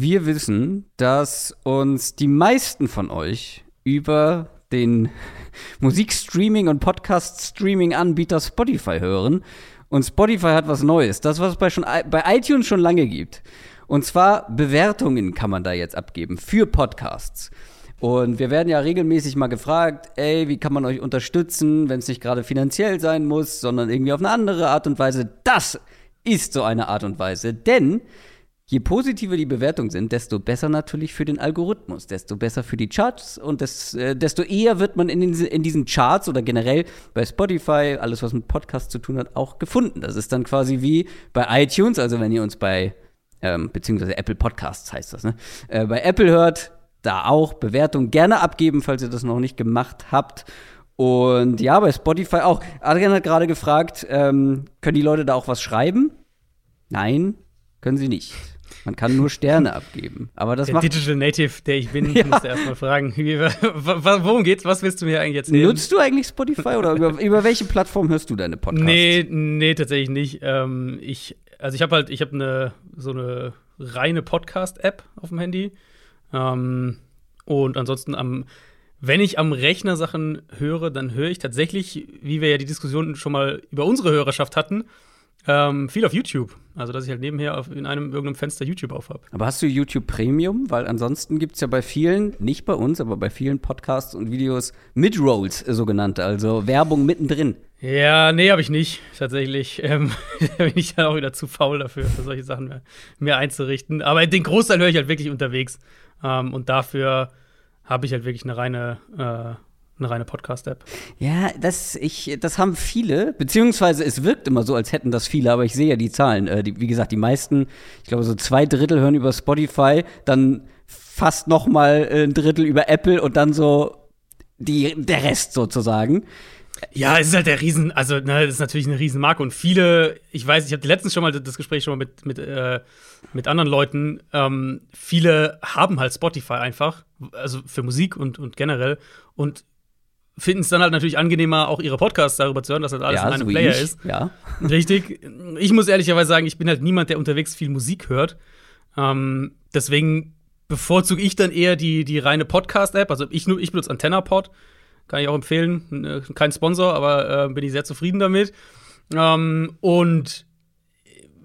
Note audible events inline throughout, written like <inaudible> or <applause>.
Wir wissen, dass uns die meisten von euch über den <laughs> Musikstreaming und Podcast-Streaming-Anbieter Spotify hören. Und Spotify hat was Neues. Das, was es bei, schon, bei iTunes schon lange gibt. Und zwar Bewertungen kann man da jetzt abgeben für Podcasts. Und wir werden ja regelmäßig mal gefragt, ey, wie kann man euch unterstützen, wenn es nicht gerade finanziell sein muss, sondern irgendwie auf eine andere Art und Weise. Das ist so eine Art und Weise. Denn je positiver die Bewertungen sind, desto besser natürlich für den Algorithmus, desto besser für die Charts und des, äh, desto eher wird man in, den, in diesen Charts oder generell bei Spotify, alles was mit Podcasts zu tun hat, auch gefunden. Das ist dann quasi wie bei iTunes, also wenn ihr uns bei ähm, beziehungsweise Apple Podcasts heißt das, ne? Äh, bei Apple hört, da auch Bewertungen gerne abgeben, falls ihr das noch nicht gemacht habt. Und ja, bei Spotify auch. Adrian hat gerade gefragt, ähm, können die Leute da auch was schreiben? Nein, können sie nicht. Man kann nur Sterne abgeben. Aber das der macht Digital Native, der ich bin, <laughs> ja. musste erstmal fragen, wie, worum geht's? Was willst du mir eigentlich erzählen? Nutzt du eigentlich Spotify oder über, <laughs> über welche Plattform hörst du deine Podcasts? Nee, nee, tatsächlich nicht. Ähm, ich, also ich habe halt, ich habe eine so eine reine Podcast-App auf dem Handy. Ähm, und ansonsten am wenn ich am Rechner Sachen höre, dann höre ich tatsächlich, wie wir ja die Diskussion schon mal über unsere Hörerschaft hatten, ähm, viel auf YouTube. Also, dass ich halt nebenher auf, in einem irgendeinem Fenster YouTube aufhab. Aber hast du YouTube Premium? Weil ansonsten gibt es ja bei vielen, nicht bei uns, aber bei vielen Podcasts und Videos Mid-Rolls, äh, sogenannte, also Werbung mittendrin. Ja, nee, habe ich nicht, tatsächlich. <laughs> Ähm, da bin ich dann auch wieder zu faul dafür, für solche Sachen mehr, mehr einzurichten. Aber den Großteil höre ich halt wirklich unterwegs. Ähm, und dafür habe ich halt wirklich eine reine äh, eine reine Podcast-App. Ja, das, ich, das haben viele, beziehungsweise es wirkt immer so, als hätten das viele, aber ich sehe ja die Zahlen. Äh, die, wie gesagt, die meisten, ich glaube, so zwei Drittel hören über Spotify, dann fast noch mal ein Drittel über Apple und dann so die, der Rest sozusagen. Ja, es ist halt der Riesen, also ne, das ist natürlich eine Riesenmarke und viele, ich weiß, ich hatte letztens schon mal das Gespräch schon mal mit, mit, äh, mit anderen Leuten, ähm, viele haben halt Spotify einfach, also für Musik und, und generell und finden es dann halt natürlich angenehmer, auch ihre Podcasts darüber zu hören, dass das alles ja, in einem so Player ich. ist. Ja. <laughs> Richtig. Ich muss ehrlicherweise sagen, ich bin halt niemand, der unterwegs viel Musik hört. Ähm, deswegen bevorzuge ich dann eher die, die reine Podcast-App. Also ich, ich benutze AntennaPod. Kann ich auch empfehlen. Äh, kein Sponsor, aber äh, bin ich sehr zufrieden damit. Ähm, und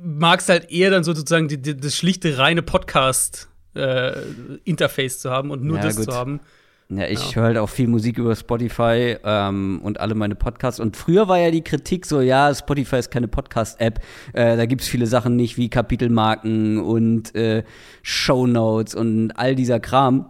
magst halt eher dann sozusagen die, die, das schlichte reine Podcast-Interface äh, zu haben und nur ja, das gut. zu haben. Ja, ich ja. höre halt auch viel Musik über Spotify ähm, und alle meine Podcasts. Und früher war ja die Kritik so, ja, Spotify ist keine Podcast-App. Äh, da gibt's viele Sachen nicht wie Kapitelmarken und äh, Shownotes und all dieser Kram.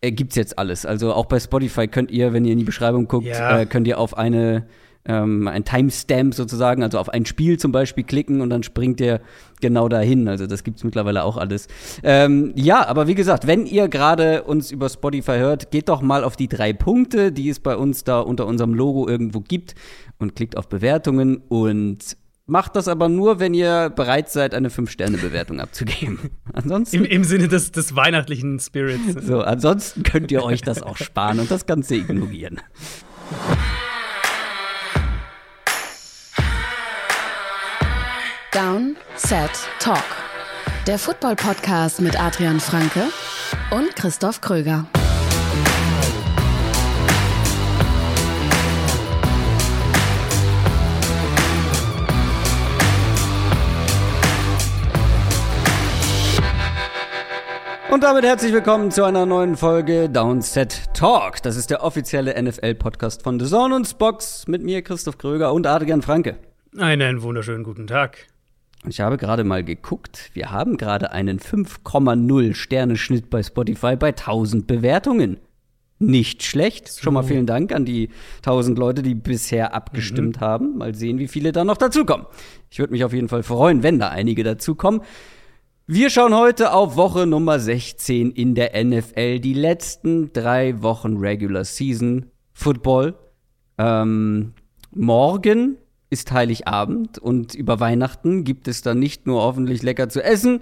Äh, gibt's jetzt alles. Also auch bei Spotify könnt ihr, wenn ihr in die Beschreibung guckt, ja. äh, könnt ihr auf eine ähm, ein Timestamp sozusagen, also auf ein Spiel zum Beispiel klicken und dann springt der genau dahin. Also das gibt es mittlerweile auch alles. Ähm, ja, aber wie gesagt, wenn ihr gerade uns über Spotify hört, geht doch mal auf die drei Punkte, die es bei uns da unter unserem Logo irgendwo gibt und klickt auf Bewertungen und Macht das aber nur, wenn ihr bereit seid, eine 5-Sterne-Bewertung abzugeben. <laughs> Ansonsten. Im, Im, Sinne des, des weihnachtlichen Spirits. So, ansonsten könnt ihr euch das auch sparen und das Ganze ignorieren. Down, Set, Talk. Der Football-Podcast mit Adrian Franke und Christoph Kröger. Und damit herzlich willkommen zu einer neuen Folge Downset Talk. Das ist der offizielle NFL-Podcast von The Zone und Spox mit mir, Christoph Kröger und Adrian Franke. Einen wunderschönen guten Tag. Ich habe gerade mal geguckt. Wir haben gerade einen 5,0 Sterneschnitt bei Spotify bei 1000 Bewertungen. Nicht schlecht. So. Schon mal vielen Dank an die 1000 Leute, die bisher abgestimmt mhm. haben. Mal sehen, wie viele da noch dazukommen. Ich würde mich auf jeden Fall freuen, wenn da einige dazukommen. Wir schauen heute auf Woche Nummer 16 in der NFL. Die letzten drei Wochen Regular Season Football. Ähm, morgen ist Heiligabend und über Weihnachten gibt es dann nicht nur hoffentlich lecker zu essen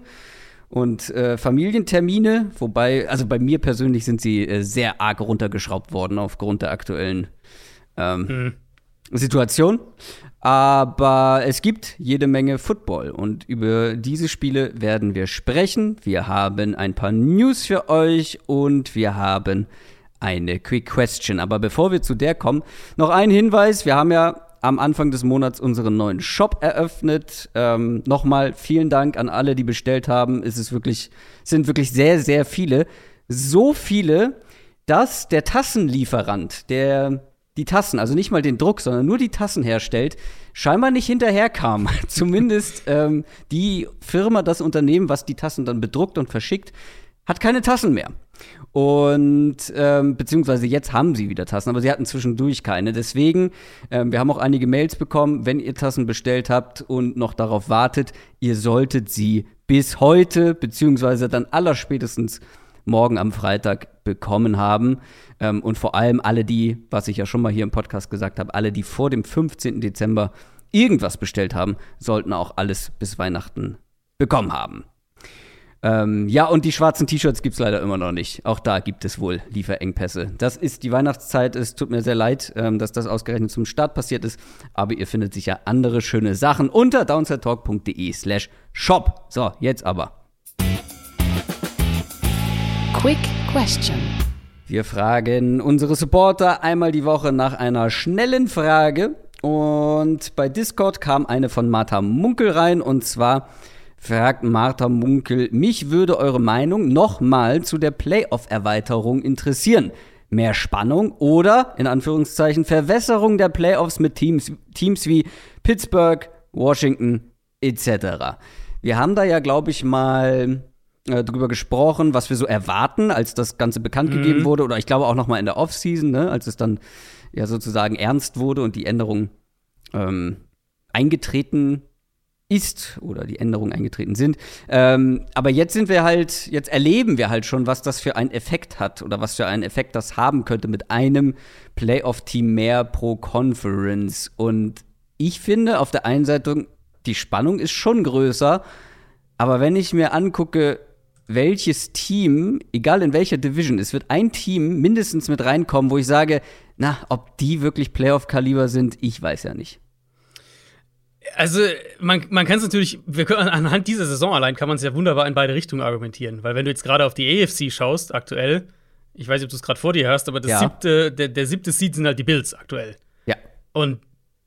und äh, Familientermine, wobei, also bei mir persönlich sind sie äh, sehr arg runtergeschraubt worden aufgrund der aktuellen ähm, mhm. Situation. Aber es gibt jede Menge Football und über diese Spiele werden wir sprechen. Wir haben ein paar News für euch und wir haben eine Quick Question. Aber bevor wir zu der kommen, noch ein Hinweis. Wir haben ja am Anfang des Monats unseren neuen Shop eröffnet. Ähm, Nochmal vielen Dank an alle, die bestellt haben. Es ist wirklich, sind wirklich sehr, sehr viele. So viele, dass der Tassenlieferant, der die Tassen, also nicht mal den Druck, sondern nur die Tassen herstellt, scheinbar nicht hinterherkam. <laughs> Zumindest ähm, die Firma, das Unternehmen, was die Tassen dann bedruckt und verschickt, hat keine Tassen mehr. Und ähm, beziehungsweise jetzt haben sie wieder Tassen, aber sie hatten zwischendurch keine. Deswegen, ähm, wir haben auch einige Mails bekommen, wenn ihr Tassen bestellt habt und noch darauf wartet, ihr solltet sie bis heute, beziehungsweise dann allerspätestens morgen am Freitag bekommen haben. Ähm, und vor allem alle die, was ich ja schon mal hier im Podcast gesagt habe, alle, die vor dem 15. Dezember irgendwas bestellt haben, sollten auch alles bis Weihnachten bekommen haben. Ähm, ja, und die schwarzen T-Shirts gibt es leider immer noch nicht. Auch da gibt es wohl Lieferengpässe. Das ist die Weihnachtszeit. Es tut mir sehr leid, ähm, dass das ausgerechnet zum Start passiert ist. Aber ihr findet sicher andere schöne Sachen unter downsidetalk.de slash shop. So, jetzt aber. Quick Question. Wir fragen unsere Supporter einmal die Woche nach einer schnellen Frage. Und bei Discord kam eine von Martha Munkel rein. Und zwar fragt Martha Munkel, mich würde eure Meinung nochmal zu der Playoff-Erweiterung interessieren. Mehr Spannung oder, in Anführungszeichen, Verwässerung der Playoffs mit Teams, Teams wie Pittsburgh, Washington etc. Wir haben da ja, glaube ich, mal äh, drüber gesprochen, was wir so erwarten, als das Ganze bekannt mhm. gegeben wurde. Oder ich glaube auch noch mal in der Offseason, ne, als es dann ja sozusagen ernst wurde und die Änderung ähm, eingetreten ist oder die Änderungen eingetreten sind. Ähm, aber jetzt sind wir halt, jetzt erleben wir halt schon, was das für einen Effekt hat oder was für einen Effekt das haben könnte mit einem Playoff-Team mehr pro Conference. Und ich finde auf der einen Seite, die Spannung ist schon größer, aber wenn ich mir angucke, welches Team, egal in welcher Division, es wird ein Team mindestens mit reinkommen, wo ich sage, na, ob die wirklich Playoff-Kaliber sind, ich weiß ja nicht. Also, man, man kann es natürlich, wir können anhand dieser Saison allein kann man es ja wunderbar in beide Richtungen argumentieren. Weil wenn du jetzt gerade auf die AFC schaust, aktuell, ich weiß nicht, ob du es gerade vor dir hast, aber das ja. siebte, der, der siebte Seed sind halt die Bills aktuell. Ja. Und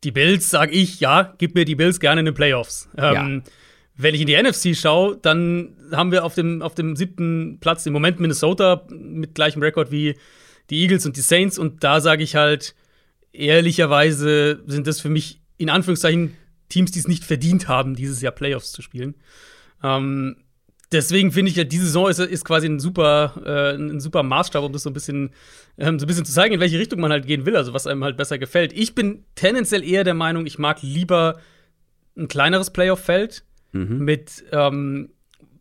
die Bills, sag ich, ja, gib mir die Bills gerne in den Playoffs. Ähm, ja. Wenn ich in die NFC schaue, dann haben wir auf dem, auf dem siebten Platz im Moment Minnesota mit gleichem Rekord wie die Eagles und die Saints. Und da sage ich halt, ehrlicherweise sind das für mich in Anführungszeichen Teams, die es nicht verdient haben, dieses Jahr Playoffs zu spielen. Ähm, deswegen finde ich ja, diese Saison ist, ist quasi ein super, äh, ein super Maßstab, um das so ein bisschen, ähm, so ein bisschen zu zeigen, in welche Richtung man halt gehen will, also was einem halt besser gefällt. Ich bin tendenziell eher der Meinung, ich mag lieber ein kleineres Playoff-Feld mhm. mit ähm,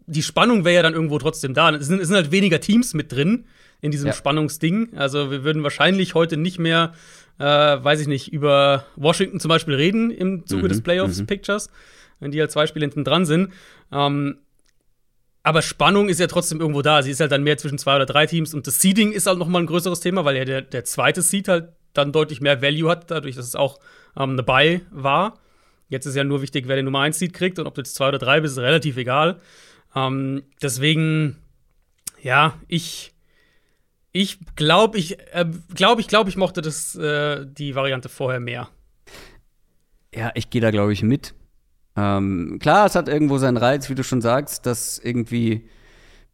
die Spannung wäre ja dann irgendwo trotzdem da. Es sind, es sind, halt weniger Teams mit drin in diesem ja. Spannungsding. Also wir würden wahrscheinlich heute nicht mehr äh, weiß ich nicht, über Washington zum Beispiel reden im Zuge mhm, des Playoffs-Pictures, mhm. wenn die halt zwei Spiele hinten dran sind. Ähm, aber Spannung ist ja trotzdem irgendwo da. Sie ist halt dann mehr zwischen zwei oder drei Teams und das Seeding ist halt noch mal ein größeres Thema, weil ja der, der zweite Seed halt dann deutlich mehr Value hat, dadurch, dass es auch ähm, eine Buy war. Jetzt ist ja nur wichtig, wer den Nummer 1 Seed kriegt und ob du jetzt zwei oder drei bist, ist relativ egal. Ähm, deswegen, ja, ich ich glaube, ich äh, glaube, ich glaube, ich mochte das äh, die Variante vorher mehr. Ja, ich gehe da glaube ich mit. Ähm, klar, es hat irgendwo seinen Reiz, wie du schon sagst, dass irgendwie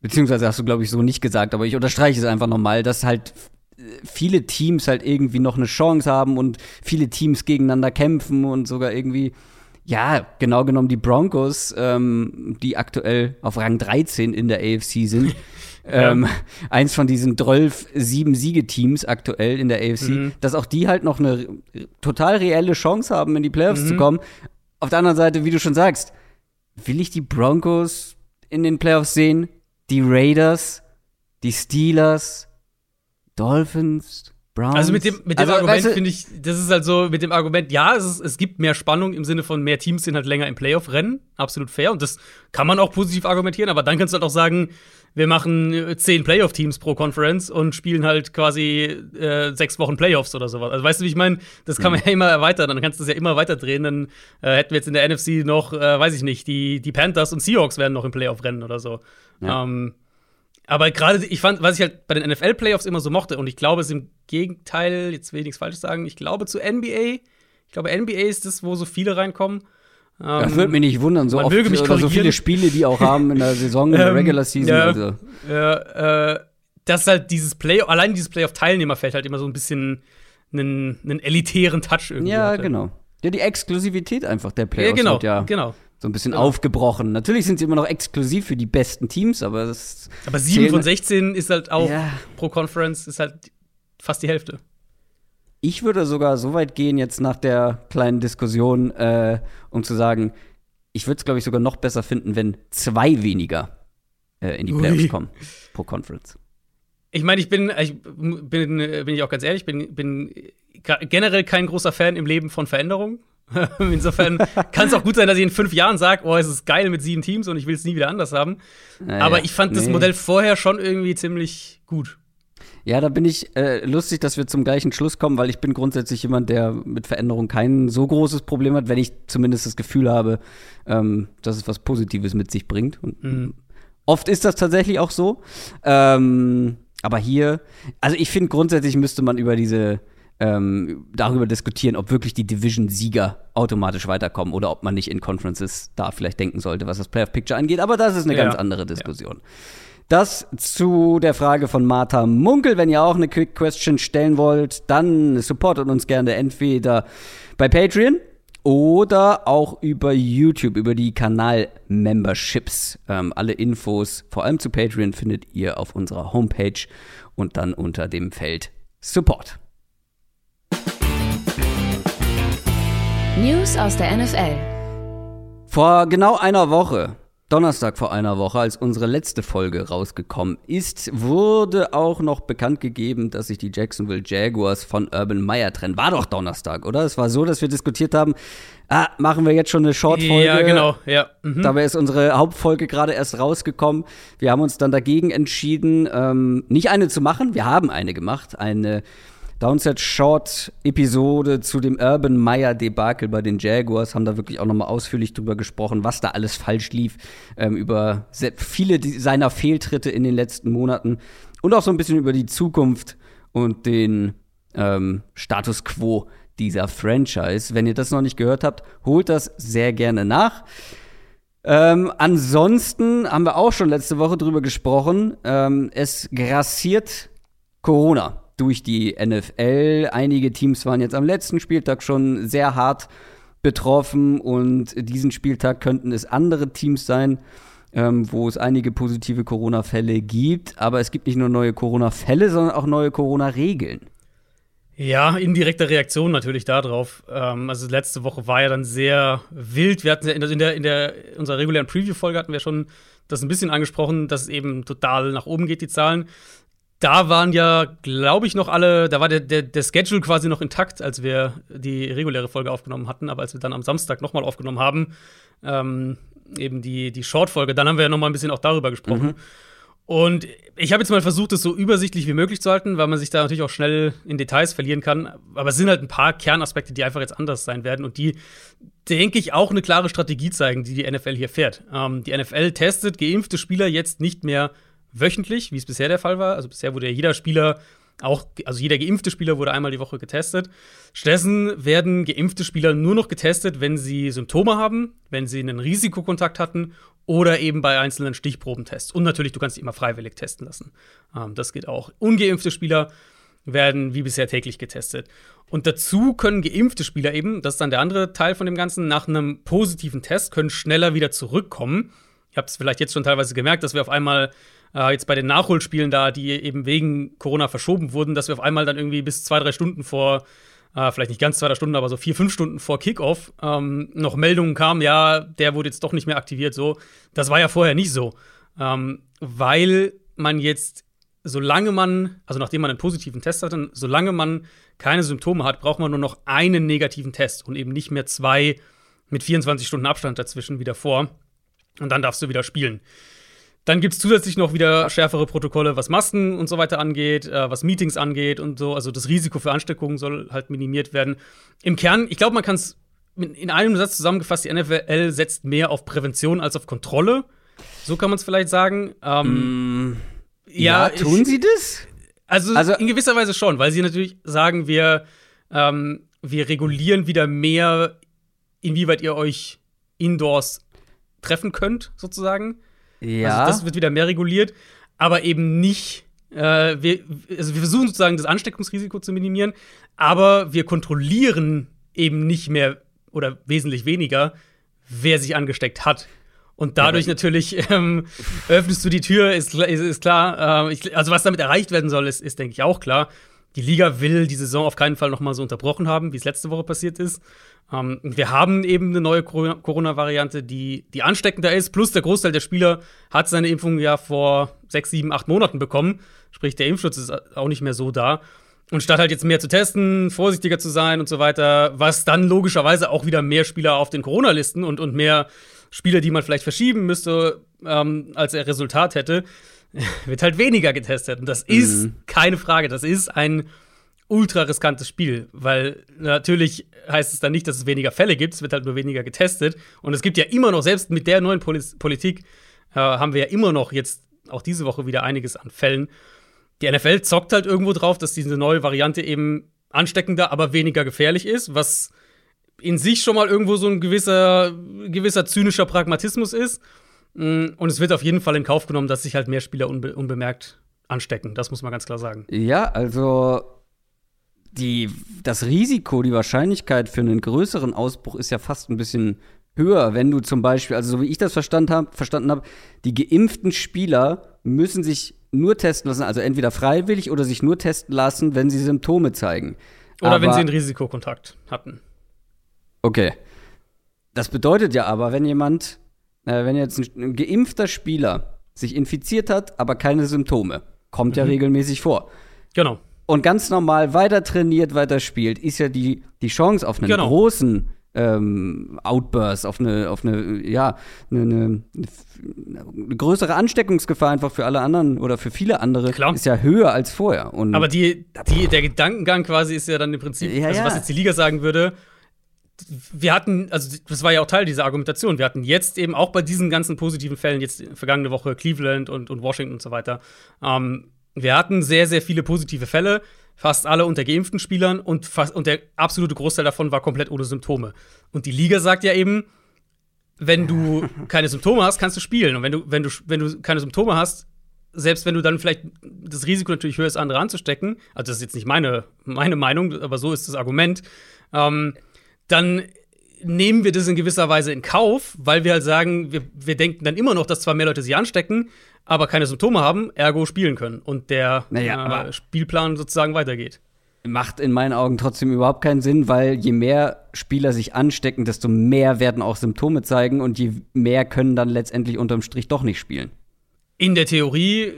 beziehungsweise hast du glaube ich so nicht gesagt, aber ich unterstreiche es einfach nochmal, dass halt viele Teams halt irgendwie noch eine Chance haben und viele Teams gegeneinander kämpfen und sogar irgendwie ja, genau genommen die Broncos, ähm, die aktuell auf Rang 13 in der AFC sind, <laughs> ähm, <laughs> eins von diesen 12 sieben Siegeteams aktuell in der AFC, mhm. dass auch die halt noch eine total reelle Chance haben, in die Playoffs mhm. zu kommen. Auf der anderen Seite, wie du schon sagst, will ich die Broncos in den Playoffs sehen? Die Raiders, die Steelers, Dolphins, Browns. Also mit dem, mit dem also, Argument weißt du, finde ich, das ist halt so, mit dem Argument, ja, es, ist, es gibt mehr Spannung im Sinne von mehr Teams sind halt länger im Playoff-Rennen, absolut fair. Und das kann man auch positiv argumentieren, aber dann kannst du halt auch sagen, wir machen äh, zehn Playoff-Teams pro Conference und spielen halt quasi äh, sechs Wochen Playoffs oder sowas. Also weißt du, wie ich meine? Das kann man mhm. ja immer erweitern, dann kannst du das ja immer weiter drehen. Dann äh, hätten wir jetzt in der NFC noch, äh, weiß ich nicht, die, die Panthers und Seahawks werden noch im Playoff-Rennen oder so. Ja. Ähm, aber gerade, ich fand, was ich halt bei den NFL-Playoffs immer so mochte, und ich glaube, es im Gegenteil, jetzt will ich nichts Falsches sagen, ich glaube zu NBA, ich glaube, NBA ist das, wo so viele reinkommen. das ähm, würde mich nicht wundern, so, oft, oder so viele Spiele, die auch haben in der <laughs> Saison, in der ähm, Regular Season. Ja, also. ja äh, dass halt dieses Play, allein dieses Playoff-Teilnehmerfeld halt immer so ein bisschen einen, einen elitären Touch irgendwie Ja, hatte. genau. Ja, die Exklusivität einfach der Playoffs ja, genau, ja genau. So ein bisschen genau. aufgebrochen. Natürlich sind sie immer noch exklusiv für die besten Teams, aber das Aber 7 von 16 ist halt auch ja. pro Conference ist halt fast die Hälfte. Ich würde sogar so weit gehen, jetzt nach der kleinen Diskussion, äh, um zu sagen, ich würde es, glaube ich, sogar noch besser finden, wenn zwei weniger äh, in die Playoffs Ui. kommen pro Conference. Ich meine, ich bin, ich bin, bin ich auch ganz ehrlich, bin, bin generell kein großer Fan im Leben von Veränderungen. <laughs> Insofern kann es auch gut sein, dass ich in fünf Jahren sage, oh, es ist geil mit sieben Teams und ich will es nie wieder anders haben. Naja, Aber ich fand nee. das Modell vorher schon irgendwie ziemlich gut. Ja, da bin ich äh, lustig, dass wir zum gleichen Schluss kommen, weil ich bin grundsätzlich jemand, der mit Veränderung kein so großes Problem hat, wenn ich zumindest das Gefühl habe, ähm, dass es was Positives mit sich bringt. Und mhm. oft ist das tatsächlich auch so. Ähm, aber hier, also ich finde grundsätzlich müsste man über diese ähm, darüber diskutieren, ob wirklich die Division-Sieger automatisch weiterkommen oder ob man nicht in Conferences da vielleicht denken sollte, was das Playoff-Picture angeht. Aber das ist eine ja. ganz andere Diskussion. Ja. Das zu der Frage von Martha Munkel. Wenn ihr auch eine Quick Question stellen wollt, dann supportet uns gerne entweder bei Patreon oder auch über YouTube, über die Kanal-Memberships. Ähm, alle Infos, vor allem zu Patreon, findet ihr auf unserer Homepage und dann unter dem Feld Support. News aus der NFL. Vor genau einer Woche Donnerstag vor einer Woche, als unsere letzte Folge rausgekommen ist, wurde auch noch bekannt gegeben, dass sich die Jacksonville Jaguars von Urban Meyer trennen. War doch Donnerstag, oder? Es war so, dass wir diskutiert haben, ah, machen wir jetzt schon eine Short-Folge? Ja, genau, ja. Mhm. Dabei ist unsere Hauptfolge gerade erst rausgekommen. Wir haben uns dann dagegen entschieden, ähm, nicht eine zu machen. Wir haben eine gemacht, eine Downset Short Episode zu dem Urban Meyer Debakel bei den Jaguars haben da wirklich auch nochmal ausführlich drüber gesprochen, was da alles falsch lief, ähm, über viele seiner Fehltritte in den letzten Monaten und auch so ein bisschen über die Zukunft und den ähm, Status quo dieser Franchise. Wenn ihr das noch nicht gehört habt, holt das sehr gerne nach. Ähm, ansonsten haben wir auch schon letzte Woche drüber gesprochen. Ähm, es grassiert Corona durch die NFL. Einige Teams waren jetzt am letzten Spieltag schon sehr hart betroffen und diesen Spieltag könnten es andere Teams sein, ähm, wo es einige positive Corona-Fälle gibt. Aber es gibt nicht nur neue Corona-Fälle, sondern auch neue Corona-Regeln. Ja, indirekte Reaktion natürlich darauf. Ähm, also letzte Woche war ja dann sehr wild. Wir hatten ja in der, in der, in der unserer regulären Preview-Folge hatten wir schon das ein bisschen angesprochen, dass es eben total nach oben geht, die Zahlen da waren ja, glaube ich, noch alle, da war der, der, der Schedule quasi noch intakt, als wir die reguläre Folge aufgenommen hatten, aber als wir dann am Samstag nochmal aufgenommen haben, ähm, eben die, die Short-Folge, dann haben wir ja nochmal ein bisschen auch darüber gesprochen. Mhm. Und ich habe jetzt mal versucht, es so übersichtlich wie möglich zu halten, weil man sich da natürlich auch schnell in Details verlieren kann. Aber es sind halt ein paar Kernaspekte, die einfach jetzt anders sein werden und die, denke ich, auch eine klare Strategie zeigen, die die NFL hier fährt. Ähm, die NFL testet geimpfte Spieler jetzt nicht mehr wöchentlich, wie es bisher der Fall war. Also bisher wurde ja jeder Spieler auch, also jeder geimpfte Spieler wurde einmal die Woche getestet. Stattdessen werden geimpfte Spieler nur noch getestet, wenn sie Symptome haben, wenn sie einen Risikokontakt hatten oder eben bei einzelnen Stichprobentests. Und natürlich, du kannst dich immer freiwillig testen lassen. Ähm, das geht auch. Ungeimpfte Spieler werden wie bisher täglich getestet. Und dazu können geimpfte Spieler eben, das ist dann der andere Teil von dem Ganzen, nach einem positiven Test können schneller wieder zurückkommen. Ihr habt es vielleicht jetzt schon teilweise gemerkt, dass wir auf einmal äh, jetzt bei den Nachholspielen da, die eben wegen Corona verschoben wurden, dass wir auf einmal dann irgendwie bis zwei, drei Stunden vor, äh, vielleicht nicht ganz zwei, drei Stunden, aber so vier, fünf Stunden vor Kickoff ähm, noch Meldungen kamen, ja, der wurde jetzt doch nicht mehr aktiviert. So, das war ja vorher nicht so, ähm, weil man jetzt, solange man, also nachdem man einen positiven Test hatte, solange man keine Symptome hat, braucht man nur noch einen negativen Test und eben nicht mehr zwei mit 24 Stunden Abstand dazwischen wieder vor. Und dann darfst du wieder spielen. Dann gibt es zusätzlich noch wieder schärfere Protokolle, was Masken und so weiter angeht, äh, was Meetings angeht und so. Also das Risiko für Ansteckungen soll halt minimiert werden. Im Kern, ich glaube, man kann es in einem Satz zusammengefasst, die NFL setzt mehr auf Prävention als auf Kontrolle. So kann man es vielleicht sagen. Ähm, mm, ja, ja, tun ich, sie das? Also, also, in gewisser Weise schon, weil sie natürlich sagen, wir, ähm, wir regulieren wieder mehr, inwieweit ihr euch indoors treffen könnt, sozusagen. Ja. Also das wird wieder mehr reguliert, aber eben nicht. Äh, wir, also wir versuchen sozusagen das Ansteckungsrisiko zu minimieren, aber wir kontrollieren eben nicht mehr oder wesentlich weniger, wer sich angesteckt hat. Und dadurch natürlich ähm, öffnest du die Tür, ist, ist, ist klar. Äh, ich, also, was damit erreicht werden soll, ist, ist denke ich, auch klar. Die Liga will die Saison auf keinen Fall noch mal so unterbrochen haben, wie es letzte Woche passiert ist. Ähm, wir haben eben eine neue Corona-Variante, die, die ansteckender ist. Plus der Großteil der Spieler hat seine Impfung ja vor sechs, sieben, acht Monaten bekommen. Sprich, der Impfschutz ist auch nicht mehr so da. Und statt halt jetzt mehr zu testen, vorsichtiger zu sein und so weiter, was dann logischerweise auch wieder mehr Spieler auf den Corona-Listen und, und mehr Spieler, die man vielleicht verschieben müsste, ähm, als er Resultat hätte, <laughs> wird halt weniger getestet. Und das mhm. ist keine Frage. Das ist ein ultra riskantes Spiel, weil natürlich heißt es dann nicht, dass es weniger Fälle gibt, es wird halt nur weniger getestet. Und es gibt ja immer noch, selbst mit der neuen Poli Politik, äh, haben wir ja immer noch jetzt auch diese Woche wieder einiges an Fällen. Die NFL zockt halt irgendwo drauf, dass diese neue Variante eben ansteckender, aber weniger gefährlich ist, was in sich schon mal irgendwo so ein gewisser, gewisser zynischer Pragmatismus ist. Mm, und es wird auf jeden Fall in Kauf genommen, dass sich halt mehr Spieler unbe unbemerkt anstecken. Das muss man ganz klar sagen. Ja, also die, das Risiko, die Wahrscheinlichkeit für einen größeren Ausbruch ist ja fast ein bisschen höher, wenn du zum Beispiel, also so wie ich das verstanden habe, verstanden hab, die geimpften Spieler müssen sich nur testen lassen, also entweder freiwillig oder sich nur testen lassen, wenn sie Symptome zeigen. Oder aber, wenn sie einen Risikokontakt hatten. Okay. Das bedeutet ja aber, wenn jemand, äh, wenn jetzt ein, ein, geimpfter Spieler sich infiziert hat, aber keine Symptome, kommt mhm. ja regelmäßig vor. Genau. Und ganz normal weiter trainiert, weiter spielt, ist ja die, die Chance auf einen genau. großen ähm, Outburst, auf eine, auf eine, ja, eine, eine, eine, größere Ansteckungsgefahr einfach für alle anderen oder für viele andere Klar. ist ja höher als vorher. Und Aber die, die, der Gedankengang quasi ist ja dann im Prinzip, ja, also was jetzt die Liga sagen würde, wir hatten, also das war ja auch Teil dieser Argumentation, wir hatten jetzt eben auch bei diesen ganzen positiven Fällen, jetzt vergangene Woche Cleveland und, und Washington und so weiter, ähm, wir hatten sehr, sehr viele positive Fälle, fast alle unter geimpften Spielern und, fast, und der absolute Großteil davon war komplett ohne Symptome. Und die Liga sagt ja eben, wenn du <laughs> keine Symptome hast, kannst du spielen. Und wenn du, wenn du, wenn du keine Symptome hast, selbst wenn du dann vielleicht das Risiko natürlich höher ist, andere anzustecken, also das ist jetzt nicht meine, meine Meinung, aber so ist das Argument, ähm, dann nehmen wir das in gewisser Weise in Kauf, weil wir halt sagen, wir, wir denken dann immer noch, dass zwar mehr Leute sich anstecken, aber keine Symptome haben, ergo spielen können und der naja, äh, Spielplan sozusagen weitergeht. Macht in meinen Augen trotzdem überhaupt keinen Sinn, weil je mehr Spieler sich anstecken, desto mehr werden auch Symptome zeigen und je mehr können dann letztendlich unterm Strich doch nicht spielen. In der Theorie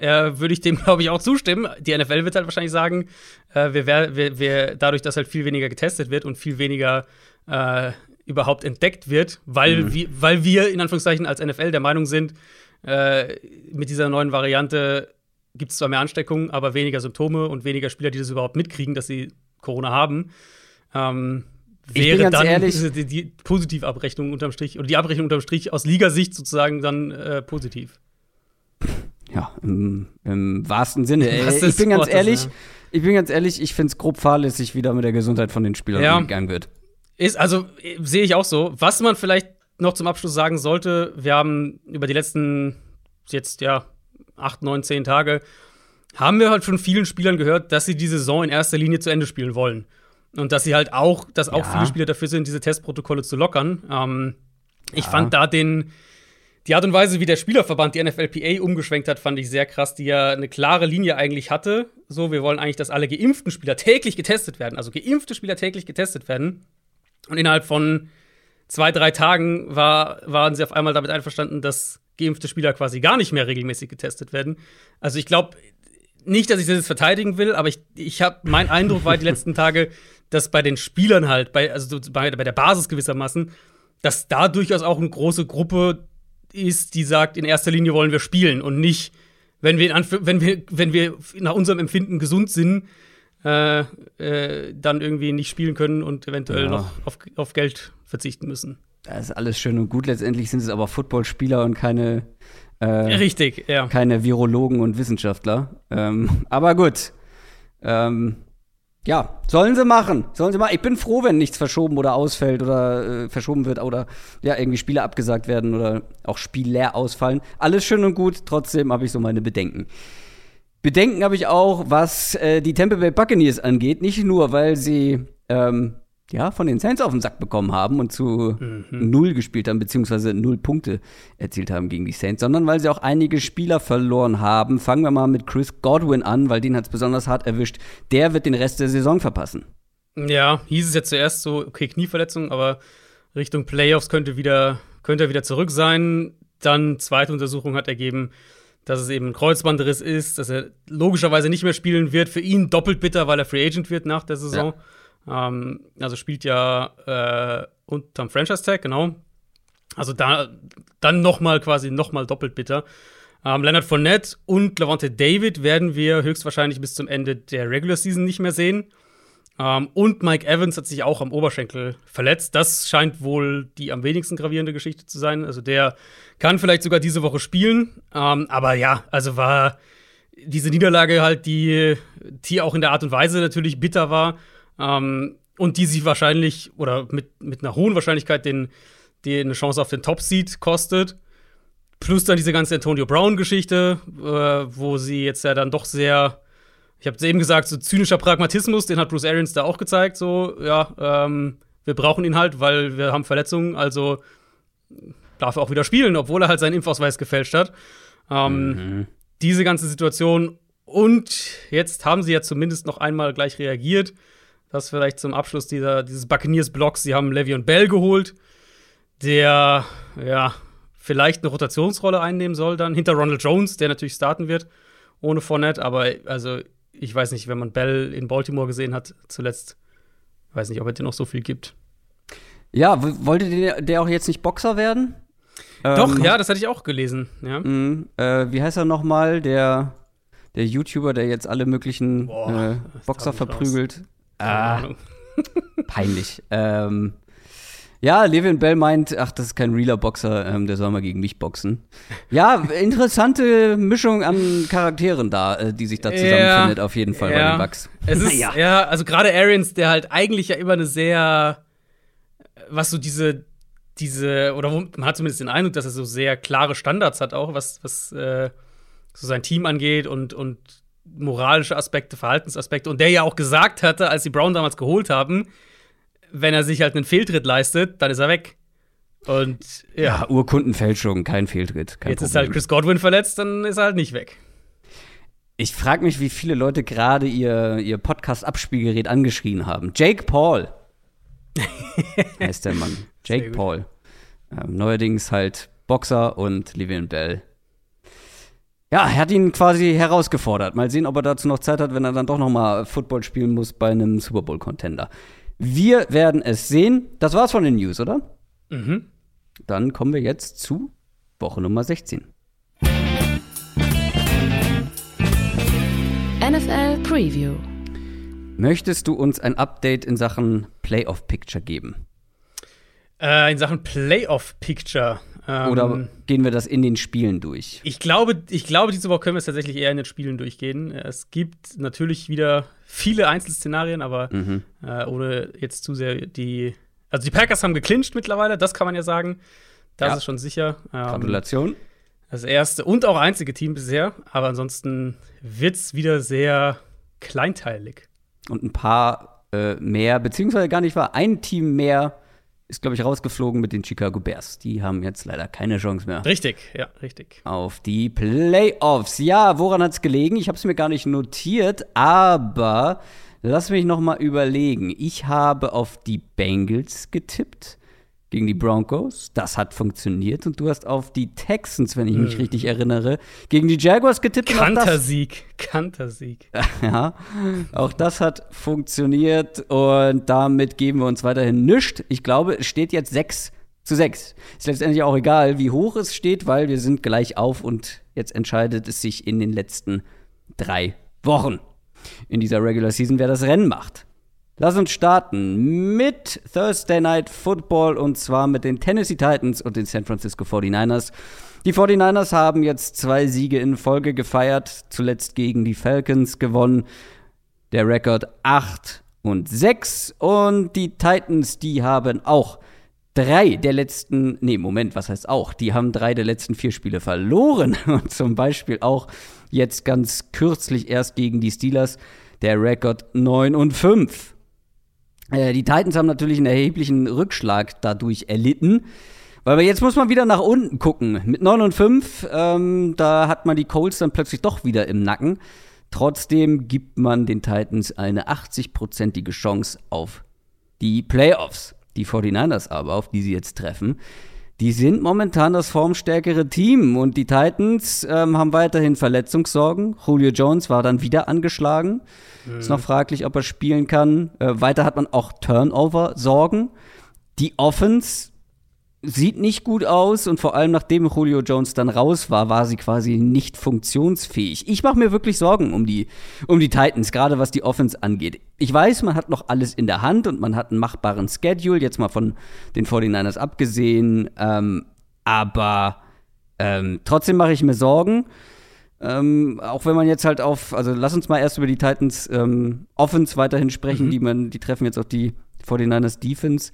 äh, würde ich dem, <laughs> glaube ich, auch zustimmen. Die NFL wird halt wahrscheinlich sagen, äh, wir, wir, wir, dadurch, dass halt viel weniger getestet wird und viel weniger äh, überhaupt entdeckt wird, weil, mhm. wir, weil wir in Anführungszeichen als NFL der Meinung sind, äh, mit dieser neuen Variante gibt es zwar mehr Ansteckungen, aber weniger Symptome und weniger Spieler, die das überhaupt mitkriegen, dass sie Corona haben. Ähm, wäre dann ehrlich, <laughs> die, die Positivabrechnung unterm Strich oder die Abrechnung unterm Strich aus Ligasicht sozusagen dann äh, positiv. Ja, im, im wahrsten Sinne. <laughs> Ey, ich bin ganz ehrlich, ja. ich bin ganz ehrlich, ich finde es grob fahrlässig, wie da mit der Gesundheit von den Spielern ja. umgegangen wird. Ist, also sehe ich auch so. Was man vielleicht noch zum Abschluss sagen sollte, wir haben über die letzten jetzt ja acht, neun, zehn Tage haben wir halt von vielen Spielern gehört, dass sie die Saison in erster Linie zu Ende spielen wollen. Und dass sie halt auch, dass auch ja. viele Spieler dafür sind, diese Testprotokolle zu lockern. Ähm, ja. Ich fand da den, die Art und Weise, wie der Spielerverband die NFLPA umgeschwenkt hat, fand ich sehr krass, die ja eine klare Linie eigentlich hatte. So, wir wollen eigentlich, dass alle geimpften Spieler täglich getestet werden. Also geimpfte Spieler täglich getestet werden. Und innerhalb von zwei, drei Tagen war, waren sie auf einmal damit einverstanden, dass geimpfte Spieler quasi gar nicht mehr regelmäßig getestet werden. Also ich glaube nicht, dass ich das jetzt verteidigen will, aber ich, ich habe mein Eindruck war die letzten Tage, dass bei den Spielern halt, bei, also bei, bei der Basis gewissermaßen, dass da durchaus auch eine große Gruppe ist, die sagt, in erster Linie wollen wir spielen und nicht, wenn wir, wenn wir, wenn wir nach unserem Empfinden gesund sind, äh, äh, dann irgendwie nicht spielen können und eventuell ja. noch auf, auf Geld verzichten müssen. Das ist alles schön und gut. Letztendlich sind es aber Footballspieler und keine äh, Richtig, ja. Keine Virologen und Wissenschaftler. Ähm, aber gut. Ähm, ja, sollen sie machen. Sollen sie machen. Ich bin froh, wenn nichts verschoben oder ausfällt oder äh, verschoben wird oder ja, irgendwie Spiele abgesagt werden oder auch Spieler ausfallen. Alles schön und gut, trotzdem habe ich so meine Bedenken. Bedenken habe ich auch, was äh, die Tampa Bay Buccaneers angeht. Nicht nur, weil sie ähm, ja, von den Saints auf den Sack bekommen haben und zu mhm. null gespielt haben, beziehungsweise null Punkte erzielt haben gegen die Saints, sondern weil sie auch einige Spieler verloren haben. Fangen wir mal mit Chris Godwin an, weil den hat es besonders hart erwischt. Der wird den Rest der Saison verpassen. Ja, hieß es jetzt zuerst so, okay, Knieverletzung, aber Richtung Playoffs könnte wieder, könnte er wieder zurück sein. Dann zweite Untersuchung hat ergeben, dass es eben ein Kreuzbandriss ist, dass er logischerweise nicht mehr spielen wird. Für ihn doppelt bitter, weil er Free Agent wird nach der Saison. Ja. Ähm, also spielt ja äh, unterm Franchise Tag, genau. Also da dann noch mal quasi noch mal doppelt bitter. Ähm, Leonard Fournette und Lavonte David werden wir höchstwahrscheinlich bis zum Ende der Regular Season nicht mehr sehen. Ähm, und Mike Evans hat sich auch am Oberschenkel verletzt. Das scheint wohl die am wenigsten gravierende Geschichte zu sein. Also der kann vielleicht sogar diese Woche spielen. Ähm, aber ja, also war diese Niederlage halt, die, die auch in der Art und Weise natürlich bitter war. Ähm, und die sich wahrscheinlich oder mit, mit einer hohen Wahrscheinlichkeit den, den eine Chance auf den Top-Seed kostet. Plus dann diese ganze Antonio Brown-Geschichte, äh, wo sie jetzt ja dann doch sehr, ich habe es eben gesagt, so zynischer Pragmatismus, den hat Bruce Arians da auch gezeigt. So, ja, ähm, wir brauchen ihn halt, weil wir haben Verletzungen, also darf er auch wieder spielen, obwohl er halt seinen Impfausweis gefälscht hat. Ähm, mhm. Diese ganze Situation. Und jetzt haben sie ja zumindest noch einmal gleich reagiert das vielleicht zum Abschluss dieser, dieses Buccaneers-Blocks. Sie haben Le'Veon Bell geholt, der, ja, vielleicht eine Rotationsrolle einnehmen soll dann. Hinter Ronald Jones, der natürlich starten wird, ohne Fournette. Aber, also, ich weiß nicht, wenn man Bell in Baltimore gesehen hat zuletzt, weiß nicht, ob es dir noch so viel gibt. Ja, wollte der, der auch jetzt nicht Boxer werden? Doch, ähm, ja, das hatte ich auch gelesen. Ja. Mh, äh, wie heißt er nochmal? Der, der YouTuber, der jetzt alle möglichen Boah, äh, Boxer verprügelt. Ah, <laughs> peinlich. ähm, ja, Levin Bell meint, ach, das ist kein realer Boxer, ähm, der soll mal gegen mich boxen. Ja, interessante Mischung an Charakteren da, äh, die sich da zusammenfindet, ja, auf jeden Fall ja. bei den Bucks. Es ist, ja. ja, also gerade Arians, der halt eigentlich ja immer eine sehr, was so diese, diese, oder man hat zumindest den Eindruck, dass er so sehr klare Standards hat auch, was, was äh, so sein Team angeht und, und moralische Aspekte, Verhaltensaspekte. Und der ja auch gesagt hatte, als die Brown damals geholt haben, wenn er sich halt einen Fehltritt leistet, dann ist er weg. Und ja. ja Urkundenfälschung, kein Fehltritt. Kein Jetzt Problem. ist halt Chris Godwin verletzt, dann ist er halt nicht weg. Ich frage mich, wie viele Leute gerade ihr, ihr Podcast-Abspielgerät angeschrien haben. Jake Paul <laughs> heißt der Mann. Jake Paul. Ähm, neuerdings halt Boxer und Livian Bell ja, er hat ihn quasi herausgefordert. Mal sehen, ob er dazu noch Zeit hat, wenn er dann doch noch mal Football spielen muss bei einem Super Bowl Contender. Wir werden es sehen. Das war's von den News, oder? Mhm. Dann kommen wir jetzt zu Woche Nummer 16. NFL Preview. Möchtest du uns ein Update in Sachen Playoff Picture geben? Äh, in Sachen Playoff Picture. Oder ähm, gehen wir das in den Spielen durch? Ich glaube, ich glaube, diese Woche können wir es tatsächlich eher in den Spielen durchgehen. Es gibt natürlich wieder viele Einzelszenarien, aber mhm. äh, ohne jetzt zu sehr die. Also die Packers haben geclincht mittlerweile, das kann man ja sagen. Das ja. ist schon sicher. Ähm, Gratulation. Das erste und auch einzige Team bisher, aber ansonsten wird es wieder sehr kleinteilig. Und ein paar äh, mehr, beziehungsweise gar nicht wahr, ein Team mehr ist, glaube ich, rausgeflogen mit den Chicago Bears. Die haben jetzt leider keine Chance mehr. Richtig, ja, richtig. Auf die Playoffs. Ja, woran hat es gelegen? Ich habe es mir gar nicht notiert, aber lass mich noch mal überlegen. Ich habe auf die Bengals getippt gegen die Broncos. Das hat funktioniert. Und du hast auf die Texans, wenn ich mich hm. richtig erinnere, gegen die Jaguars getippt. Kantersieg. Kantersieg. <laughs> ja, auch das hat funktioniert. Und damit geben wir uns weiterhin nichts. Ich glaube, es steht jetzt 6 zu 6. Ist letztendlich auch egal, wie hoch es steht, weil wir sind gleich auf und jetzt entscheidet es sich in den letzten drei Wochen in dieser Regular Season, wer das Rennen macht. Lass uns starten mit Thursday Night Football und zwar mit den Tennessee Titans und den San Francisco 49ers. Die 49ers haben jetzt zwei Siege in Folge gefeiert, zuletzt gegen die Falcons gewonnen. Der Rekord 8 und 6 und die Titans, die haben auch drei der letzten, nee, Moment, was heißt auch? Die haben drei der letzten vier Spiele verloren <laughs> und zum Beispiel auch jetzt ganz kürzlich erst gegen die Steelers der Rekord 9 und 5. Äh, die Titans haben natürlich einen erheblichen Rückschlag dadurch erlitten. Weil jetzt muss man wieder nach unten gucken. Mit 9 und 5, ähm, da hat man die Colts dann plötzlich doch wieder im Nacken. Trotzdem gibt man den Titans eine 80-prozentige Chance auf die Playoffs. Die 49ers aber, auf die sie jetzt treffen, die sind momentan das formstärkere Team und die Titans ähm, haben weiterhin Verletzungssorgen. Julio Jones war dann wieder angeschlagen. Mhm. Ist noch fraglich, ob er spielen kann. Äh, weiter hat man auch Turnover-Sorgen. Die Offense sieht nicht gut aus und vor allem nachdem Julio Jones dann raus war, war sie quasi nicht funktionsfähig. Ich mache mir wirklich Sorgen um die, um die Titans, gerade was die Offense angeht. Ich weiß, man hat noch alles in der Hand und man hat einen machbaren Schedule, jetzt mal von den 49ers abgesehen, ähm, aber ähm, trotzdem mache ich mir Sorgen. Ähm, auch wenn man jetzt halt auf, also lass uns mal erst über die Titans ähm, Offense weiterhin sprechen, mhm. die man, die treffen jetzt auch die 49ers Defense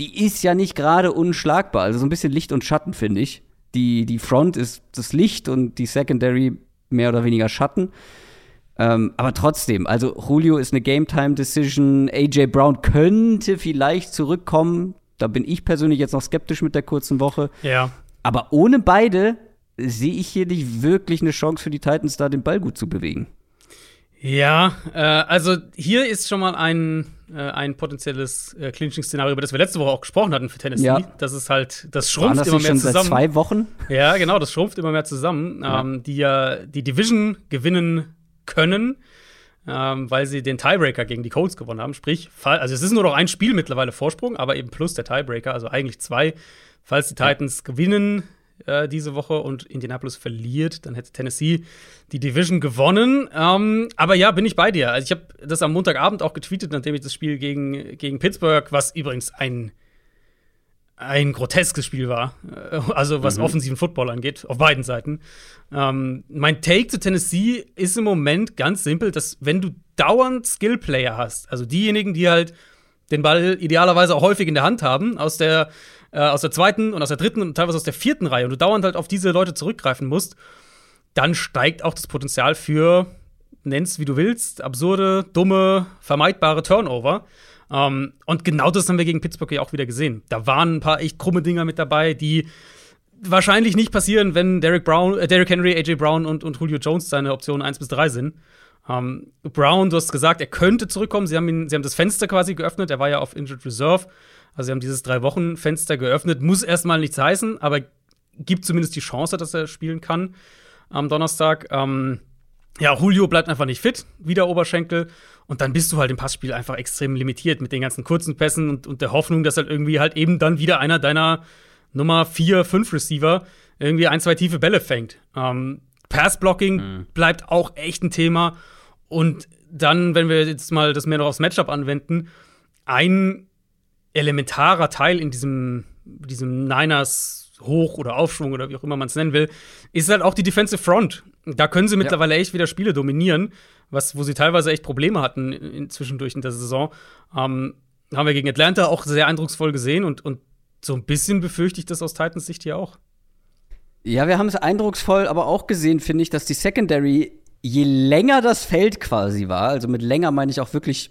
die ist ja nicht gerade unschlagbar. Also so ein bisschen Licht und Schatten, finde ich. Die, die Front ist das Licht und die Secondary mehr oder weniger Schatten. Ähm, aber trotzdem, also Julio ist eine Game-Time-Decision. AJ Brown könnte vielleicht zurückkommen. Da bin ich persönlich jetzt noch skeptisch mit der kurzen Woche. Ja. Aber ohne beide sehe ich hier nicht wirklich eine Chance für die Titans, da den Ball gut zu bewegen. Ja, äh, also hier ist schon mal ein äh, ein potenzielles äh, Clinching-Szenario, über das wir letzte Woche auch gesprochen hatten für Tennessee. Ja. Das ist halt, das schrumpft das immer mehr schon zusammen. Seit zwei Wochen? Ja, genau, das schrumpft immer mehr zusammen. Ja. Ähm, die ja die Division gewinnen können, ähm, weil sie den Tiebreaker gegen die Colts gewonnen haben. Sprich, also es ist nur noch ein Spiel mittlerweile Vorsprung, aber eben plus der Tiebreaker, also eigentlich zwei. Falls die Titans gewinnen, äh, diese Woche und Indianapolis verliert, dann hätte Tennessee die Division gewonnen. Ähm, aber ja, bin ich bei dir. Also ich habe das am Montagabend auch getweetet, nachdem ich das Spiel gegen, gegen Pittsburgh, was übrigens ein ein groteskes Spiel war, äh, also was mhm. offensiven Football angeht, auf beiden Seiten. Ähm, mein Take zu Tennessee ist im Moment ganz simpel, dass wenn du dauernd Skillplayer hast, also diejenigen, die halt den Ball idealerweise auch häufig in der Hand haben, aus der äh, aus der zweiten und aus der dritten und teilweise aus der vierten Reihe und du dauernd halt auf diese Leute zurückgreifen musst, dann steigt auch das Potenzial für, nenn's wie du willst, absurde, dumme, vermeidbare Turnover. Ähm, und genau das haben wir gegen Pittsburgh ja auch wieder gesehen. Da waren ein paar echt krumme Dinger mit dabei, die wahrscheinlich nicht passieren, wenn Derek Brown, äh, Derrick Henry, AJ Brown und, und Julio Jones seine Optionen 1 bis 3 sind. Ähm, Brown, du hast gesagt, er könnte zurückkommen. Sie haben, ihn, sie haben das Fenster quasi geöffnet. Er war ja auf Injured Reserve. Also sie haben dieses Drei-Wochen-Fenster geöffnet. Muss erstmal nichts heißen, aber gibt zumindest die Chance, dass er spielen kann am Donnerstag. Ähm, ja, Julio bleibt einfach nicht fit, wieder Oberschenkel. Und dann bist du halt im Passspiel einfach extrem limitiert mit den ganzen kurzen Pässen und, und der Hoffnung, dass halt irgendwie halt eben dann wieder einer deiner Nummer 4, 5 Receiver irgendwie ein, zwei tiefe Bälle fängt. Ähm, Passblocking mhm. bleibt auch echt ein Thema. Und dann, wenn wir jetzt mal das mehr noch aufs Matchup anwenden, ein elementarer Teil in diesem, diesem Niners Hoch- oder Aufschwung oder wie auch immer man es nennen will, ist halt auch die Defensive Front. Da können sie mittlerweile ja. echt wieder Spiele dominieren, was, wo sie teilweise echt Probleme hatten in, zwischendurch in der Saison. Ähm, haben wir gegen Atlanta auch sehr eindrucksvoll gesehen und, und so ein bisschen befürchte ich das aus Titans Sicht hier auch. Ja, wir haben es eindrucksvoll aber auch gesehen, finde ich, dass die Secondary, je länger das Feld quasi war, also mit länger meine ich auch wirklich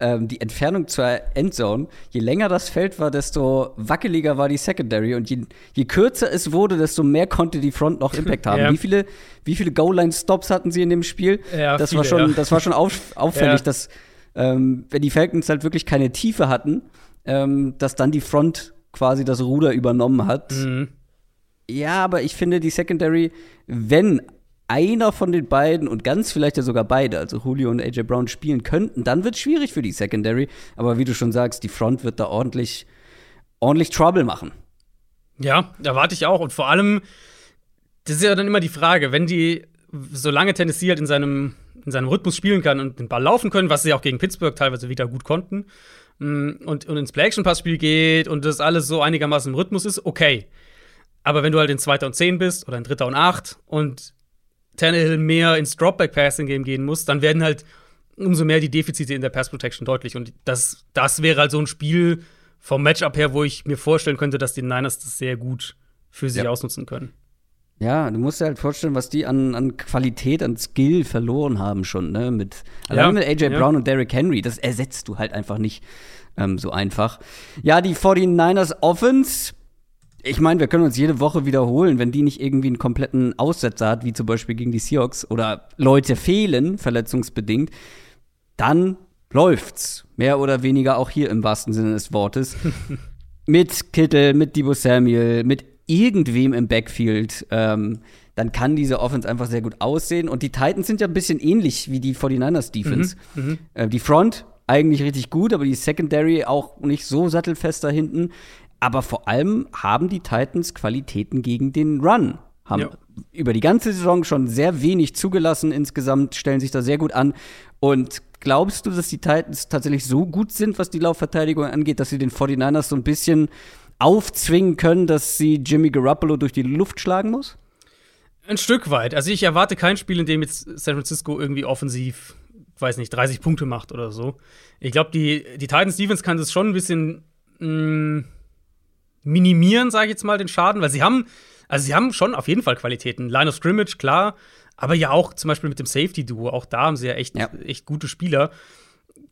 ähm, die Entfernung zur Endzone, je länger das Feld war, desto wackeliger war die Secondary und je, je kürzer es wurde, desto mehr konnte die Front noch Impact <laughs> haben. Ja. Wie viele, wie viele Goal-Line-Stops hatten sie in dem Spiel? Ja, das, viele, war schon, ja. das war schon auf, <laughs> auffällig, dass ähm, wenn die Falcons halt wirklich keine Tiefe hatten, ähm, dass dann die Front quasi das Ruder übernommen hat. Mhm. Ja, aber ich finde die Secondary, wenn einer von den beiden und ganz vielleicht ja sogar beide, also Julio und AJ Brown, spielen könnten, dann wird es schwierig für die Secondary. Aber wie du schon sagst, die Front wird da ordentlich, ordentlich Trouble machen. Ja, erwarte ich auch. Und vor allem, das ist ja dann immer die Frage, wenn die, solange Tennessee halt in seinem, in seinem Rhythmus spielen kann und den Ball laufen können, was sie auch gegen Pittsburgh teilweise wieder gut konnten, mm, und, und ins Play-Action-Passspiel geht und das alles so einigermaßen im Rhythmus ist, okay. Aber wenn du halt in Zweiter und Zehn bist oder in Dritter und Acht und Tannehill mehr ins Dropback-Passing-Game gehen muss, dann werden halt umso mehr die Defizite in der Pass-Protection deutlich. Und das, das wäre halt so ein Spiel vom Matchup her, wo ich mir vorstellen könnte, dass die Niners das sehr gut für sich ja. ausnutzen können. Ja, du musst dir halt vorstellen, was die an, an Qualität, an Skill verloren haben schon, ne? Mit, allein ja, mit AJ ja. Brown und Derrick Henry. Das ersetzt du halt einfach nicht ähm, so einfach. Ja, die 49ers Offense ich meine, wir können uns jede Woche wiederholen, wenn die nicht irgendwie einen kompletten Aussetzer hat, wie zum Beispiel gegen die Seahawks, oder Leute fehlen, verletzungsbedingt, dann läuft's. Mehr oder weniger auch hier im wahrsten Sinne des Wortes. <laughs> mit Kittel, mit Debo Samuel, mit irgendwem im Backfield, ähm, dann kann diese Offense einfach sehr gut aussehen. Und die Titans sind ja ein bisschen ähnlich wie die 49ers Defense. Mhm, mhm, äh, die Front eigentlich richtig gut, aber die Secondary auch nicht so sattelfest da hinten. Aber vor allem haben die Titans Qualitäten gegen den Run. Haben ja. über die ganze Saison schon sehr wenig zugelassen insgesamt, stellen sich da sehr gut an. Und glaubst du, dass die Titans tatsächlich so gut sind, was die Laufverteidigung angeht, dass sie den 49ers so ein bisschen aufzwingen können, dass sie Jimmy Garoppolo durch die Luft schlagen muss? Ein Stück weit. Also ich erwarte kein Spiel, in dem jetzt San Francisco irgendwie offensiv, weiß nicht, 30 Punkte macht oder so. Ich glaube, die, die Titans Defense kann das schon ein bisschen mh, mm, minimieren, sage ich jetzt mal, den Schaden, weil sie haben, also sie haben schon auf jeden Fall Qualitäten. Line of Scrimmage, klar, aber ja auch zum Beispiel mit dem Safety-Duo, auch da haben sie ja echt, ja. echt gute Spieler.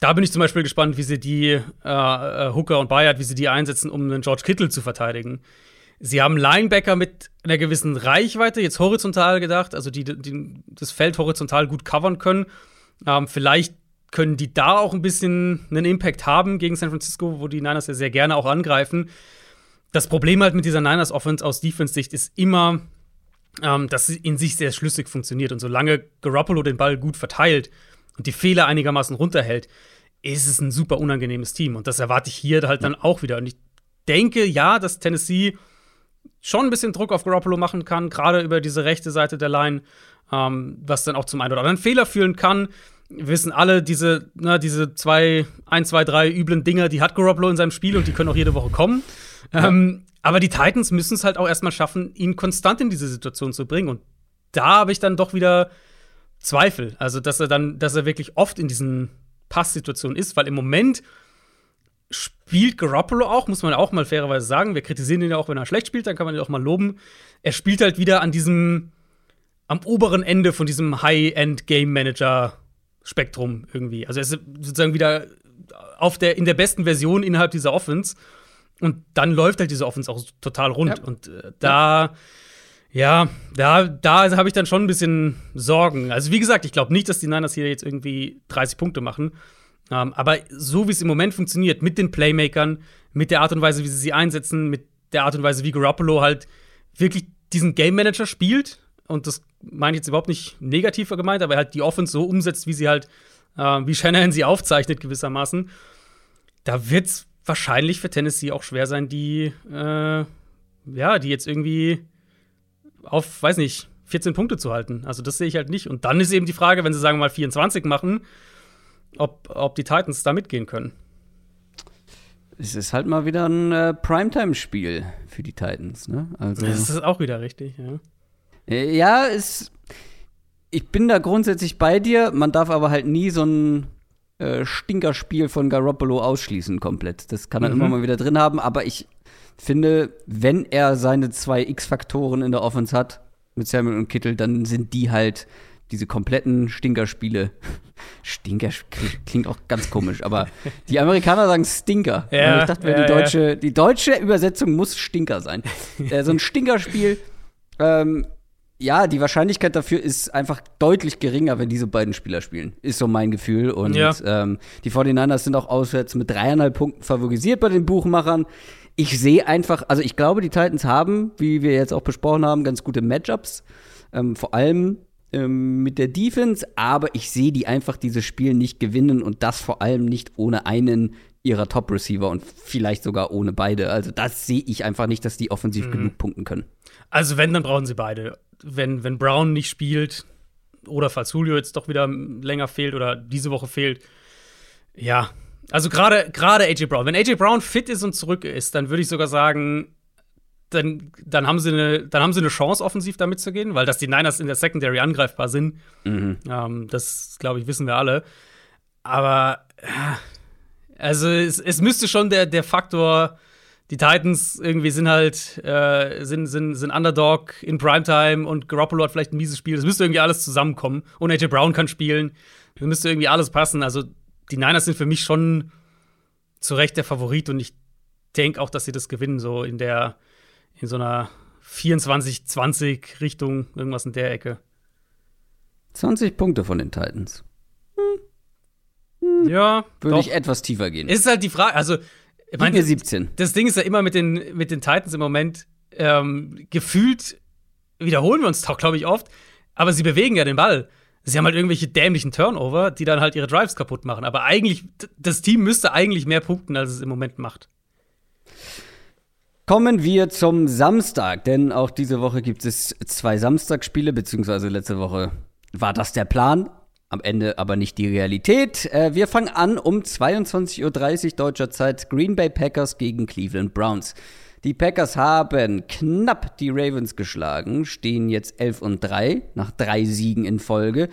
Da bin ich zum Beispiel gespannt, wie sie die äh, äh Hooker und Bayard, wie sie die einsetzen, um einen George Kittle zu verteidigen. Sie haben Linebacker mit einer gewissen Reichweite, jetzt horizontal gedacht, also die, die das Feld horizontal gut covern können. Ähm, vielleicht können die da auch ein bisschen einen Impact haben gegen San Francisco, wo die Niners ja sehr gerne auch angreifen das Problem halt mit dieser Niners Offense aus Defense-Sicht ist immer, ähm, dass sie in sich sehr schlüssig funktioniert. Und solange Garoppolo den Ball gut verteilt und die Fehler einigermaßen runterhält, ist es ein super unangenehmes Team. Und das erwarte ich hier halt dann auch wieder. Und ich denke, ja, dass Tennessee schon ein bisschen Druck auf Garoppolo machen kann, gerade über diese rechte Seite der Line, ähm, was dann auch zum einen oder anderen Fehler führen kann. Wir wissen alle, diese, na, diese zwei, ein, zwei, drei üblen Dinger, die hat Garoppolo in seinem Spiel und die können auch jede Woche kommen. Ähm, aber die Titans müssen es halt auch erstmal schaffen, ihn konstant in diese Situation zu bringen. Und da habe ich dann doch wieder Zweifel. Also, dass er dann, dass er wirklich oft in diesen Passsituationen ist, weil im Moment spielt Garoppolo auch, muss man auch mal fairerweise sagen. Wir kritisieren ihn ja auch, wenn er schlecht spielt, dann kann man ihn auch mal loben. Er spielt halt wieder an diesem, am oberen Ende von diesem High-End Game Manager Spektrum irgendwie. Also er ist sozusagen wieder auf der, in der besten Version innerhalb dieser Offense. Und dann läuft halt diese Offense auch total rund. Ja. Und äh, da, ja, da, da habe ich dann schon ein bisschen Sorgen. Also, wie gesagt, ich glaube nicht, dass die Niners hier jetzt irgendwie 30 Punkte machen. Ähm, aber so wie es im Moment funktioniert, mit den Playmakern, mit der Art und Weise, wie sie sie einsetzen, mit der Art und Weise, wie Garoppolo halt wirklich diesen Game Manager spielt, und das meine ich jetzt überhaupt nicht negativer gemeint, aber er halt die Offense so umsetzt, wie sie halt, äh, wie Shanahan sie aufzeichnet, gewissermaßen, da wird's wahrscheinlich für Tennessee auch schwer sein, die, äh, ja, die jetzt irgendwie auf, weiß nicht, 14 Punkte zu halten. Also das sehe ich halt nicht. Und dann ist eben die Frage, wenn sie sagen wir mal 24 machen, ob, ob die Titans da mitgehen können. Es ist halt mal wieder ein äh, Primetime-Spiel für die Titans, ne? Also, das ist auch wieder richtig, ja. Äh, ja, es, ich bin da grundsätzlich bei dir. Man darf aber halt nie so ein äh, Stinkerspiel von Garoppolo ausschließen komplett. Das kann er mhm. immer mal wieder drin haben, aber ich finde, wenn er seine zwei X-Faktoren in der Offense hat, mit Samuel und Kittel, dann sind die halt diese kompletten Stinkerspiele. <laughs> Stinker klingt auch ganz komisch, aber die Amerikaner sagen Stinker. Ja, ich dachte, ja, die, deutsche, ja. die deutsche Übersetzung muss Stinker sein. äh, so ein Stinkerspiel ähm, ja, die Wahrscheinlichkeit dafür ist einfach deutlich geringer, wenn diese beiden Spieler spielen. Ist so mein Gefühl. Und ja. ähm, die 49ers sind auch auswärts mit dreieinhalb Punkten favorisiert bei den Buchmachern. Ich sehe einfach, also ich glaube, die Titans haben, wie wir jetzt auch besprochen haben, ganz gute Matchups. Ähm, vor allem ähm, mit der Defense, aber ich sehe die einfach dieses Spiel nicht gewinnen und das vor allem nicht ohne einen ihrer Top-Receiver und vielleicht sogar ohne beide. Also das sehe ich einfach nicht, dass die offensiv mhm. genug punkten können. Also wenn, dann brauchen sie beide. Wenn, wenn Brown nicht spielt oder falls Julio jetzt doch wieder länger fehlt oder diese Woche fehlt, ja. Also gerade gerade AJ Brown. Wenn AJ Brown fit ist und zurück ist, dann würde ich sogar sagen, dann, dann, haben sie eine, dann haben sie eine Chance, offensiv da mitzugehen, weil dass die Niners in der Secondary angreifbar sind, mhm. ähm, das, glaube ich, wissen wir alle. Aber also es, es, müsste schon der, der Faktor, die Titans irgendwie sind halt, äh, sind, sind, sind Underdog in Primetime und Garoppolo hat vielleicht ein mieses Spiel. Es müsste irgendwie alles zusammenkommen. Und AJ Brown kann spielen. Es müsste irgendwie alles passen. Also die Niners sind für mich schon zu Recht der Favorit und ich denke auch, dass sie das gewinnen, so in der in so einer 24-20 Richtung, irgendwas in der Ecke. 20 Punkte von den Titans. Hm. Ja. Würde doch. ich etwas tiefer gehen. Ist halt die Frage, also. Ich meine, 17. Das Ding ist ja immer mit den, mit den Titans im Moment ähm, gefühlt, wiederholen wir uns doch, glaube ich, oft, aber sie bewegen ja den Ball. Sie haben halt irgendwelche dämlichen Turnover, die dann halt ihre Drives kaputt machen. Aber eigentlich, das Team müsste eigentlich mehr punkten, als es im Moment macht. Kommen wir zum Samstag, denn auch diese Woche gibt es zwei Samstagsspiele, beziehungsweise letzte Woche war das der Plan, am Ende aber nicht die Realität. Äh, wir fangen an um 22.30 Uhr deutscher Zeit, Green Bay Packers gegen Cleveland Browns. Die Packers haben knapp die Ravens geschlagen, stehen jetzt 11 und 3 nach drei Siegen in Folge.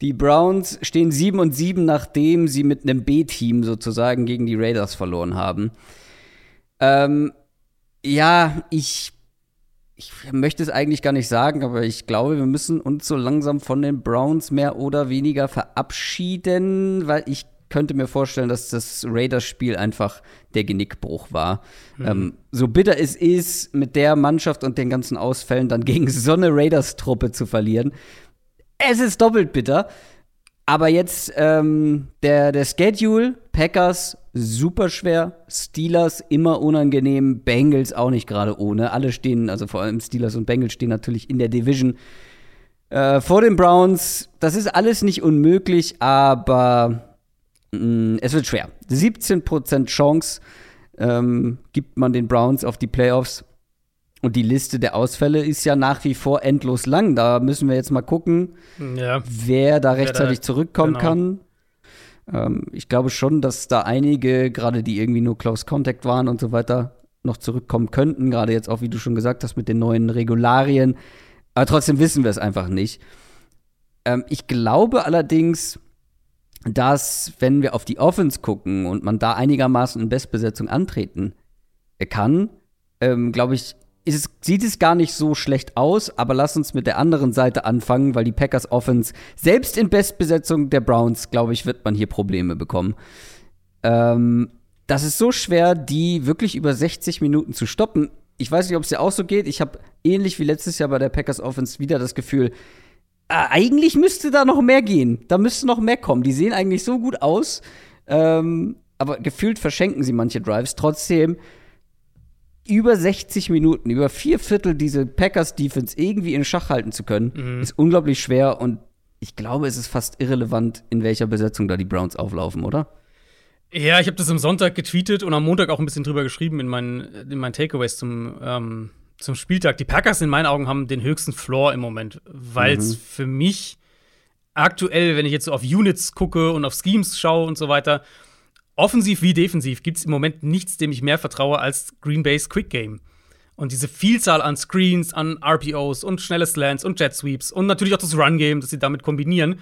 Die Browns stehen 7 und 7, nachdem sie mit einem B-Team sozusagen gegen die Raiders verloren haben. Ähm, ja, ich, ich möchte es eigentlich gar nicht sagen, aber ich glaube, wir müssen uns so langsam von den Browns mehr oder weniger verabschieden, weil ich könnte mir vorstellen, dass das Raiders-Spiel einfach der Genickbruch war. Mhm. Ähm, so bitter es ist, mit der Mannschaft und den ganzen Ausfällen dann <laughs> gegen so eine Raiders-Truppe zu verlieren. Es ist doppelt bitter. Aber jetzt ähm, der, der Schedule, Packers super schwer, Steelers immer unangenehm, Bengals auch nicht gerade ohne. Alle stehen, also vor allem Steelers und Bengals stehen natürlich in der Division äh, vor den Browns. Das ist alles nicht unmöglich, aber mh, mm, es wird schwer. 17% Chance ähm, gibt man den Browns auf die Playoffs. Und die Liste der Ausfälle ist ja nach wie vor endlos lang. Da müssen wir jetzt mal gucken, ja. wer da rechtzeitig wer da, zurückkommen genau. kann. Ähm, ich glaube schon, dass da einige, gerade die irgendwie nur Close Contact waren und so weiter, noch zurückkommen könnten. Gerade jetzt auch, wie du schon gesagt hast, mit den neuen Regularien. Aber trotzdem wissen wir es einfach nicht. Ähm, ich glaube allerdings, dass, wenn wir auf die Offense gucken und man da einigermaßen in Bestbesetzung antreten kann, ähm, glaube ich, es, sieht es gar nicht so schlecht aus, aber lass uns mit der anderen Seite anfangen, weil die Packers Offense, selbst in Bestbesetzung der Browns, glaube ich, wird man hier Probleme bekommen. Ähm, das ist so schwer, die wirklich über 60 Minuten zu stoppen. Ich weiß nicht, ob es dir auch so geht. Ich habe ähnlich wie letztes Jahr bei der Packers Offense wieder das Gefühl, äh, eigentlich müsste da noch mehr gehen. Da müsste noch mehr kommen. Die sehen eigentlich so gut aus. Ähm, aber gefühlt verschenken sie manche Drives. Trotzdem über 60 Minuten, über vier Viertel diese Packers-Defense irgendwie in Schach halten zu können, mhm. ist unglaublich schwer und ich glaube, es ist fast irrelevant, in welcher Besetzung da die Browns auflaufen, oder? Ja, ich habe das am Sonntag getweetet und am Montag auch ein bisschen drüber geschrieben in meinen, in meinen Takeaways zum, ähm, zum Spieltag. Die Packers in meinen Augen haben den höchsten Floor im Moment, weil es mhm. für mich aktuell, wenn ich jetzt so auf Units gucke und auf Schemes schaue und so weiter, offensiv wie defensiv gibt es im Moment nichts, dem ich mehr vertraue als Green Bay's Quick Game. Und diese Vielzahl an Screens, an RPOs und schnelle Slants und Jet Sweeps und natürlich auch das Run Game, das sie damit kombinieren,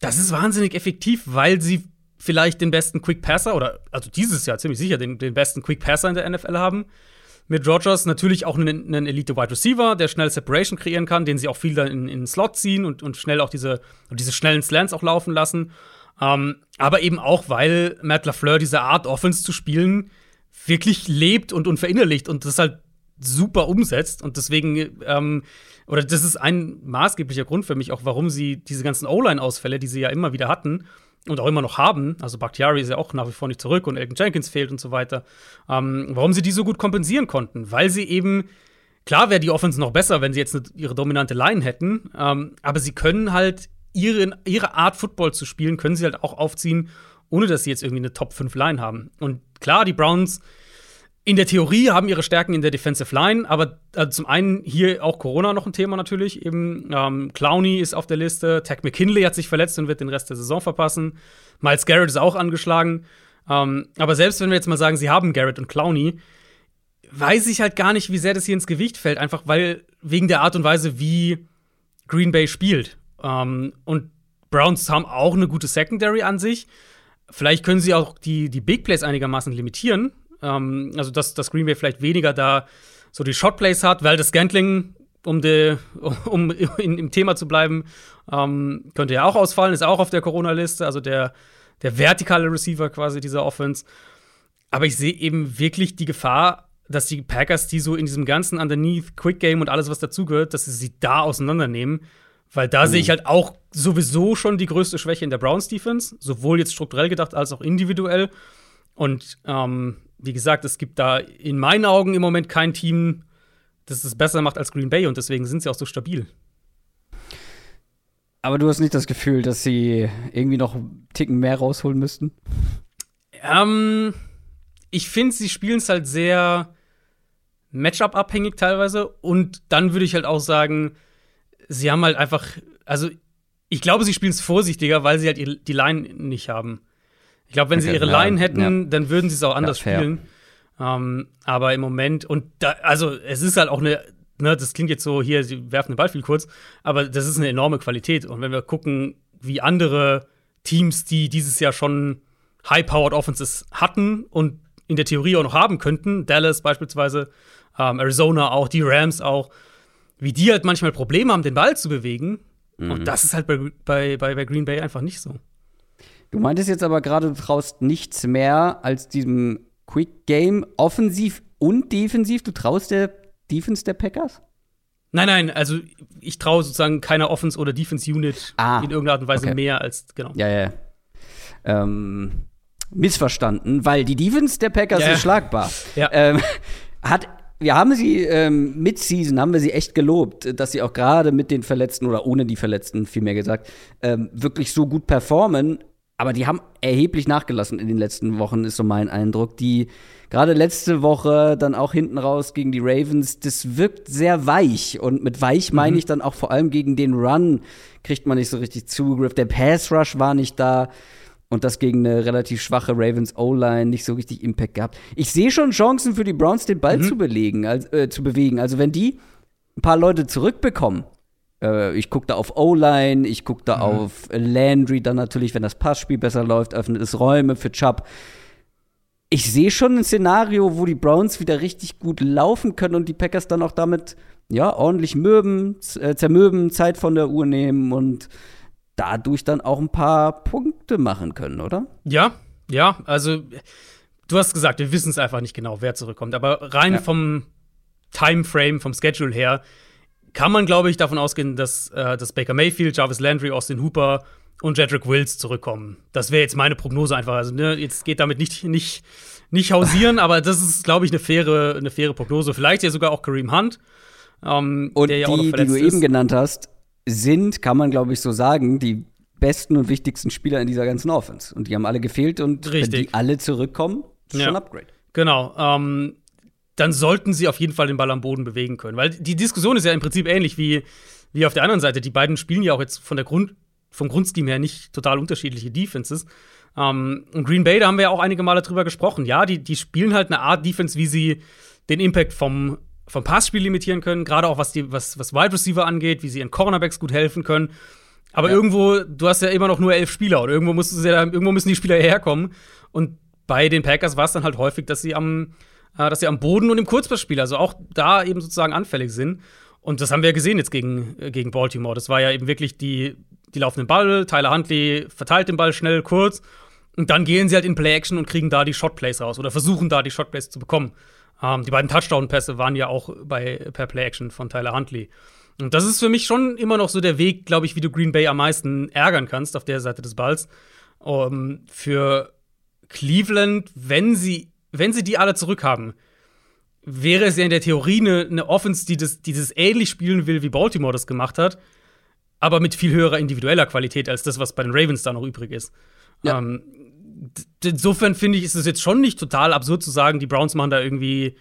das ist wahnsinnig effektiv, weil sie vielleicht den besten Quick Passer oder also dieses Jahr ziemlich sicher den, den besten Quick Passer in der NFL haben. Mit Rogers natürlich auch einen, einen Elite Wide Receiver, der schnell Separation kreieren kann, den sie auch viel dann in, in den Slot ziehen und, und schnell auch diese, diese schnellen Slants auch laufen lassen. Ähm, aber eben auch, weil Matt LaFleur diese Art, Offense zu spielen, wirklich lebt und, und verinnerlicht und das halt super umsetzt. Und deswegen, ähm, oder das ist ein maßgeblicher Grund für mich auch, warum sie diese ganzen O-Line-Ausfälle, die sie ja immer wieder hatten und auch immer noch haben, also Bakhtiari ist ja auch nach wie vor nicht zurück und Elton Jenkins fehlt und so weiter, ähm, warum sie die so gut kompensieren konnten. Weil sie eben, klar wäre die Offense noch besser, wenn sie jetzt ihre dominante Line hätten, ähm, aber sie können halt ihre, ihre Art Football zu spielen, können sie halt auch aufziehen ohne dass sie jetzt irgendwie eine Top 5 Line haben. Und klar, die Browns in der Theorie haben ihre Stärken in der Defensive Line, aber also zum einen hier auch Corona noch ein Thema natürlich. Eben ähm, Clowney ist auf der Liste, Tech McKinley hat sich verletzt und wird den Rest der Saison verpassen. Miles Garrett ist auch angeschlagen. Ähm, aber selbst wenn wir jetzt mal sagen, sie haben Garrett und Clowney, weiß ich halt gar nicht, wie sehr das hier ins Gewicht fällt, einfach weil wegen der Art und Weise, wie Green Bay spielt. Ähm, und Browns haben auch eine gute Secondary an sich. Vielleicht können sie auch die, die Big Plays einigermaßen limitieren. Ähm, also, dass, dass Green Bay vielleicht weniger da so die Shot Plays hat, weil das Scantling, um, de, <laughs> um in, im Thema zu bleiben, ähm, könnte ja auch ausfallen, ist auch auf der Corona-Liste, also der, der vertikale Receiver quasi dieser Offense. Aber ich sehe eben wirklich die Gefahr, dass die Packers die so in diesem ganzen Underneath, Quick Game und alles, was dazugehört, dass sie sie da auseinandernehmen. Weil da mhm. sehe ich halt auch sowieso schon die größte Schwäche in der Browns Defense, sowohl jetzt strukturell gedacht als auch individuell. Und ähm, wie gesagt, es gibt da in meinen Augen im Moment kein Team, das es besser macht als Green Bay und deswegen sind sie auch so stabil. Aber du hast nicht das Gefühl, dass sie irgendwie noch einen Ticken mehr rausholen müssten? Ähm, ich finde, sie spielen es halt sehr Matchup-abhängig teilweise. Und dann würde ich halt auch sagen, sie haben halt einfach, also ich glaube, sie spielen es vorsichtiger, weil sie halt die Line nicht haben. Ich glaube, wenn okay, sie ihre ja, Line hätten, ja. dann würden sie es auch anders ja, spielen. Ähm, aber im Moment, und da, also es ist halt auch eine, ne, das klingt jetzt so, hier, sie werfen den Ball viel kurz, aber das ist eine enorme Qualität. Und wenn wir gucken, wie andere Teams, die dieses Jahr schon High-Powered Offenses hatten und in der Theorie auch noch haben könnten, Dallas beispielsweise, ähm, Arizona auch, die Rams auch, wie die halt manchmal Probleme haben, den Ball zu bewegen. Mhm. Und das ist halt bei, bei, bei, Green Bay einfach nicht so. Du meintest jetzt aber gerade, du traust nichts mehr als diesem Quick Game offensiv und defensiv. Du traust der Defense der Packers? Nein, nein, also ich traue sozusagen keiner Offense- oder Defense-Unit ah, in irgendeiner Art und Weise okay. mehr als, genau. Ja, ja. Ähm, missverstanden, weil die Defense der Packers ja. ist schlagbar. Ja. Ähm, hat wir haben sie ähm, mit Season haben wir sie echt gelobt, dass sie auch gerade mit den Verletzten oder ohne die Verletzten, vielmehr gesagt, ähm, wirklich so gut performen. Aber die haben erheblich nachgelassen in den letzten Wochen, ist so mein Eindruck. Die gerade letzte Woche dann auch hinten raus gegen die Ravens, das wirkt sehr weich. Und mit weich meine mhm. ich dann auch vor allem gegen den Run kriegt man nicht so richtig Zugriff. Der Pass Rush war nicht da und das gegen eine relativ schwache Ravens O-Line nicht so richtig Impact gehabt. Ich sehe schon Chancen für die Browns, den Ball mhm. zu belegen, äh, zu bewegen. Also wenn die ein paar Leute zurückbekommen, äh, ich gucke da auf O-Line, ich gucke da mhm. auf Landry, dann natürlich, wenn das Passspiel besser läuft, öffnet es Räume für Chubb. Ich sehe schon ein Szenario, wo die Browns wieder richtig gut laufen können und die Packers dann auch damit ja ordentlich mürben, äh, zermürben, Zeit von der Uhr nehmen und dadurch dann auch ein paar Punkte machen können, oder? Ja, ja, also du hast gesagt, wir wissen es einfach nicht genau, wer zurückkommt. Aber rein ja. vom Timeframe, vom Schedule her, kann man, glaube ich, davon ausgehen, dass, äh, dass Baker Mayfield, Jarvis Landry, Austin Hooper und Jedrick Wills zurückkommen. Das wäre jetzt meine Prognose einfach. Also, ne, jetzt geht damit nicht, nicht, nicht hausieren, <laughs> aber das ist, glaube ich, eine faire, eine faire Prognose. Vielleicht ja sogar auch Kareem Hunt. Ähm, und ja die, die du ist. eben genannt hast, sind, kann man glaube ich so sagen, die besten und wichtigsten Spieler in dieser ganzen Offense. Und die haben alle gefehlt und Richtig. wenn die alle zurückkommen, ist ja. schon ein Upgrade. Genau. Ähm, dann sollten sie auf jeden Fall den Ball am Boden bewegen können. Weil die Diskussion ist ja im Prinzip ähnlich wie, wie auf der anderen Seite. Die beiden spielen ja auch jetzt von der Grund, vom Grundscheme her nicht total unterschiedliche Defenses. Ähm, und Green Bay, da haben wir ja auch einige Male drüber gesprochen. Ja, die, die spielen halt eine Art Defense, wie sie den Impact vom vom Passspiel limitieren können, gerade auch was die, was, was Wide Receiver angeht, wie sie ihren Cornerbacks gut helfen können. Aber ja. irgendwo, du hast ja immer noch nur elf Spieler und irgendwo, musst du ja, irgendwo müssen die Spieler herkommen. Und bei den Packers war es dann halt häufig, dass sie am, äh, dass sie am Boden und im Kurzpassspiel, also auch da eben sozusagen anfällig sind. Und das haben wir ja gesehen jetzt gegen, äh, gegen Baltimore. Das war ja eben wirklich die, die laufen den Ball, Tyler Huntley verteilt den Ball schnell, kurz. Und dann gehen sie halt in Play-Action und kriegen da die Shotplays raus oder versuchen da die Shotplays zu bekommen. Ähm, die beiden Touchdown-Pässe waren ja auch bei per Play-Action von Tyler Huntley. Und das ist für mich schon immer noch so der Weg, glaube ich, wie du Green Bay am meisten ärgern kannst auf der Seite des Balls. Um, ähm, für Cleveland, wenn sie, wenn sie die alle zurückhaben, wäre es ja in der Theorie eine, eine Offense, die das, die das ähnlich spielen will, wie Baltimore das gemacht hat, aber mit viel höherer individueller Qualität als das, was bei den Ravens da noch übrig ist. Ja. Ähm, insofern finde ich, ist es jetzt schon nicht total absurd zu sagen, die Browns machen da irgendwie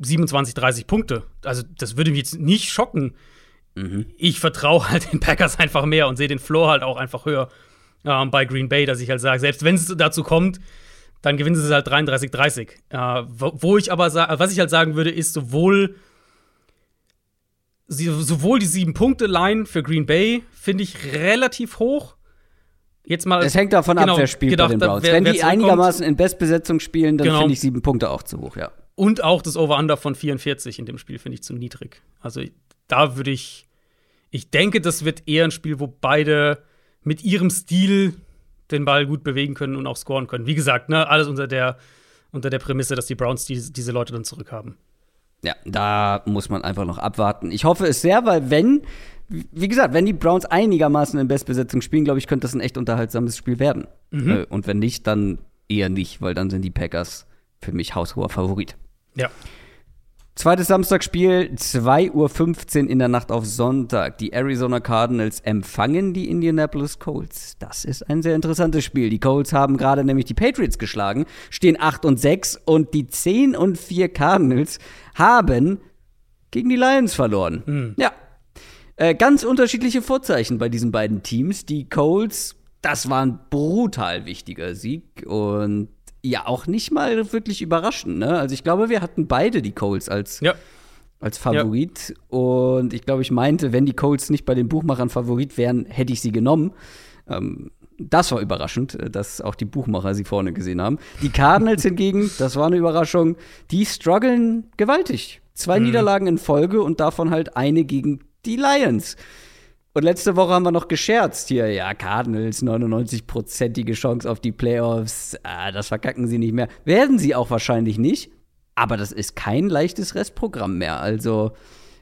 27, 30 Punkte. Also, das würde mich jetzt nicht schocken. Mhm. Ich vertraue halt den Packers einfach mehr und sehe den Floor halt auch einfach höher äh, bei Green Bay, dass ich halt sage, selbst wenn es dazu kommt, dann gewinnen sie es halt 33-30. Äh, wo, wo, ich aber was ich halt sagen würde, ist sowohl sowohl die sieben Punkte Line für Green Bay finde ich relativ hoch. Jetzt mal. Es hängt davon genau, ab, wer spielt gedacht, bei den Browns. Wer, Wenn wer die einigermaßen in Bestbesetzung spielen, dann genau. finde ich sieben Punkte auch zu hoch, ja. Und auch das Over-Under von 44 in dem Spiel finde ich zu niedrig. Also da würde ich. Ich denke, das wird eher ein Spiel, wo beide mit ihrem Stil den Ball gut bewegen können und auch scoren können. Wie gesagt, ne, alles unter der, unter der Prämisse, dass die Browns die, diese Leute dann zurückhaben. Ja, da muss man einfach noch abwarten. Ich hoffe es sehr, weil wenn, wie gesagt, wenn die Browns einigermaßen in Bestbesetzung spielen, glaube ich, könnte das ein echt unterhaltsames Spiel werden. Mhm. Äh, und wenn nicht, dann eher nicht, weil dann sind die Packers für mich haushoher Favorit. Ja. Zweites Samstagspiel, 2.15 Uhr in der Nacht auf Sonntag. Die Arizona Cardinals empfangen die Indianapolis Colts. Das ist ein sehr interessantes Spiel. Die Colts haben gerade nämlich die Patriots geschlagen, stehen 8 und 6 und die 10 und 4 Cardinals haben gegen die Lions verloren. Mhm. Ja. Äh, ganz unterschiedliche Vorzeichen bei diesen beiden Teams. Die Colts, das war ein brutal wichtiger Sieg und ja auch nicht mal wirklich überraschend. Ne? Also ich glaube, wir hatten beide die Colts als, ja. als Favorit. Ja. Und ich glaube, ich meinte, wenn die Colts nicht bei den Buchmachern Favorit wären, hätte ich sie genommen. Ähm, das war überraschend, äh, dass auch die Buchmacher sie vorne gesehen haben. Die Cardinals <laughs> hingegen, das war eine Überraschung, die strugglen gewaltig. Zwei mhm. Niederlagen in Folge und davon halt eine gegen die Lions. Und letzte Woche haben wir noch gescherzt hier, ja, Cardinals, 99-prozentige Chance auf die Playoffs. Ah, das verkacken sie nicht mehr. Werden sie auch wahrscheinlich nicht. Aber das ist kein leichtes Restprogramm mehr. Also,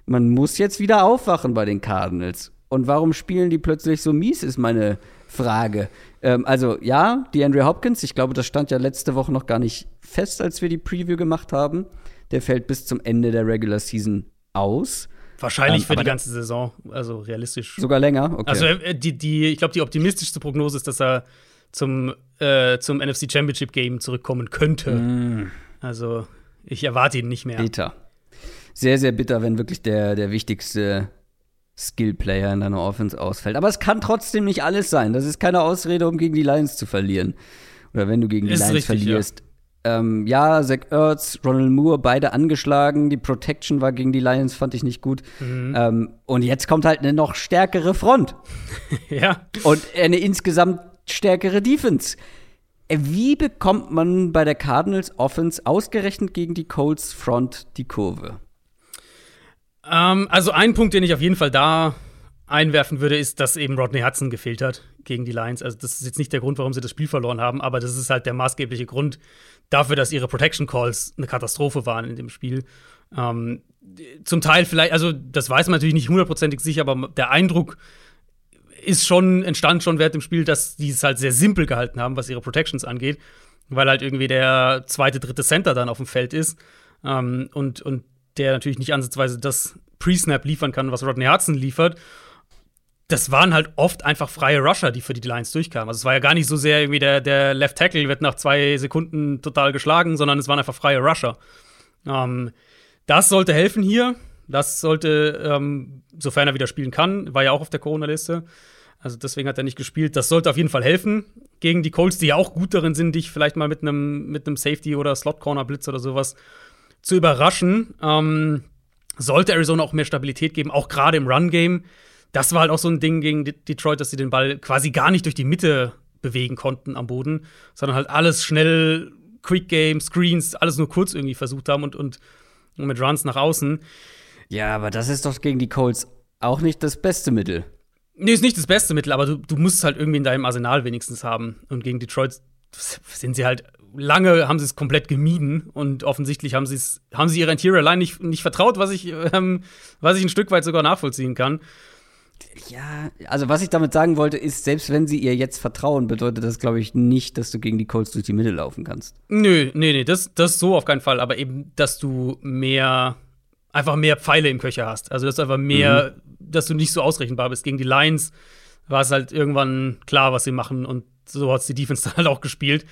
man muss jetzt wieder aufwachen bei den Cardinals. Und warum spielen die plötzlich so mies, ist meine Frage. Ähm, also, ja, die Andrew Hopkins, ich glaube, das stand ja letzte Woche noch gar nicht fest, als wir die Preview gemacht haben. Der fällt bis zum Ende der Regular Season aus. Wahrscheinlich ähm, für die ganze Saison, also realistisch. Sogar länger, okay. Also äh, die, die, ich glaube, die optimistischste Prognose ist, dass er zum, äh, zum NFC Championship Game zurückkommen könnte. Mm. Also ich erwarte ihn nicht mehr. Bitter. Sehr, sehr bitter, wenn wirklich der, der wichtigste Skill-Player in deiner Offense ausfällt. Aber es kann trotzdem nicht alles sein. Das ist keine Ausrede, um gegen die Lions zu verlieren. Oder wenn du gegen die ist Lions richtig, verlierst. Ja. Ähm, ja, Zach Ertz, Ronald Moore, beide angeschlagen. Die Protection war gegen die Lions, fand ich nicht gut. Mhm. Ähm, und jetzt kommt halt eine noch stärkere Front. <laughs> ja. Und eine insgesamt stärkere Defense. Äh, wie bekommt man bei der Cardinals Offense ausgerechnet gegen die Colts Front die Kurve? Ähm, also ein Punkt, den ich auf jeden Fall da einwerfen würde, ist, dass eben Rodney Hudson gefehlt hat gegen die Lions. Also das ist jetzt nicht der Grund, warum sie das Spiel verloren haben, aber das ist halt der maßgebliche Grund dafür, dass ihre Protection Calls eine Katastrophe waren in dem Spiel. Ähm, zum Teil vielleicht, also das weiß man natürlich nicht hundertprozentig sicher, aber der Eindruck ist schon, entstand schon während dem Spiel, dass die es halt sehr simpel gehalten haben, was ihre Protections angeht, weil halt irgendwie der zweite, dritte Center dann auf dem Feld ist ähm, und, und der natürlich nicht ansatzweise das Pre-Snap liefern kann, was Rodney Hudson liefert das waren halt oft einfach freie Rusher, die für die Lions durchkamen. Also es war ja gar nicht so sehr irgendwie der, der Left Tackle wird nach zwei Sekunden total geschlagen, sondern es waren einfach freie Rusher. Ähm, das sollte helfen hier. Das sollte, ähm, sofern er wieder spielen kann, war ja auch auf der Corona-Liste. Also deswegen hat er nicht gespielt. Das sollte auf jeden Fall helfen gegen die Colts, die ja auch gut darin sind, dich vielleicht mal mit einem mit Safety oder Slot Corner Blitz oder sowas zu überraschen. Ähm, sollte Arizona auch mehr Stabilität geben, auch gerade im Run Game das war halt auch so ein Ding gegen Detroit, dass sie den Ball quasi gar nicht durch die Mitte bewegen konnten am Boden, sondern halt alles schnell, Quick Game, Screens, alles nur kurz irgendwie versucht haben und, und, und mit Runs nach außen. Ja, aber das ist doch gegen die Colts auch nicht das beste Mittel. Nee, ist nicht das beste Mittel, aber du, du musst es halt irgendwie in deinem Arsenal wenigstens haben. Und gegen Detroit sind sie halt lange haben sie es komplett gemieden und offensichtlich haben, haben sie ihrer Interior Line nicht, nicht vertraut, was ich, ähm, was ich ein Stück weit sogar nachvollziehen kann. Ja, also was ich damit sagen wollte, ist, selbst wenn sie ihr jetzt vertrauen, bedeutet das, glaube ich, nicht, dass du gegen die Colts durch die Mitte laufen kannst. Nö, nee, nee, das, das so auf keinen Fall, aber eben, dass du mehr, einfach mehr Pfeile im Köcher hast. Also, dass du einfach mehr, mhm. dass du nicht so ausrechenbar bist. Gegen die Lions war es halt irgendwann klar, was sie machen und so hat's die Defense <laughs> dann halt auch gespielt.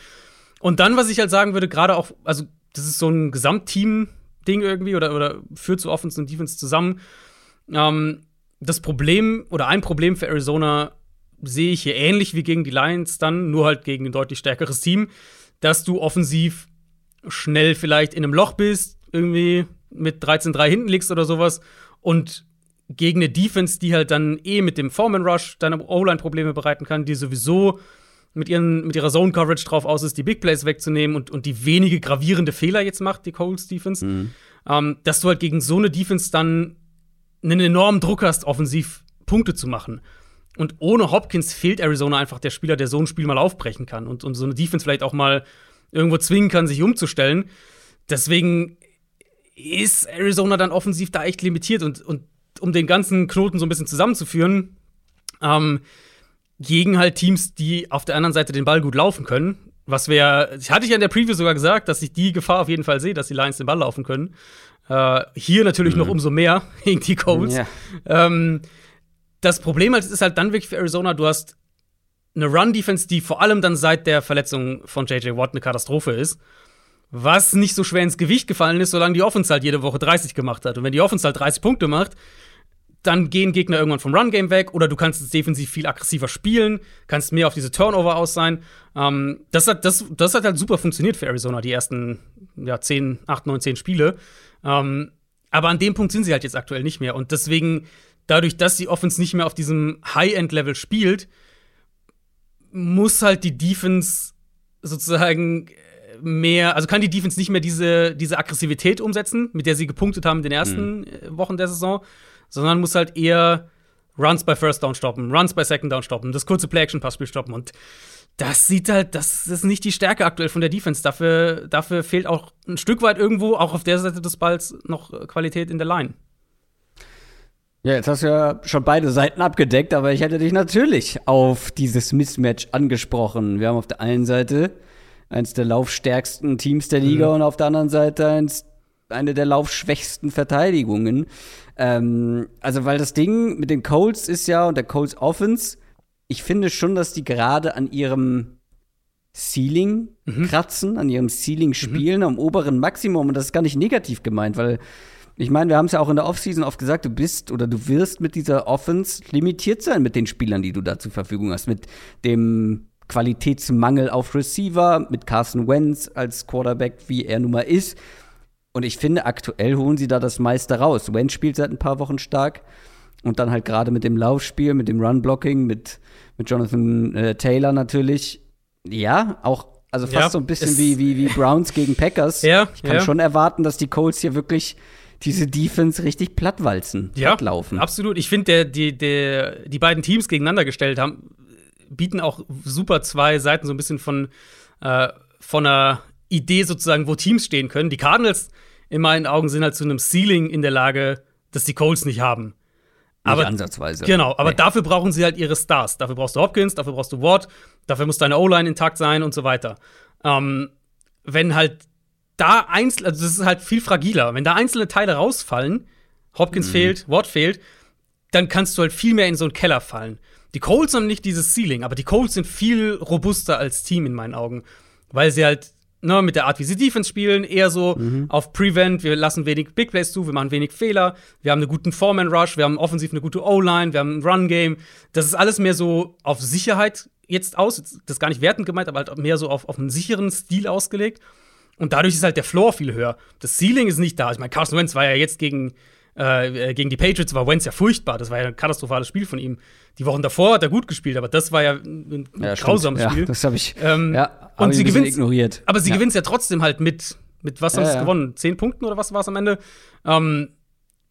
Und dann, was ich halt sagen würde, gerade auch, also das ist so ein Gesamtteam-Ding irgendwie oder, oder führt zu Offense und Defense zusammen. Ähm, das Problem oder ein Problem für Arizona sehe ich hier ähnlich wie gegen die Lions dann, nur halt gegen ein deutlich stärkeres Team, dass du offensiv schnell vielleicht in einem Loch bist, irgendwie mit 13-3 hinten liegst oder sowas und gegen eine Defense, die halt dann eh mit dem Foreman Rush deine O-Line Probleme bereiten kann, die sowieso mit, ihren, mit ihrer Zone Coverage drauf aus ist, die Big Plays wegzunehmen und, und die wenige gravierende Fehler jetzt macht, die Coles Defense, mhm. ähm, dass du halt gegen so eine Defense dann einen enormen Druck hast, offensiv Punkte zu machen. Und ohne Hopkins fehlt Arizona einfach der Spieler, der so ein Spiel mal aufbrechen kann und, und so eine Defense vielleicht auch mal irgendwo zwingen kann, sich umzustellen. Deswegen ist Arizona dann offensiv da echt limitiert und, und um den ganzen Knoten so ein bisschen zusammenzuführen, ähm, gegen halt Teams, die auf der anderen Seite den Ball gut laufen können. Was wäre, hatte ich ja in der Preview sogar gesagt, dass ich die Gefahr auf jeden Fall sehe, dass die Lions den Ball laufen können. Äh, hier natürlich mhm. noch umso mehr <laughs> gegen die Colts. Ja. Ähm, das Problem halt ist halt dann wirklich für Arizona, du hast eine Run-Defense, die vor allem dann seit der Verletzung von J.J. Watt eine Katastrophe ist. Was nicht so schwer ins Gewicht gefallen ist, solange die Offense halt jede Woche 30 gemacht hat. Und wenn die Offense halt 30 Punkte macht, dann gehen Gegner irgendwann vom Run-Game weg oder du kannst es defensiv viel aggressiver spielen, kannst mehr auf diese Turnover aus sein. Ähm, das, hat, das, das hat halt super funktioniert für Arizona, die ersten ja, 10, 8, 9, 10 Spiele. Ähm, aber an dem Punkt sind sie halt jetzt aktuell nicht mehr. Und deswegen, dadurch, dass die Offense nicht mehr auf diesem High-End-Level spielt, muss halt die Defense sozusagen mehr, also kann die Defense nicht mehr diese, diese Aggressivität umsetzen, mit der sie gepunktet haben in den ersten mhm. Wochen der Saison, sondern muss halt eher Runs bei First Down stoppen, Runs bei Second Down stoppen, das kurze Play-Action-Passspiel stoppen. Und das sieht halt, das ist nicht die Stärke aktuell von der Defense. Dafür, dafür fehlt auch ein Stück weit irgendwo, auch auf der Seite des Balls, noch Qualität in der Line. Ja, jetzt hast du ja schon beide Seiten abgedeckt, aber ich hätte dich natürlich auf dieses Mismatch angesprochen. Wir haben auf der einen Seite eins der laufstärksten Teams der Liga mhm. und auf der anderen Seite eins, eine der laufschwächsten Verteidigungen. Ähm, also, weil das Ding mit den Colts ist ja und der Colts Offense, ich finde schon, dass die gerade an ihrem Ceiling mhm. kratzen, an ihrem Ceiling mhm. spielen, mhm. am oberen Maximum. Und das ist gar nicht negativ gemeint, weil ich meine, wir haben es ja auch in der Offseason oft gesagt, du bist oder du wirst mit dieser Offense limitiert sein mit den Spielern, die du da zur Verfügung hast. Mit dem Qualitätsmangel auf Receiver, mit Carson Wentz als Quarterback, wie er nun mal ist. Und ich finde, aktuell holen sie da das meiste raus. Wentz spielt seit ein paar Wochen stark. Und dann halt gerade mit dem Laufspiel, mit dem Run-Blocking, mit, mit Jonathan äh, Taylor natürlich. Ja, auch, also fast ja, so ein bisschen wie, wie, wie Browns gegen Packers. <laughs> Ja, ich kann ja. schon erwarten, dass die Colts hier wirklich diese Defense richtig plattwalzen, ja, plattlaufen. Absolut. Ich finde, die, der, die beiden Teams gegeneinander gestellt haben, bieten auch super zwei Seiten so ein bisschen von, äh, von einer Idee sozusagen, wo Teams stehen können. Die Cardinals in meinen Augen sind halt zu einem Ceiling in der Lage, das die Colts nicht haben. Aber, nicht ansatzweise. Genau, aber nee. dafür brauchen sie halt ihre Stars. Dafür brauchst du Hopkins, dafür brauchst du Watt, dafür muss deine O-Line intakt sein und so weiter. Ähm, wenn halt da einzelne, also das ist halt viel fragiler, wenn da einzelne Teile rausfallen, Hopkins mhm. fehlt, Watt fehlt, dann kannst du halt viel mehr in so einen Keller fallen. Die Colts haben nicht dieses Ceiling, aber die Colts sind viel robuster als Team in meinen Augen, weil sie halt ne, mit der Art, wie sie Defense spielen, eher so mhm. auf Prevent. Wir lassen wenig Big Plays zu, wir machen wenig Fehler. Wir haben einen guten Foreman Rush, wir haben offensiv eine gute O-Line, wir haben ein Run Game. Das ist alles mehr so auf Sicherheit jetzt aus. Das ist gar nicht wertend gemeint, aber halt mehr so auf, auf einen sicheren Stil ausgelegt. Und dadurch ist halt der Floor viel höher. Das Ceiling ist nicht da. Ich meine, Carson Wentz war ja jetzt gegen, äh, gegen die Patriots, war Wentz ja furchtbar. Das war ja ein katastrophales Spiel von ihm. Die Wochen davor hat er gut gespielt, aber das war ja ein ja, grausames stimmt. Spiel. Ja, das habe ich ähm, ja, und sie gewinnt ignoriert. Aber sie ja. gewinnt ja trotzdem halt mit, mit was haben sie gewonnen? Zehn Punkten oder was war es am Ende? Ähm,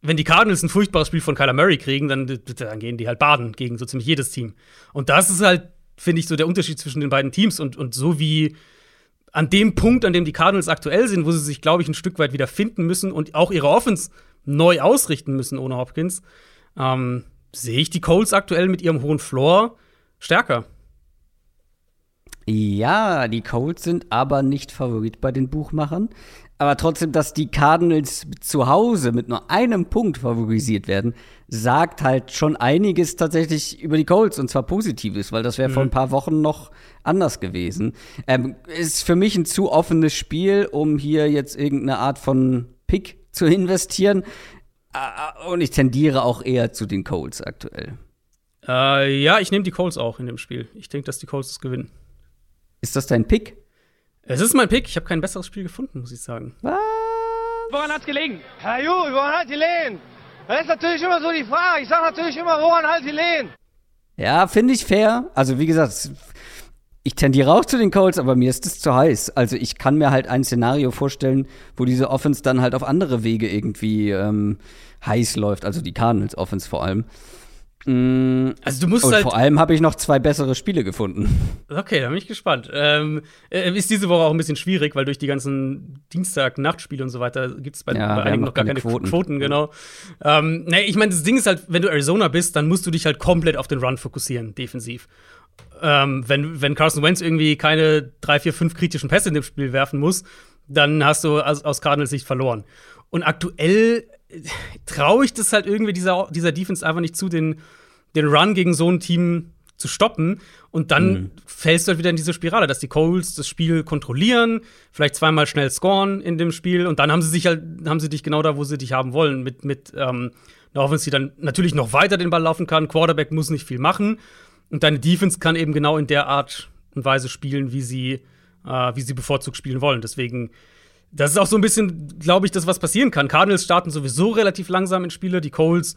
wenn die Cardinals ein furchtbares Spiel von Kyler Murray kriegen, dann, dann gehen die halt baden gegen so ziemlich jedes Team. Und das ist halt, finde ich, so der Unterschied zwischen den beiden Teams. Und, und so wie an dem Punkt, an dem die Cardinals aktuell sind, wo sie sich, glaube ich, ein Stück weit wieder finden müssen und auch ihre Offense neu ausrichten müssen ohne Hopkins, ähm, sehe ich die Colts aktuell mit ihrem hohen Floor stärker. Ja, die Colts sind aber nicht Favorit bei den Buchmachern. Aber trotzdem, dass die Cardinals zu Hause mit nur einem Punkt favorisiert werden, sagt halt schon einiges tatsächlich über die Colts und zwar Positives, weil das wäre mhm. vor ein paar Wochen noch anders gewesen. Ähm, ist für mich ein zu offenes Spiel, um hier jetzt irgendeine Art von Pick zu investieren. Äh, und ich tendiere auch eher zu den Colts aktuell. Äh, ja, ich nehme die Colts auch in dem Spiel. Ich denke, dass die Colts es gewinnen. Ist das dein Pick? Es ist mein Pick. Ich habe kein besseres Spiel gefunden, muss ich sagen. Was? Woran hat's gelegen? Herr Ju, woran hat gelegen? Das ist natürlich immer so die Frage. Ich sage natürlich immer, woran hat gelegen? Ja, finde ich fair. Also, wie gesagt, ich tendiere auch zu den Colts, aber mir ist es zu heiß. Also, ich kann mir halt ein Szenario vorstellen, wo diese Offense dann halt auf andere Wege irgendwie ähm, heiß läuft. Also, die Cardinals Offense vor allem. Mm, also du musst und halt vor allem habe ich noch zwei bessere Spiele gefunden. Okay, da bin ich gespannt. Ähm, äh, ist diese Woche auch ein bisschen schwierig, weil durch die ganzen Dienstag-Nachtspiele und so weiter gibt es bei, ja, bei einigen noch gar keine Quoten. Quoten genau. Ähm, nee, ich meine, das Ding ist halt, wenn du Arizona bist, dann musst du dich halt komplett auf den Run fokussieren, defensiv. Ähm, wenn, wenn Carson Wentz irgendwie keine drei, vier, fünf kritischen Pässe in dem Spiel werfen muss, dann hast du aus, aus Cardinals Sicht verloren. Und aktuell traue ich das halt irgendwie dieser, dieser Defense einfach nicht zu, den, den Run gegen so ein Team zu stoppen. Und dann mhm. fällst du halt wieder in diese Spirale, dass die Coles das Spiel kontrollieren, vielleicht zweimal schnell scoren in dem Spiel und dann haben sie sich halt, haben sie dich genau da, wo sie dich haben wollen, mit, mit ähm, einer Offense, die dann natürlich noch weiter den Ball laufen kann. Quarterback muss nicht viel machen. Und deine Defense kann eben genau in der Art und Weise spielen, wie sie, äh, wie sie bevorzugt spielen wollen. Deswegen das ist auch so ein bisschen, glaube ich, das, was passieren kann. Cardinals starten sowieso relativ langsam in Spiele. Die Coles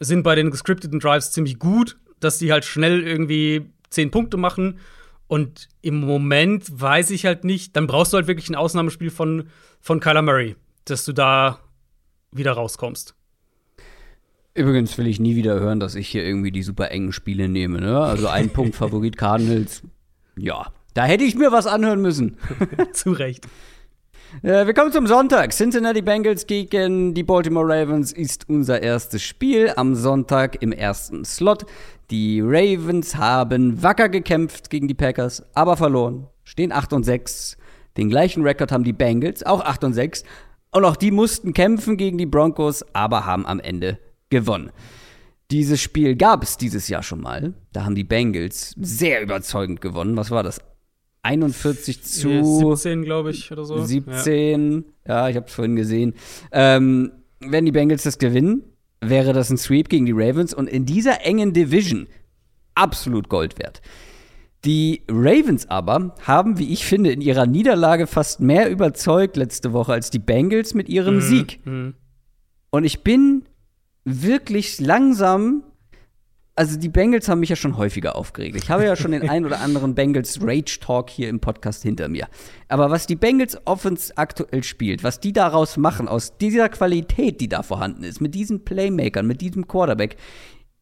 sind bei den gescripteten Drives ziemlich gut, dass die halt schnell irgendwie zehn Punkte machen. Und im Moment weiß ich halt nicht, dann brauchst du halt wirklich ein Ausnahmespiel von, von Kyler Murray, dass du da wieder rauskommst. Übrigens will ich nie wieder hören, dass ich hier irgendwie die super engen Spiele nehme. Ne? Also ein <laughs> Punkt Favorit Cardinals. Ja, da hätte ich mir was anhören müssen. <laughs> Zu Recht. Äh, wir kommen zum Sonntag. Cincinnati Bengals gegen die Baltimore Ravens ist unser erstes Spiel am Sonntag im ersten Slot. Die Ravens haben wacker gekämpft gegen die Packers, aber verloren. Stehen 8 und 6. Den gleichen Rekord haben die Bengals, auch 8 und 6. Und auch die mussten kämpfen gegen die Broncos, aber haben am Ende gewonnen. Dieses Spiel gab es dieses Jahr schon mal. Da haben die Bengals sehr überzeugend gewonnen. Was war das? 41 zu 17, glaube ich, oder so. 17, ja, ja ich habe es vorhin gesehen. Ähm, wenn die Bengals das gewinnen, wäre das ein Sweep gegen die Ravens und in dieser engen Division absolut Gold wert. Die Ravens aber haben, wie ich finde, in ihrer Niederlage fast mehr überzeugt letzte Woche als die Bengals mit ihrem mhm. Sieg. Mhm. Und ich bin wirklich langsam also die Bengals haben mich ja schon häufiger aufgeregt. Ich habe ja schon den ein oder anderen Bengals Rage Talk hier im Podcast hinter mir. Aber was die Bengals Offense aktuell spielt, was die daraus machen, aus dieser Qualität, die da vorhanden ist, mit diesen Playmakern, mit diesem Quarterback,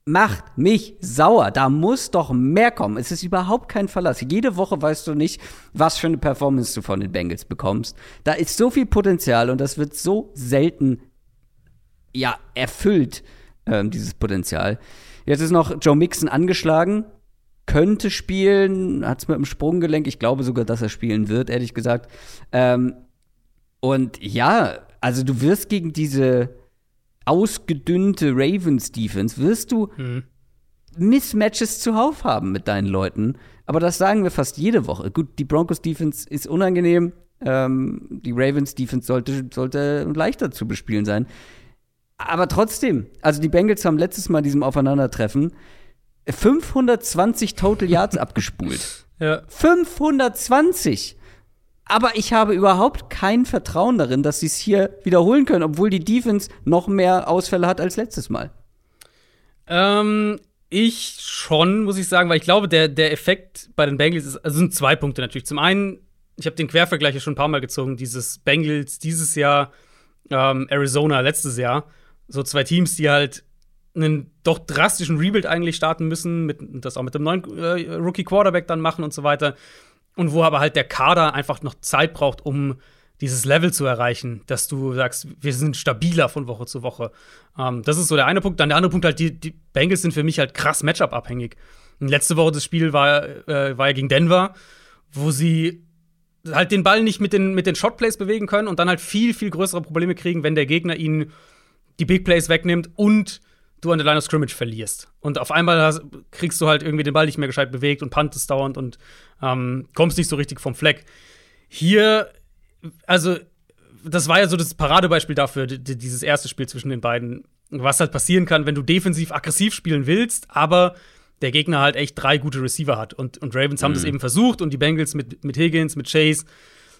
macht mich sauer. Da muss doch mehr kommen. Es ist überhaupt kein Verlass. Jede Woche weißt du nicht, was für eine Performance du von den Bengals bekommst. Da ist so viel Potenzial und das wird so selten ja erfüllt, ähm, dieses Potenzial. Jetzt ist noch Joe Mixon angeschlagen, könnte spielen, hat es mit dem Sprunggelenk. Ich glaube sogar, dass er spielen wird, ehrlich gesagt. Ähm, und ja, also du wirst gegen diese ausgedünnte Ravens-Defense, wirst du hm. Mismatches zuhauf haben mit deinen Leuten. Aber das sagen wir fast jede Woche. Gut, die Broncos-Defense ist unangenehm. Ähm, die Ravens-Defense sollte, sollte leichter zu bespielen sein. Aber trotzdem, also die Bengals haben letztes Mal in diesem Aufeinandertreffen 520 Total Yards <laughs> abgespult. Ja. 520! Aber ich habe überhaupt kein Vertrauen darin, dass sie es hier wiederholen können, obwohl die Defense noch mehr Ausfälle hat als letztes Mal. Ähm, ich schon, muss ich sagen, weil ich glaube, der, der Effekt bei den Bengals ist, also sind zwei Punkte natürlich. Zum einen, ich habe den Quervergleich ja schon ein paar Mal gezogen, dieses Bengals dieses Jahr, ähm, Arizona letztes Jahr so zwei Teams, die halt einen doch drastischen Rebuild eigentlich starten müssen, mit, das auch mit dem neuen äh, Rookie Quarterback dann machen und so weiter. Und wo aber halt der Kader einfach noch Zeit braucht, um dieses Level zu erreichen, dass du sagst, wir sind stabiler von Woche zu Woche. Ähm, das ist so der eine Punkt. Dann der andere Punkt halt, die, die Bengals sind für mich halt krass Matchup-abhängig. Letzte Woche das Spiel war, äh, war ja gegen Denver, wo sie halt den Ball nicht mit den, mit den Shotplays bewegen können und dann halt viel, viel größere Probleme kriegen, wenn der Gegner ihnen die Big Plays wegnimmt und du an der Line of Scrimmage verlierst. Und auf einmal hast, kriegst du halt irgendwie den Ball nicht mehr gescheit bewegt und puntest dauernd und ähm, kommst nicht so richtig vom Fleck. Hier, also, das war ja so das Paradebeispiel dafür, dieses erste Spiel zwischen den beiden. Was halt passieren kann, wenn du defensiv aggressiv spielen willst, aber der Gegner halt echt drei gute Receiver hat. Und, und Ravens haben das mhm. eben versucht und die Bengals mit, mit Higgins, mit Chase,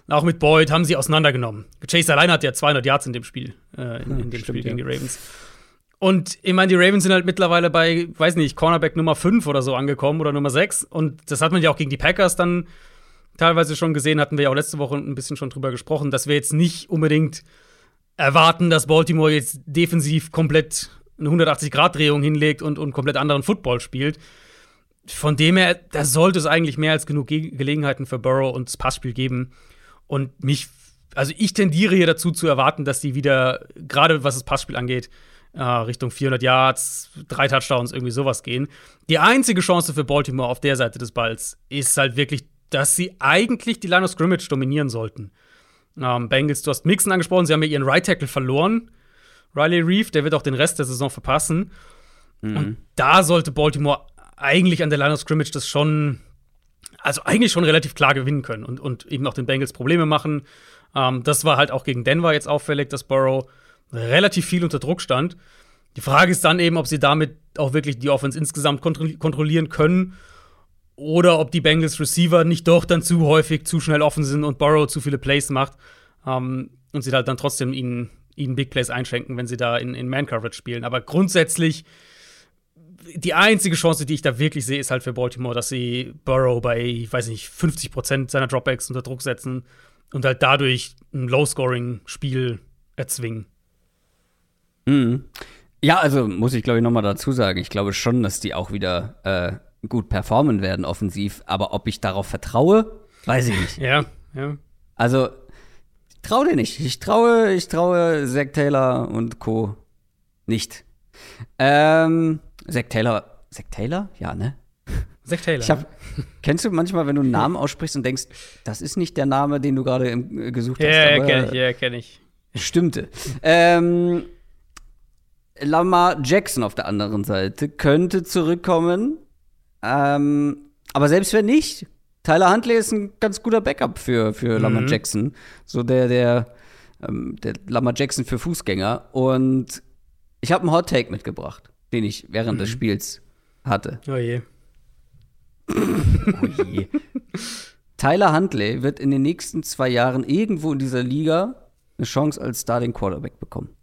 auch mit Boyd haben sie auseinandergenommen. Chase alleine hat ja 200 Yards in dem Spiel, äh, in, in, dem Spiel gegen ja. die Ravens. Und ich meine, die Ravens sind halt mittlerweile bei, weiß nicht, Cornerback Nummer 5 oder so angekommen oder Nummer 6. Und das hat man ja auch gegen die Packers dann teilweise schon gesehen, hatten wir ja auch letzte Woche ein bisschen schon drüber gesprochen, dass wir jetzt nicht unbedingt erwarten, dass Baltimore jetzt defensiv komplett eine 180-Grad-Drehung hinlegt und, und komplett anderen Football spielt. Von dem her, da sollte es eigentlich mehr als genug Ge Gelegenheiten für Burrow und das Passspiel geben. Und mich, also ich tendiere hier dazu zu erwarten, dass die wieder, gerade was das Passspiel angeht, äh, Richtung 400 Yards, drei Touchdowns, irgendwie sowas gehen. Die einzige Chance für Baltimore auf der Seite des Balls ist halt wirklich, dass sie eigentlich die Line of Scrimmage dominieren sollten. Ähm, Bengals, du hast Mixon angesprochen, sie haben ja ihren Right Tackle verloren. Riley Reeve, der wird auch den Rest der Saison verpassen. Mhm. Und da sollte Baltimore eigentlich an der Line of Scrimmage das schon, also eigentlich schon relativ klar gewinnen können und, und eben auch den Bengals Probleme machen. Ähm, das war halt auch gegen Denver jetzt auffällig, dass Burrow relativ viel unter Druck stand. Die Frage ist dann eben, ob sie damit auch wirklich die Offense insgesamt kontrollieren können oder ob die Bengals Receiver nicht doch dann zu häufig zu schnell offen sind und Burrow zu viele Plays macht ähm, und sie halt dann trotzdem ihnen ihnen Big Plays einschenken, wenn sie da in, in Man-Coverage spielen. Aber grundsätzlich, die einzige Chance, die ich da wirklich sehe, ist halt für Baltimore, dass sie Burrow bei, ich weiß nicht, 50 Prozent seiner Dropbacks unter Druck setzen und halt dadurch ein Low-Scoring-Spiel erzwingen. Mhm. Ja, also muss ich glaube ich noch mal dazu sagen, ich glaube schon, dass die auch wieder äh, gut performen werden offensiv, aber ob ich darauf vertraue, weiß ich nicht. <laughs> ja, ja. Also traue dir nicht. Ich traue, ich traue Zack Taylor und Co. nicht. Ähm, Zack Taylor. Zack Taylor? Ja, ne? Zack Taylor. Ich hab, kennst du manchmal, wenn du einen Namen aussprichst und denkst, das ist nicht der Name, den du gerade äh, gesucht hast? Ja, kenn ich, ja, kenn ich. Stimmte. ähm, Lamar Jackson auf der anderen Seite könnte zurückkommen. Ähm, aber selbst wenn nicht, Tyler Huntley ist ein ganz guter Backup für, für mhm. Lamar Jackson. So der, der, ähm, der Lamar Jackson für Fußgänger. Und ich habe einen Hot Take mitgebracht, den ich während mhm. des Spiels hatte. Oh je. <laughs> oh je. Tyler Huntley wird in den nächsten zwei Jahren irgendwo in dieser Liga eine Chance als Starting Quarterback bekommen.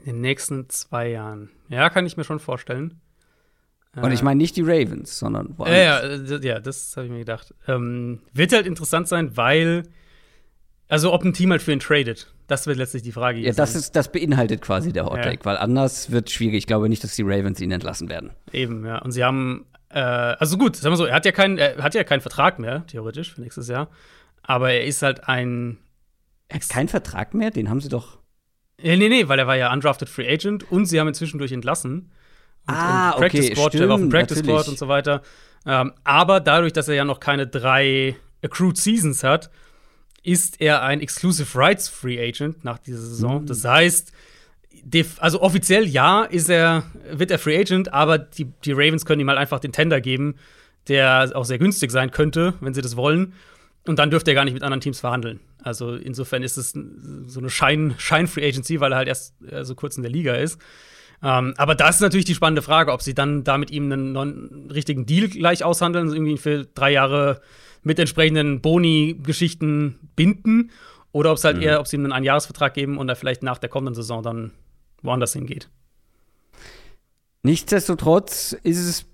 In den nächsten zwei Jahren. Ja, kann ich mir schon vorstellen. Und ich meine nicht die Ravens, sondern woanders. Ja, ja, ja das habe ich mir gedacht. Ähm, wird halt interessant sein, weil, also ob ein Team halt für ihn tradet, das wird letztlich die Frage. Ja, das, ist, das beinhaltet quasi der Hot Take, ja. weil anders wird es schwierig. Ich glaube nicht, dass die Ravens ihn entlassen werden. Eben, ja. Und sie haben, äh, also gut, sagen wir so, er hat ja keinen, er hat ja keinen Vertrag mehr, theoretisch, für nächstes Jahr. Aber er ist halt ein. Er hat keinen Vertrag mehr? Den haben sie doch. Nee, nee, nee, weil er war ja undrafted Free Agent und sie haben ihn zwischendurch entlassen und, ah, und Practice okay, Squad, stimmt, der war auf dem Practice natürlich. Squad und so weiter. Ähm, aber dadurch, dass er ja noch keine drei Accrued Seasons hat, ist er ein Exclusive Rights Free Agent nach dieser Saison. Mhm. Das heißt, also offiziell ja, ist er, wird er Free Agent, aber die, die Ravens können ihm halt einfach den Tender geben, der auch sehr günstig sein könnte, wenn sie das wollen. Und dann dürfte er gar nicht mit anderen Teams verhandeln. Also insofern ist es so eine Schein-Free Agency, weil er halt erst äh, so kurz in der Liga ist. Ähm, aber das ist natürlich die spannende Frage, ob sie dann da mit ihm einen richtigen Deal gleich aushandeln, irgendwie für drei Jahre mit entsprechenden Boni-Geschichten binden oder ob es halt mhm. eher, ob sie ihm einen Einjahresvertrag geben und er vielleicht nach der kommenden Saison dann woanders hingeht. Nichtsdestotrotz ist es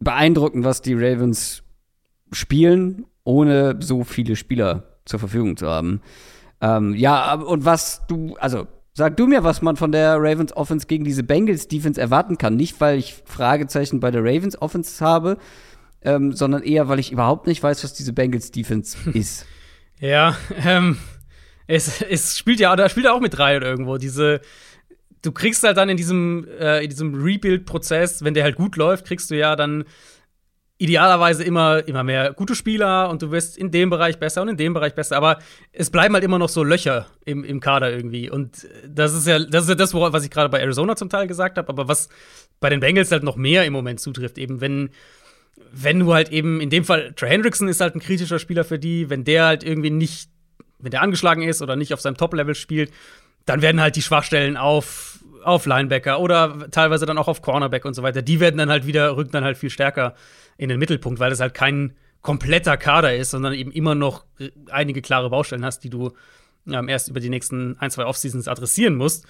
beeindruckend, was die Ravens spielen, ohne so viele Spieler zur Verfügung zu haben. Ähm, ja, und was du, also Sag du mir, was man von der Ravens Offense gegen diese Bengals Defense erwarten kann. Nicht, weil ich Fragezeichen bei der Ravens Offense habe, ähm, sondern eher, weil ich überhaupt nicht weiß, was diese Bengals Defense ist. Ja, ähm, es, es spielt ja, da spielt ja auch mit rein irgendwo. Diese, du kriegst halt dann in diesem, äh, in diesem Rebuild-Prozess, wenn der halt gut läuft, kriegst du ja dann idealerweise immer, immer mehr gute Spieler und du wirst in dem Bereich besser und in dem Bereich besser, aber es bleiben halt immer noch so Löcher im, im Kader irgendwie. Und das ist ja das, ist ja das was ich gerade bei Arizona zum Teil gesagt habe, aber was bei den Bengals halt noch mehr im Moment zutrifft, eben wenn, wenn du halt eben, in dem Fall, Trey Hendrickson ist halt ein kritischer Spieler für die, wenn der halt irgendwie nicht, wenn der angeschlagen ist oder nicht auf seinem Top-Level spielt, dann werden halt die Schwachstellen auf, auf Linebacker oder teilweise dann auch auf Cornerback und so weiter, die werden dann halt wieder, rücken dann halt viel stärker in den Mittelpunkt, weil es halt kein kompletter Kader ist, sondern eben immer noch einige klare Baustellen hast, die du ähm, erst über die nächsten ein, zwei Offseasons adressieren musst.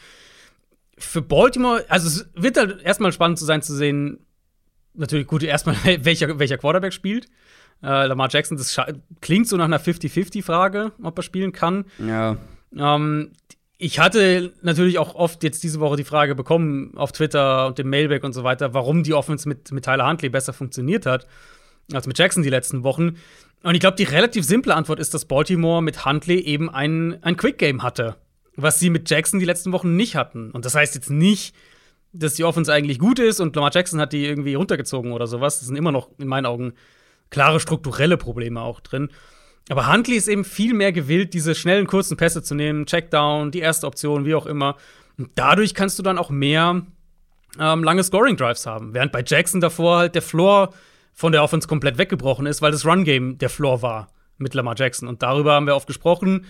Für Baltimore, also es wird halt erstmal spannend zu sein zu sehen, natürlich gut, erstmal <laughs> welcher, welcher Quarterback spielt. Äh, Lamar Jackson, das klingt so nach einer 50-50-Frage, ob er spielen kann. Ja. Ähm, ich hatte natürlich auch oft jetzt diese Woche die Frage bekommen auf Twitter und dem Mailback und so weiter, warum die Offense mit, mit Tyler Huntley besser funktioniert hat als mit Jackson die letzten Wochen. Und ich glaube, die relativ simple Antwort ist, dass Baltimore mit Huntley eben ein, ein Quick Game hatte, was sie mit Jackson die letzten Wochen nicht hatten. Und das heißt jetzt nicht, dass die Offense eigentlich gut ist und Lamar Jackson hat die irgendwie runtergezogen oder sowas. Das sind immer noch in meinen Augen klare strukturelle Probleme auch drin. Aber Huntley ist eben viel mehr gewillt, diese schnellen, kurzen Pässe zu nehmen, Checkdown, die erste Option, wie auch immer. Und dadurch kannst du dann auch mehr ähm, lange Scoring-Drives haben. Während bei Jackson davor halt der Floor von der Offense komplett weggebrochen ist, weil das Run-Game der Floor war mit Lamar Jackson. Und darüber haben wir oft gesprochen,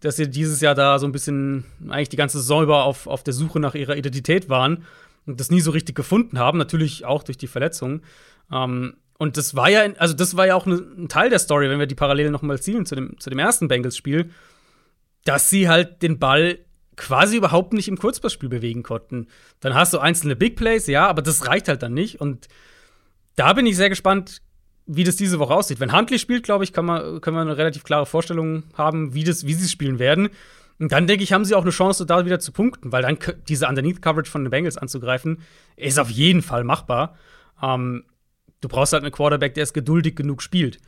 dass sie dieses Jahr da so ein bisschen, eigentlich die ganze Saison über auf, auf der Suche nach ihrer Identität waren und das nie so richtig gefunden haben. Natürlich auch durch die Verletzungen. Ähm, und das war ja, also das war ja auch ein Teil der Story, wenn wir die Parallelen nochmal zielen zu dem, zu dem ersten Bengals-Spiel, dass sie halt den Ball quasi überhaupt nicht im Kurzpassspiel bewegen konnten. Dann hast du einzelne Big Plays, ja, aber das reicht halt dann nicht. Und da bin ich sehr gespannt, wie das diese Woche aussieht. Wenn Huntley spielt, glaube ich, kann man, können wir eine relativ klare Vorstellung haben, wie, das, wie sie spielen werden. Und dann denke ich, haben sie auch eine Chance, da wieder zu punkten, weil dann diese Underneath-Coverage von den Bengals anzugreifen, ist auf jeden Fall machbar. Ähm, du brauchst halt einen Quarterback, der es geduldig genug spielt.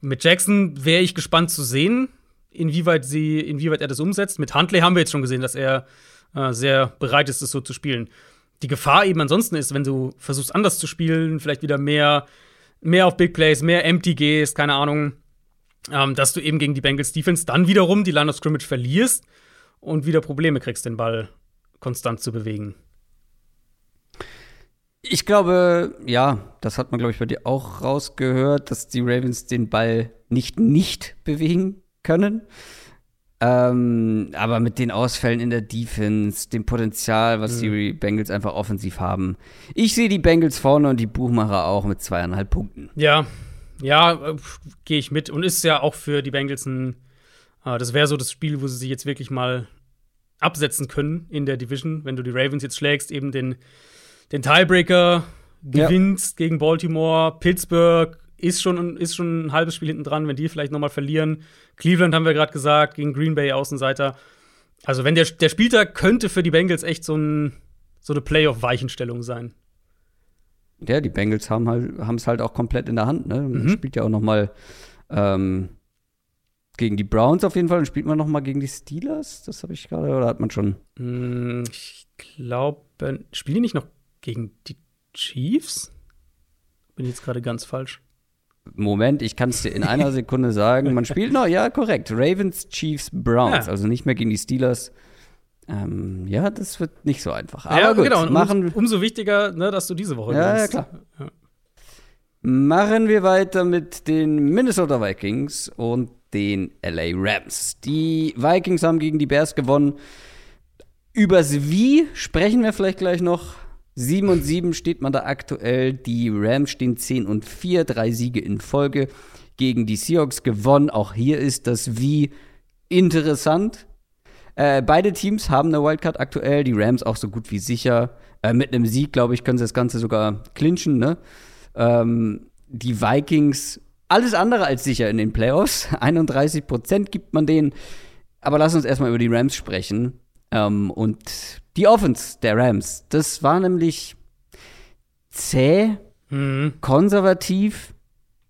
Mit Jackson wäre ich gespannt zu sehen, inwieweit, sie, inwieweit er das umsetzt. Mit Huntley haben wir jetzt schon gesehen, dass er äh, sehr bereit ist, das so zu spielen. Die Gefahr eben ansonsten ist, wenn du versuchst, anders zu spielen, vielleicht wieder mehr, mehr auf Big Plays, mehr Empty gehst, keine Ahnung, ähm, dass du eben gegen die Bengals Defense dann wiederum die Line of Scrimmage verlierst und wieder Probleme kriegst, den Ball konstant zu bewegen. Ich glaube, ja, das hat man, glaube ich, bei dir auch rausgehört, dass die Ravens den Ball nicht nicht bewegen können. Ähm, aber mit den Ausfällen in der Defense, dem Potenzial, was mhm. die Bengals einfach offensiv haben. Ich sehe die Bengals vorne und die Buchmacher auch mit zweieinhalb Punkten. Ja, ja, äh, gehe ich mit. Und ist ja auch für die Bengals ein, äh, das wäre so das Spiel, wo sie sich jetzt wirklich mal absetzen können in der Division. Wenn du die Ravens jetzt schlägst, eben den den Tiebreaker gewinnst ja. gegen Baltimore. Pittsburgh ist schon, ist schon ein halbes Spiel hinten dran, wenn die vielleicht noch mal verlieren. Cleveland haben wir gerade gesagt, gegen Green Bay Außenseiter. Also, wenn der, der Spieltag könnte für die Bengals echt so, ein, so eine Playoff-Weichenstellung sein. Ja, die Bengals haben halt, es halt auch komplett in der Hand. Ne? Man mhm. spielt ja auch noch mal ähm, gegen die Browns auf jeden Fall. Dann spielt man noch mal gegen die Steelers. Das habe ich gerade, oder hat man schon? Mm, ich glaube, spielen die nicht noch gegen die Chiefs? Bin ich jetzt gerade ganz falsch. Moment, ich kann es dir in einer <laughs> Sekunde sagen. Man spielt noch, ja, korrekt. Ravens, Chiefs, Browns. Ja. Also nicht mehr gegen die Steelers. Ähm, ja, das wird nicht so einfach. Aber ja, gut, genau. Und machen, um, umso wichtiger, ne, dass du diese Woche ja, ja, klar. Ja. Machen wir weiter mit den Minnesota Vikings und den LA Rams. Die Vikings haben gegen die Bears gewonnen. Übers Wie sprechen wir vielleicht gleich noch. 7 und 7 steht man da aktuell. Die Rams stehen 10 und 4, drei Siege in Folge gegen die Seahawks gewonnen. Auch hier ist das wie interessant. Äh, beide Teams haben eine Wildcard aktuell, die Rams auch so gut wie sicher. Äh, mit einem Sieg, glaube ich, können sie das Ganze sogar clinchen. Ne? Ähm, die Vikings, alles andere als sicher in den Playoffs. <laughs> 31% gibt man denen. Aber lass uns erstmal über die Rams sprechen. Ähm, und die Offense der Rams, das war nämlich zäh, mhm. konservativ,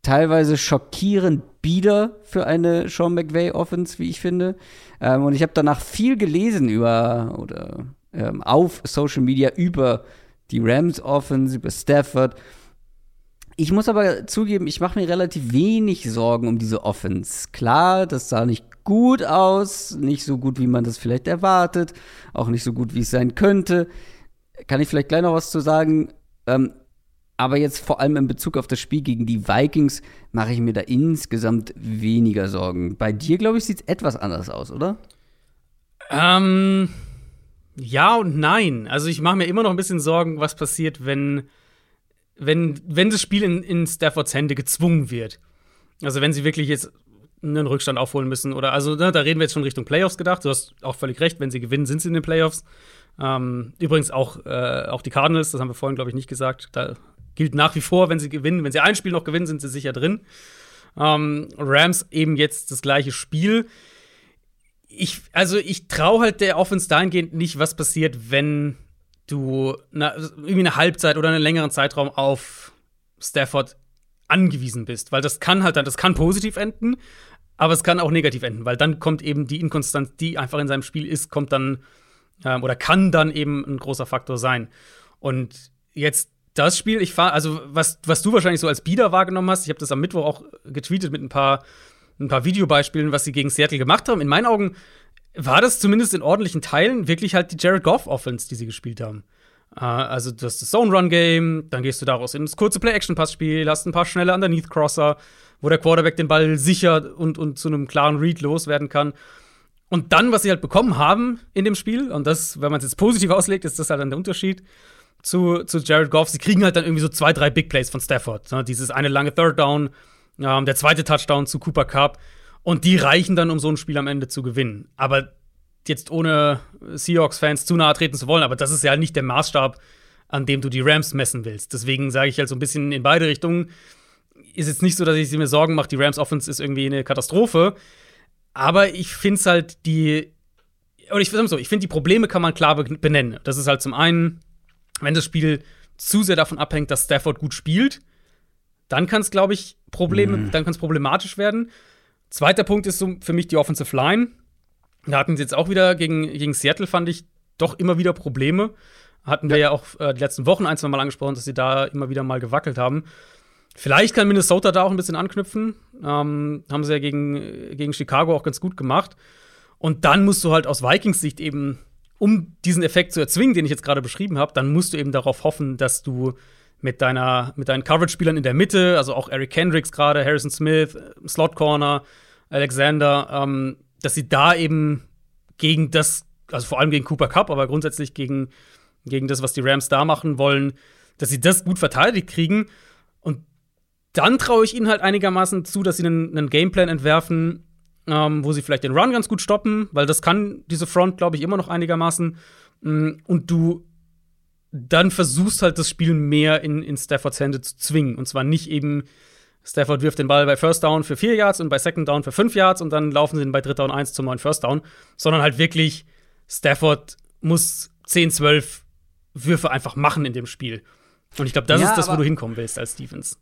teilweise schockierend bieder für eine Sean McVay Offense, wie ich finde. Ähm, und ich habe danach viel gelesen über oder ähm, auf Social Media über die Rams Offense, über Stafford. Ich muss aber zugeben, ich mache mir relativ wenig Sorgen um diese Offense. Klar, das sah nicht gut aus, nicht so gut, wie man das vielleicht erwartet, auch nicht so gut, wie es sein könnte. Kann ich vielleicht gleich noch was zu sagen? Ähm, aber jetzt vor allem in Bezug auf das Spiel gegen die Vikings mache ich mir da insgesamt weniger Sorgen. Bei dir, glaube ich, sieht es etwas anders aus, oder? Ähm, ja und nein. Also ich mache mir immer noch ein bisschen Sorgen, was passiert, wenn, wenn, wenn das Spiel in, in Staffords Hände gezwungen wird. Also wenn sie wirklich jetzt einen Rückstand aufholen müssen oder also ne, da reden wir jetzt schon Richtung Playoffs gedacht. Du hast auch völlig recht, wenn sie gewinnen, sind sie in den Playoffs. Ähm, übrigens auch, äh, auch die Cardinals, das haben wir vorhin, glaube ich, nicht gesagt. Da gilt nach wie vor, wenn sie gewinnen, wenn sie ein Spiel noch gewinnen, sind sie sicher drin. Ähm, Rams eben jetzt das gleiche Spiel. Ich, also ich traue halt der Offense dahingehend nicht, was passiert, wenn du na, irgendwie eine Halbzeit oder einen längeren Zeitraum auf Stafford angewiesen bist, weil das kann halt dann, das kann positiv enden, aber es kann auch negativ enden, weil dann kommt eben die Inkonstanz, die einfach in seinem Spiel ist, kommt dann ähm, oder kann dann eben ein großer Faktor sein. Und jetzt das Spiel, ich war, also was, was du wahrscheinlich so als Bieder wahrgenommen hast, ich habe das am Mittwoch auch getweetet mit ein paar, ein paar Videobeispielen, was sie gegen Seattle gemacht haben. In meinen Augen war das zumindest in ordentlichen Teilen wirklich halt die Jared Goff-Offense, die sie gespielt haben. Äh, also, du hast das Zone-Run-Game, dann gehst du daraus in das kurze Play-Action-Pass-Spiel, hast ein paar schnelle Underneath-Crosser, wo der Quarterback den Ball sicher und, und zu einem klaren Read loswerden kann. Und dann, was sie halt bekommen haben in dem Spiel, und das, wenn man es jetzt positiv auslegt, ist das halt dann der Unterschied zu, zu Jared Goff. Sie kriegen halt dann irgendwie so zwei, drei Big Plays von Stafford. Ne? Dieses eine lange Third Down, ähm, der zweite Touchdown zu Cooper Cup. Und die reichen dann, um so ein Spiel am Ende zu gewinnen. Aber jetzt ohne Seahawks-Fans zu nahe treten zu wollen, aber das ist ja nicht der Maßstab, an dem du die Rams messen willst. Deswegen sage ich halt so ein bisschen in beide Richtungen. Ist jetzt nicht so, dass ich mir Sorgen mache, die Rams Offense ist irgendwie eine Katastrophe. Aber ich finde es halt die. Oder ich so, ich finde, die Probleme kann man klar benennen. Das ist halt zum einen wenn das Spiel zu sehr davon abhängt, dass Stafford gut spielt, dann kann es, glaube ich, Probleme, mhm. dann kann es problematisch werden. Zweiter Punkt ist so für mich die Offensive Line. Da hatten sie jetzt auch wieder gegen, gegen Seattle, fand ich, doch immer wieder Probleme. Hatten wir ja, ja auch äh, die letzten Wochen ein, zwei Mal angesprochen, dass sie da immer wieder mal gewackelt haben. Vielleicht kann Minnesota da auch ein bisschen anknüpfen. Ähm, haben sie ja gegen, gegen Chicago auch ganz gut gemacht. Und dann musst du halt aus Vikings Sicht eben um diesen Effekt zu erzwingen, den ich jetzt gerade beschrieben habe, dann musst du eben darauf hoffen, dass du mit deiner mit deinen Coverage-Spielern in der Mitte, also auch Eric Kendricks gerade, Harrison Smith, Slot Corner, Alexander, ähm, dass sie da eben gegen das, also vor allem gegen Cooper Cup, aber grundsätzlich gegen, gegen das, was die Rams da machen wollen, dass sie das gut verteidigt kriegen. Und dann traue ich ihnen halt einigermaßen zu, dass sie einen, einen Gameplan entwerfen, ähm, wo sie vielleicht den Run ganz gut stoppen, weil das kann diese Front, glaube ich, immer noch einigermaßen. Mm, und du dann versuchst halt das Spiel mehr in, in Staffords Hände zu zwingen. Und zwar nicht eben, Stafford wirft den Ball bei First Down für vier Yards und bei Second Down für fünf Yards und dann laufen sie ihn bei Dritter und eins zum neuen First Down, sondern halt wirklich, Stafford muss 10, 12 Würfe einfach machen in dem Spiel. Und ich glaube, das ja, ist das, wo du hinkommen willst als Stevens.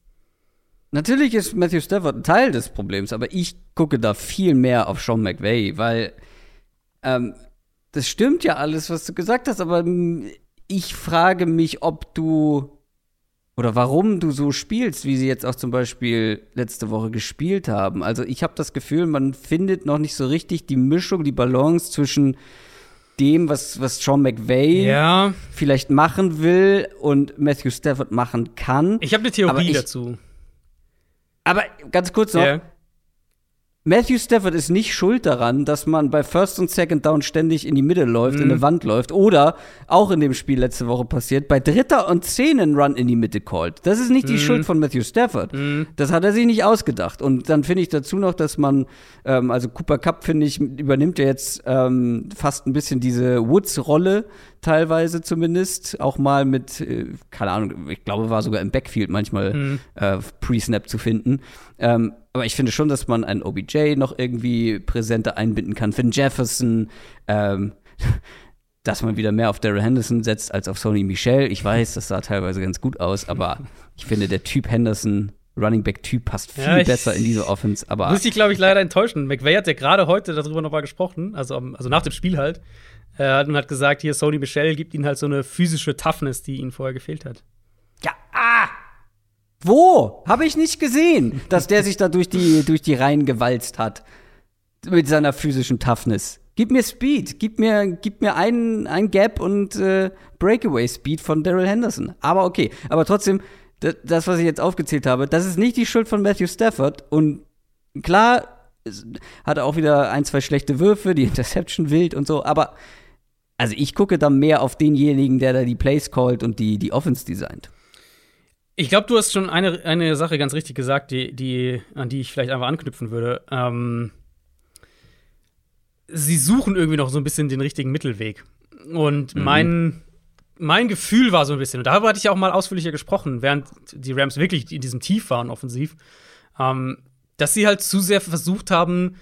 Natürlich ist Matthew Stafford ein Teil des Problems, aber ich gucke da viel mehr auf Sean McVay, weil ähm, das stimmt ja alles, was du gesagt hast, aber ich frage mich, ob du oder warum du so spielst, wie sie jetzt auch zum Beispiel letzte Woche gespielt haben. Also ich habe das Gefühl, man findet noch nicht so richtig die Mischung, die Balance zwischen dem, was, was Sean McVay ja. vielleicht machen will und Matthew Stafford machen kann. Ich habe eine Theorie ich, dazu. Aber ganz kurz noch. Yeah. Matthew Stafford ist nicht schuld daran, dass man bei First und Second Down ständig in die Mitte läuft, mm. in eine mhm. Wand läuft. Oder, auch in dem Spiel letzte Woche passiert, bei Dritter und Zehn einen Run in die Mitte callt. Das ist nicht mm. die mhm. Schuld von Matthew Stafford. Mm. Das hat er sich nicht ausgedacht. Und dann finde ich dazu noch, dass man, ähm, also Cooper Cup, finde ich, übernimmt ja jetzt ähm, fast ein bisschen diese Woods-Rolle, teilweise zumindest. Auch mal mit, äh, keine Ahnung, ich glaube, war sogar im Backfield manchmal mhm. äh, Pre-Snap zu finden. Ähm, aber ich finde schon, dass man einen OBJ noch irgendwie präsenter einbinden kann. Finn Jefferson, ähm, <laughs> dass man wieder mehr auf Daryl Henderson setzt als auf Sony Michel. Ich weiß, das sah teilweise ganz gut aus, aber ich finde, der Typ Henderson Running Back Typ passt viel ja, besser in diese Offense. Aber muss ich glaube ich leider enttäuschen. McVay hat ja gerade heute darüber nochmal gesprochen, also, also nach dem Spiel halt, äh, und hat gesagt, hier Sony Michel gibt ihm halt so eine physische Toughness, die ihm vorher gefehlt hat. Ja, ah! Wo? Habe ich nicht gesehen, dass der sich da durch die, durch die Reihen gewalzt hat. Mit seiner physischen Toughness. Gib mir Speed. Gib mir, gib mir einen, ein Gap und äh, Breakaway Speed von Daryl Henderson. Aber okay. Aber trotzdem, das, was ich jetzt aufgezählt habe, das ist nicht die Schuld von Matthew Stafford. Und klar, hat er auch wieder ein, zwei schlechte Würfe, die Interception wild und so. Aber also ich gucke da mehr auf denjenigen, der da die Plays callt und die, die Offense designt. Ich glaube, du hast schon eine, eine Sache ganz richtig gesagt, die, die, an die ich vielleicht einfach anknüpfen würde. Ähm, sie suchen irgendwie noch so ein bisschen den richtigen Mittelweg. Und mhm. mein, mein Gefühl war so ein bisschen, und darüber hatte ich ja auch mal ausführlicher gesprochen, während die Rams wirklich in diesem Tief waren offensiv, ähm, dass sie halt zu sehr versucht haben,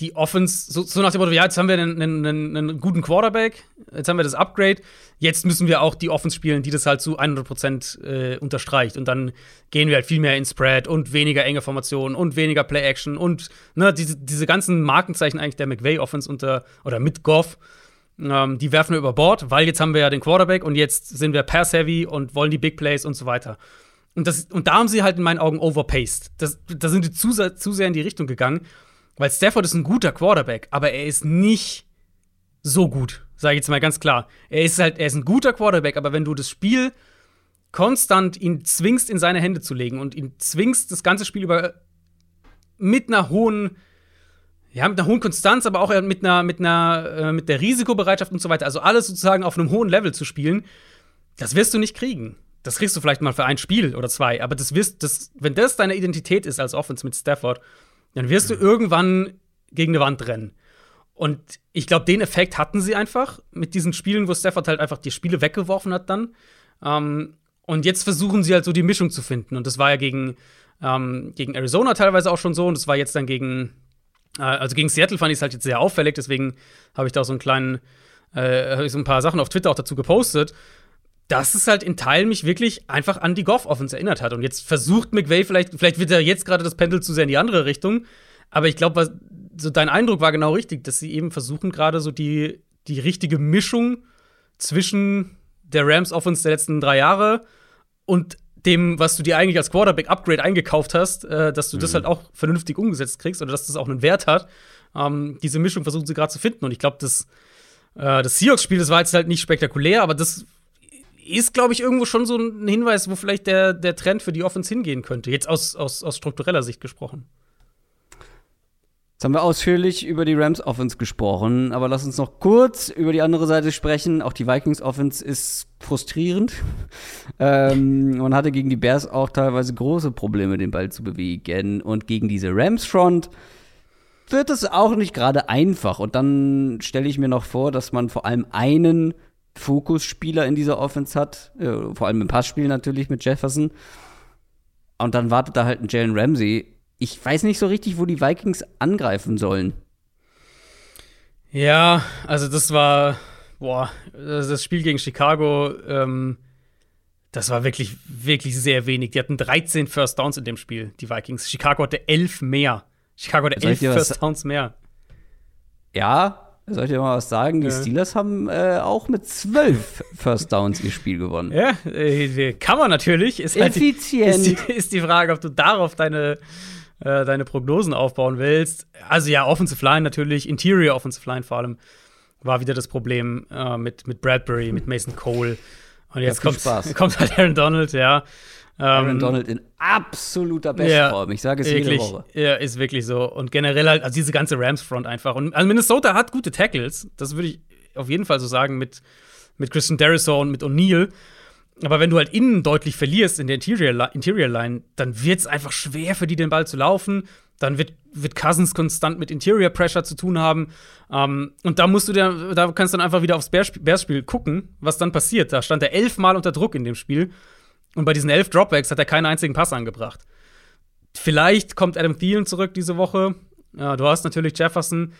die Offense, so, so, nach dem Motto, ja, jetzt haben wir einen, einen, einen, guten Quarterback, jetzt haben wir das Upgrade, jetzt müssen wir auch die Offense spielen, die das halt zu 100% äh, unterstreicht. Und dann gehen wir halt viel mehr in Spread und weniger enge Formationen und weniger Play-Action und ne, diese, diese ganzen Markenzeichen eigentlich der McVay-Offense unter oder mit Goff, ähm, die werfen wir über Bord, weil jetzt haben wir ja den Quarterback und jetzt sind wir Pass-Heavy und wollen die Big Plays und so weiter. Und, das, und da haben sie halt in meinen Augen overpaced. Das, da sind die zu, zu sehr in die Richtung gegangen. Weil Stafford ist ein guter Quarterback, aber er ist nicht so gut, sage ich jetzt mal ganz klar. Er ist halt, er ist ein guter Quarterback, aber wenn du das Spiel konstant ihn zwingst, in seine Hände zu legen und ihn zwingst, das ganze Spiel über mit einer hohen, ja, mit einer hohen Konstanz, aber auch mit einer, mit einer, äh, mit der Risikobereitschaft und so weiter, also alles sozusagen auf einem hohen Level zu spielen, das wirst du nicht kriegen. Das kriegst du vielleicht mal für ein Spiel oder zwei, aber das wirst, das, wenn das deine Identität ist als Offense mit Stafford, dann wirst du irgendwann gegen eine Wand rennen. Und ich glaube, den Effekt hatten sie einfach mit diesen Spielen, wo Stafford halt einfach die Spiele weggeworfen hat dann. Ähm, und jetzt versuchen sie halt so die Mischung zu finden. Und das war ja gegen, ähm, gegen Arizona teilweise auch schon so. Und das war jetzt dann gegen, äh, also gegen Seattle fand ich es halt jetzt sehr auffällig. Deswegen habe ich da so einen kleinen, äh, so ein paar Sachen auf Twitter auch dazu gepostet dass es halt in Teilen mich wirklich einfach an die Goff-Offense erinnert hat. Und jetzt versucht McVay, vielleicht, vielleicht wird er jetzt gerade das Pendel zu sehr in die andere Richtung. Aber ich glaube, so dein Eindruck war genau richtig, dass sie eben versuchen, gerade so die, die richtige Mischung zwischen der Rams-Offense der letzten drei Jahre und dem, was du dir eigentlich als Quarterback-Upgrade eingekauft hast, äh, dass du mhm. das halt auch vernünftig umgesetzt kriegst oder dass das auch einen Wert hat. Ähm, diese Mischung versuchen sie gerade zu finden. Und ich glaube, das, äh, das Seahawks-Spiel, das war jetzt halt nicht spektakulär, aber das ist, glaube ich, irgendwo schon so ein Hinweis, wo vielleicht der, der Trend für die Offense hingehen könnte. Jetzt aus, aus, aus struktureller Sicht gesprochen. Jetzt haben wir ausführlich über die Rams Offense gesprochen, aber lass uns noch kurz über die andere Seite sprechen. Auch die Vikings Offense ist frustrierend. <laughs> ähm, man hatte gegen die Bears auch teilweise große Probleme, den Ball zu bewegen. Und gegen diese Rams Front wird es auch nicht gerade einfach. Und dann stelle ich mir noch vor, dass man vor allem einen Fokusspieler in dieser Offense hat, äh, vor allem im Passspiel natürlich mit Jefferson. Und dann wartet da halt ein Jalen Ramsey. Ich weiß nicht so richtig, wo die Vikings angreifen sollen. Ja, also das war, boah, das Spiel gegen Chicago, ähm, das war wirklich, wirklich sehr wenig. Die hatten 13 First Downs in dem Spiel, die Vikings. Chicago hatte 11 mehr. Chicago hatte 11 First Downs mehr. Ja, soll ich dir mal was sagen? Die ja. Steelers haben äh, auch mit zwölf First Downs ihr Spiel gewonnen. Ja, äh, kann man natürlich. Ist Effizient. Halt die, ist, die, ist, die, Frage, ob du darauf deine, äh, deine Prognosen aufbauen willst. Also ja, Offensive Line natürlich, Interior Offensive Line vor allem war wieder das Problem äh, mit, mit Bradbury, mit Mason Cole. Und jetzt kommt, <laughs> kommt halt Aaron Donald, ja. Aaron ähm, Donald in absoluter Bestform. Ja, ich sage es wirklich, jede Woche. Ja, ist wirklich so. Und generell halt, also diese ganze Rams-Front einfach. Und also Minnesota hat gute Tackles. Das würde ich auf jeden Fall so sagen mit, mit Christian Derisaw und mit O'Neill. Aber wenn du halt innen deutlich verlierst in der Interior, Interior Line, dann wird es einfach schwer für die, den Ball zu laufen. Dann wird, wird Cousins konstant mit Interior Pressure zu tun haben. Um, und da musst du dir, da kannst du dann einfach wieder aufs Bears-Spiel gucken, was dann passiert. Da stand er elfmal unter Druck in dem Spiel. Und bei diesen elf Dropbacks hat er keinen einzigen Pass angebracht. Vielleicht kommt Adam Thielen zurück diese Woche. Ja, du hast natürlich Jefferson.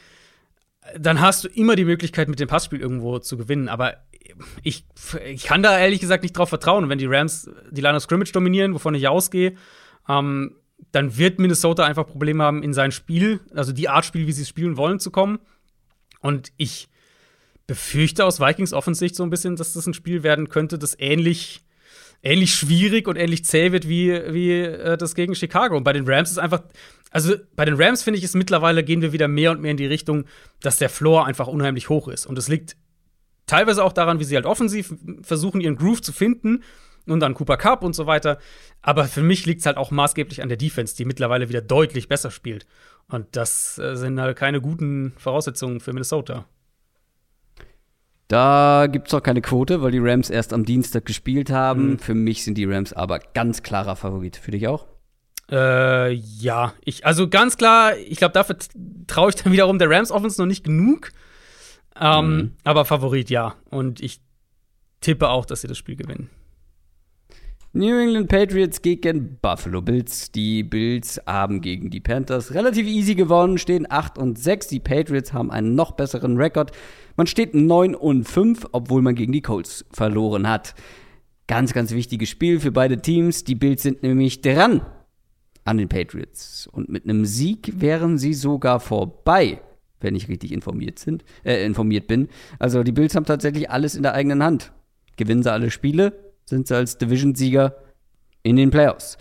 Dann hast du immer die Möglichkeit, mit dem Passspiel irgendwo zu gewinnen. Aber ich, ich kann da ehrlich gesagt nicht drauf vertrauen. wenn die Rams die Line of Scrimmage dominieren, wovon ich ausgehe, ähm, dann wird Minnesota einfach Probleme haben, in sein Spiel, also die Art Spiel, wie sie es spielen wollen, zu kommen. Und ich befürchte aus Vikings Offensicht so ein bisschen, dass das ein Spiel werden könnte, das ähnlich ähnlich schwierig und ähnlich zäh wird wie, wie äh, das gegen Chicago. Und bei den Rams ist einfach, also bei den Rams finde ich es mittlerweile gehen wir wieder mehr und mehr in die Richtung, dass der Floor einfach unheimlich hoch ist. Und es liegt teilweise auch daran, wie sie halt offensiv versuchen, ihren Groove zu finden und dann Cooper Cup und so weiter. Aber für mich liegt es halt auch maßgeblich an der Defense, die mittlerweile wieder deutlich besser spielt. Und das äh, sind halt keine guten Voraussetzungen für Minnesota. Da gibt es auch keine Quote, weil die Rams erst am Dienstag gespielt haben. Mhm. Für mich sind die Rams aber ganz klarer Favorit. Für dich auch? Äh, ja. Ich, also ganz klar, ich glaube, dafür traue ich dann <laughs> wiederum der Rams Offense noch nicht genug. Ähm, mhm. Aber Favorit, ja. Und ich tippe auch, dass sie das Spiel gewinnen. New England Patriots gegen Buffalo Bills. Die Bills haben gegen die Panthers relativ easy gewonnen, stehen 8 und 6. Die Patriots haben einen noch besseren Rekord. Man steht 9 und 5, obwohl man gegen die Colts verloren hat. Ganz, ganz wichtiges Spiel für beide Teams. Die Bills sind nämlich dran an den Patriots. Und mit einem Sieg wären sie sogar vorbei, wenn ich richtig informiert, sind, äh, informiert bin. Also die Bills haben tatsächlich alles in der eigenen Hand. Gewinnen sie alle Spiele, sind sie als Division-Sieger in den Playoffs.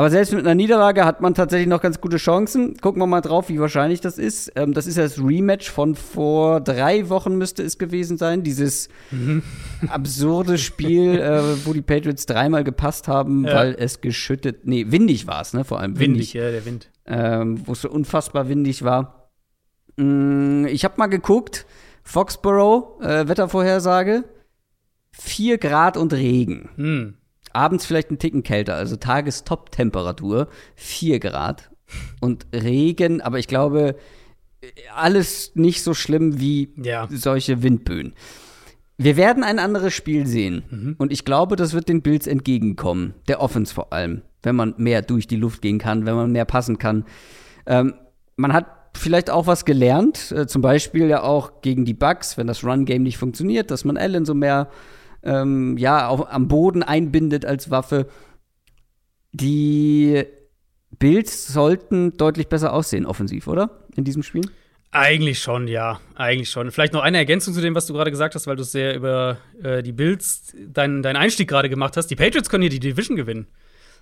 Aber selbst mit einer Niederlage hat man tatsächlich noch ganz gute Chancen. Gucken wir mal drauf, wie wahrscheinlich das ist. Ähm, das ist ja das Rematch von vor drei Wochen, müsste es gewesen sein. Dieses mhm. absurde Spiel, <laughs> äh, wo die Patriots dreimal gepasst haben, ja. weil es geschüttet, nee, windig war es, ne? Vor allem windig. Windig, ja, der Wind. Ähm, wo es so unfassbar windig war. Mm, ich habe mal geguckt, Foxborough, äh, Wettervorhersage 4 Grad und Regen. Hm. Abends vielleicht ein Ticken kälter, also Tagestop-Temperatur 4 Grad und Regen, aber ich glaube, alles nicht so schlimm wie ja. solche Windböen. Wir werden ein anderes Spiel sehen. Mhm. Und ich glaube, das wird den Bills entgegenkommen. Der Offense vor allem. Wenn man mehr durch die Luft gehen kann, wenn man mehr passen kann. Ähm, man hat vielleicht auch was gelernt. Äh, zum Beispiel ja auch gegen die Bugs, wenn das Run-Game nicht funktioniert, dass man Allen so mehr ähm, ja, auf, am Boden einbindet als Waffe. Die Bills sollten deutlich besser aussehen, offensiv, oder? In diesem Spiel? Eigentlich schon, ja. Eigentlich schon. Vielleicht noch eine Ergänzung zu dem, was du gerade gesagt hast, weil du sehr über äh, die Bills deinen dein Einstieg gerade gemacht hast. Die Patriots können hier die Division gewinnen.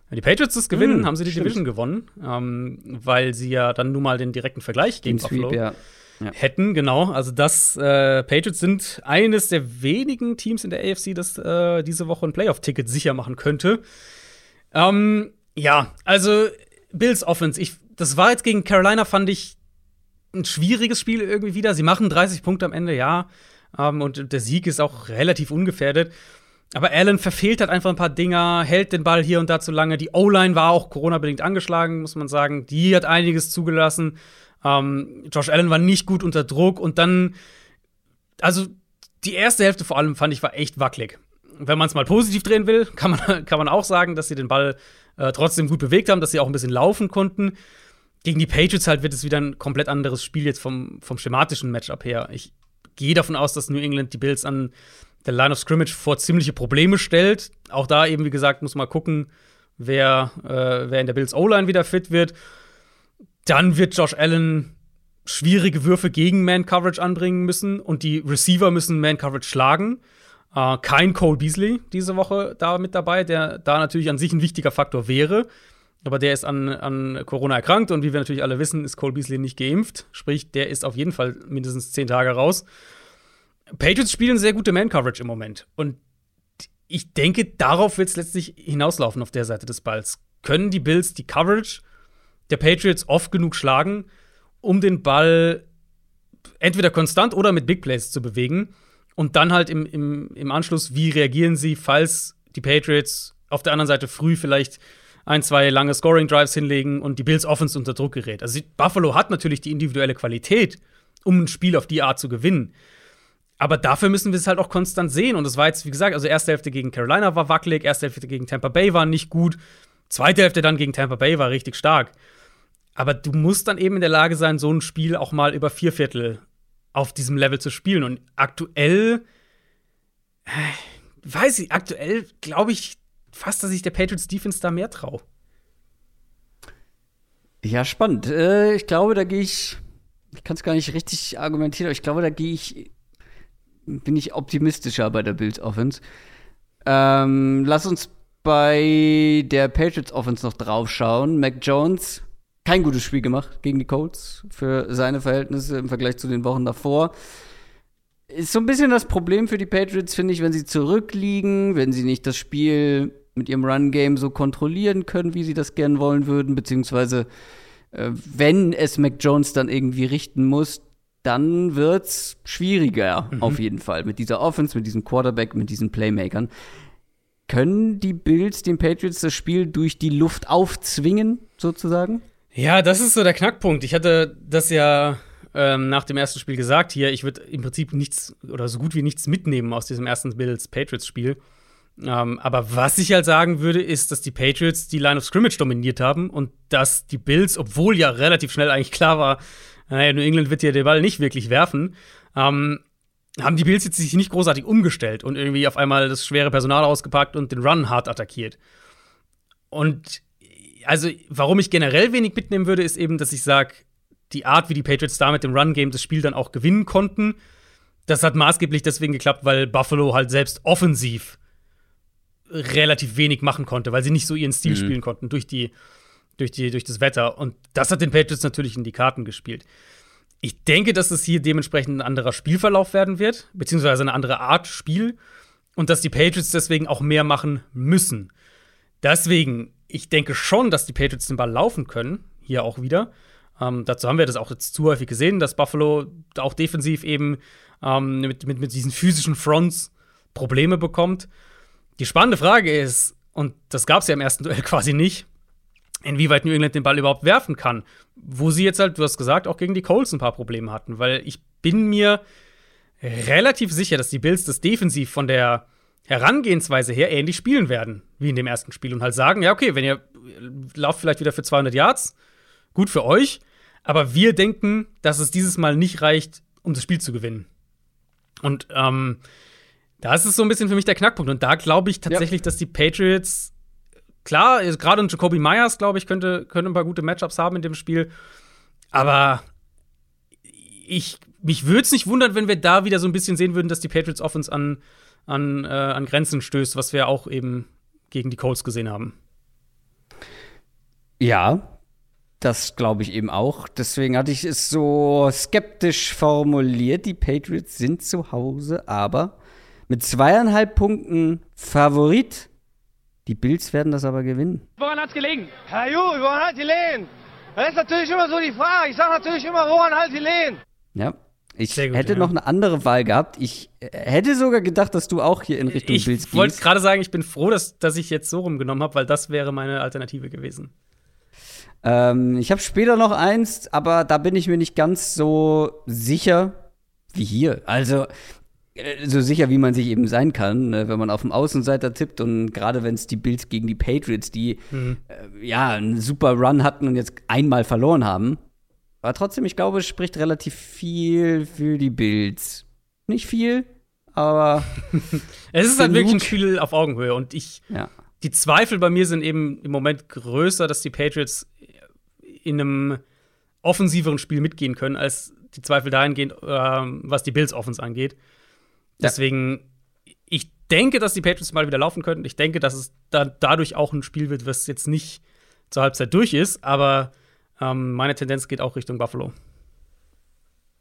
Wenn die Patriots das gewinnen, mm, haben sie die stimmt. Division gewonnen, ähm, weil sie ja dann nun mal den direkten Vergleich gegen Buffalo ja ja. hätten, genau. Also das äh, Patriots sind eines der wenigen Teams in der AFC, das äh, diese Woche ein Playoff-Ticket sicher machen könnte. Ähm, ja, also Bills Offense. Ich, das war jetzt gegen Carolina, fand ich ein schwieriges Spiel irgendwie wieder. Sie machen 30 Punkte am Ende, ja. Ähm, und der Sieg ist auch relativ ungefährdet. Aber Allen verfehlt halt einfach ein paar Dinger, hält den Ball hier und da zu lange. Die O-Line war auch Corona-bedingt angeschlagen, muss man sagen. Die hat einiges zugelassen. Ähm, Josh Allen war nicht gut unter Druck und dann, also die erste Hälfte vor allem fand ich war echt wackelig. Wenn man es mal positiv drehen will, <laughs> kann man, kann man auch sagen, dass sie den Ball äh, trotzdem gut bewegt haben, dass sie auch ein bisschen laufen konnten. Gegen die Patriots halt wird es wieder ein komplett anderes Spiel jetzt vom, vom schematischen Matchup her. Ich gehe davon aus, dass New England die Bills an der Line of Scrimmage vor ziemliche Probleme stellt. Auch da eben, wie gesagt, muss man gucken, wer, äh, wer in der Bills O-Line wieder fit wird. Dann wird Josh Allen schwierige Würfe gegen Man-Coverage anbringen müssen und die Receiver müssen Man-Coverage schlagen. Äh, kein Cole Beasley diese Woche da mit dabei, der da natürlich an sich ein wichtiger Faktor wäre. Aber der ist an, an Corona erkrankt und wie wir natürlich alle wissen, ist Cole Beasley nicht geimpft. Sprich, der ist auf jeden Fall mindestens zehn Tage raus. Patriots spielen sehr gute Man-Coverage im Moment. Und ich denke, darauf wird es letztlich hinauslaufen auf der Seite des Balls. Können die Bills die Coverage der Patriots oft genug schlagen, um den Ball entweder konstant oder mit Big Plays zu bewegen. Und dann halt im, im, im Anschluss, wie reagieren sie, falls die Patriots auf der anderen Seite früh vielleicht ein, zwei lange Scoring-Drives hinlegen und die Bills Offense unter Druck gerät. Also Buffalo hat natürlich die individuelle Qualität, um ein Spiel auf die Art zu gewinnen. Aber dafür müssen wir es halt auch konstant sehen. Und es war jetzt, wie gesagt, also erste Hälfte gegen Carolina war wackelig, erste Hälfte gegen Tampa Bay war nicht gut, zweite Hälfte dann gegen Tampa Bay war richtig stark. Aber du musst dann eben in der Lage sein, so ein Spiel auch mal über vier Viertel auf diesem Level zu spielen. Und aktuell, äh, weiß ich, aktuell glaube ich fast, dass ich der Patriots Defense da mehr traue. Ja, spannend. Äh, ich glaube, da gehe ich, ich kann es gar nicht richtig argumentieren, aber ich glaube, da gehe ich, bin ich optimistischer bei der Bills Offense. Ähm, lass uns bei der Patriots Offense noch drauf schauen. Mac Jones, kein gutes Spiel gemacht gegen die Colts für seine Verhältnisse im Vergleich zu den Wochen davor. Ist so ein bisschen das Problem für die Patriots, finde ich, wenn sie zurückliegen, wenn sie nicht das Spiel mit ihrem Run-Game so kontrollieren können, wie sie das gern wollen würden, beziehungsweise äh, wenn es Mac Jones dann irgendwie richten muss, dann wird's schwieriger, mhm. auf jeden Fall. Mit dieser Offense, mit diesem Quarterback, mit diesen Playmakern. Können die Bills den Patriots das Spiel durch die Luft aufzwingen, sozusagen? Ja, das ist so der Knackpunkt. Ich hatte das ja ähm, nach dem ersten Spiel gesagt hier, ich würde im Prinzip nichts oder so gut wie nichts mitnehmen aus diesem ersten Bills-Patriots-Spiel. Ähm, aber was ich halt sagen würde, ist, dass die Patriots die Line of Scrimmage dominiert haben und dass die Bills, obwohl ja relativ schnell eigentlich klar war, naja, New England wird ja den Ball nicht wirklich werfen, ähm, haben die Bills jetzt sich nicht großartig umgestellt und irgendwie auf einmal das schwere Personal ausgepackt und den Run hart attackiert. Und also, warum ich generell wenig mitnehmen würde, ist eben, dass ich sage, die Art, wie die Patriots da mit dem Run-Game das Spiel dann auch gewinnen konnten, das hat maßgeblich deswegen geklappt, weil Buffalo halt selbst offensiv relativ wenig machen konnte, weil sie nicht so ihren Stil mhm. spielen konnten durch die, durch die, durch das Wetter. Und das hat den Patriots natürlich in die Karten gespielt. Ich denke, dass es hier dementsprechend ein anderer Spielverlauf werden wird, beziehungsweise eine andere Art Spiel. Und dass die Patriots deswegen auch mehr machen müssen. Deswegen, ich denke schon, dass die Patriots den Ball laufen können, hier auch wieder. Ähm, dazu haben wir das auch jetzt zu häufig gesehen, dass Buffalo auch defensiv eben ähm, mit, mit, mit diesen physischen Fronts Probleme bekommt. Die spannende Frage ist, und das gab es ja im ersten <laughs> Duell quasi nicht, inwieweit New England den Ball überhaupt werfen kann. Wo sie jetzt halt, du hast gesagt, auch gegen die Colts ein paar Probleme hatten, weil ich bin mir relativ sicher, dass die Bills das defensiv von der Herangehensweise her ähnlich spielen werden wie in dem ersten Spiel und halt sagen, ja, okay, wenn ihr lauft vielleicht wieder für 200 Yards, gut für euch, aber wir denken, dass es dieses Mal nicht reicht, um das Spiel zu gewinnen. Und ähm, das ist so ein bisschen für mich der Knackpunkt. Und da glaube ich tatsächlich, ja. dass die Patriots, klar, gerade ein Jacoby Myers, glaube ich, könnte, könnte ein paar gute Matchups haben in dem Spiel. Aber ich, mich würde es nicht wundern, wenn wir da wieder so ein bisschen sehen würden, dass die Patriots Offense an, an, äh, an Grenzen stößt, was wir auch eben gegen die Colts gesehen haben. Ja, das glaube ich eben auch. Deswegen hatte ich es so skeptisch formuliert. Die Patriots sind zu Hause, aber mit zweieinhalb Punkten Favorit. Die Bills werden das aber gewinnen. Woran hat's gelegen? Herr Ju, woran hat die Lehen? Das ist natürlich immer so die Frage. Ich sage natürlich immer, woran halt die Lehen? Ja. Ich gut, hätte ja. noch eine andere Wahl gehabt. Ich äh, hätte sogar gedacht, dass du auch hier in Richtung ich Bills gehst. Ich wollte gerade sagen, ich bin froh, dass, dass ich jetzt so rumgenommen habe, weil das wäre meine Alternative gewesen. Ähm, ich habe später noch eins, aber da bin ich mir nicht ganz so sicher wie hier. Also, äh, so sicher, wie man sich eben sein kann, ne, wenn man auf dem Außenseiter tippt und gerade wenn es die Bills gegen die Patriots, die mhm. äh, ja einen super Run hatten und jetzt einmal verloren haben. Aber trotzdem, ich glaube, es spricht relativ viel für die Bills. Nicht viel, aber. <laughs> es ist halt wirklich ein Spiel auf Augenhöhe und ich. Ja. Die Zweifel bei mir sind eben im Moment größer, dass die Patriots in einem offensiveren Spiel mitgehen können, als die Zweifel dahingehend, äh, was die Bills Offens angeht. Deswegen, ich denke, dass die Patriots mal wieder laufen könnten. Ich denke, dass es da dadurch auch ein Spiel wird, was jetzt nicht zur Halbzeit durch ist, aber ähm, meine Tendenz geht auch Richtung Buffalo.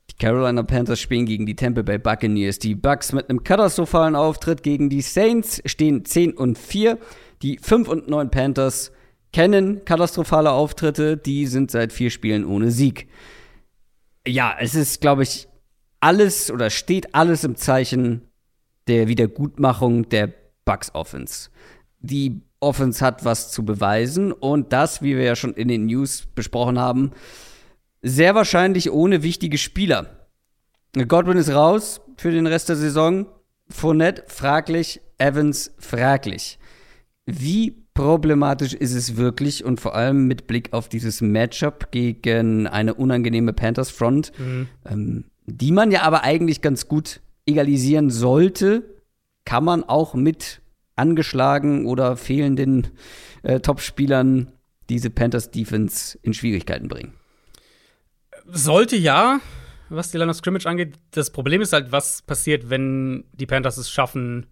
Die Carolina Panthers spielen gegen die Tampa Bay Buccaneers. Die Bucks mit einem katastrophalen Auftritt gegen die Saints stehen 10 und 4. Die 5 und 9 Panthers kennen katastrophale Auftritte, die sind seit vier Spielen ohne Sieg. Ja, es ist, glaube ich, alles oder steht alles im Zeichen der Wiedergutmachung der Bucks Offense. Die Offense hat was zu beweisen und das, wie wir ja schon in den News besprochen haben, sehr wahrscheinlich ohne wichtige Spieler. Godwin ist raus für den Rest der Saison. Fournette fraglich, Evans fraglich. Wie problematisch ist es wirklich und vor allem mit Blick auf dieses Matchup gegen eine unangenehme Panthers Front, mhm. ähm, die man ja aber eigentlich ganz gut egalisieren sollte, kann man auch mit angeschlagen oder fehlenden äh, Topspielern diese Panthers Defense in Schwierigkeiten bringen. Sollte ja, was die Line of Scrimmage angeht. Das Problem ist halt, was passiert, wenn die Panthers es schaffen,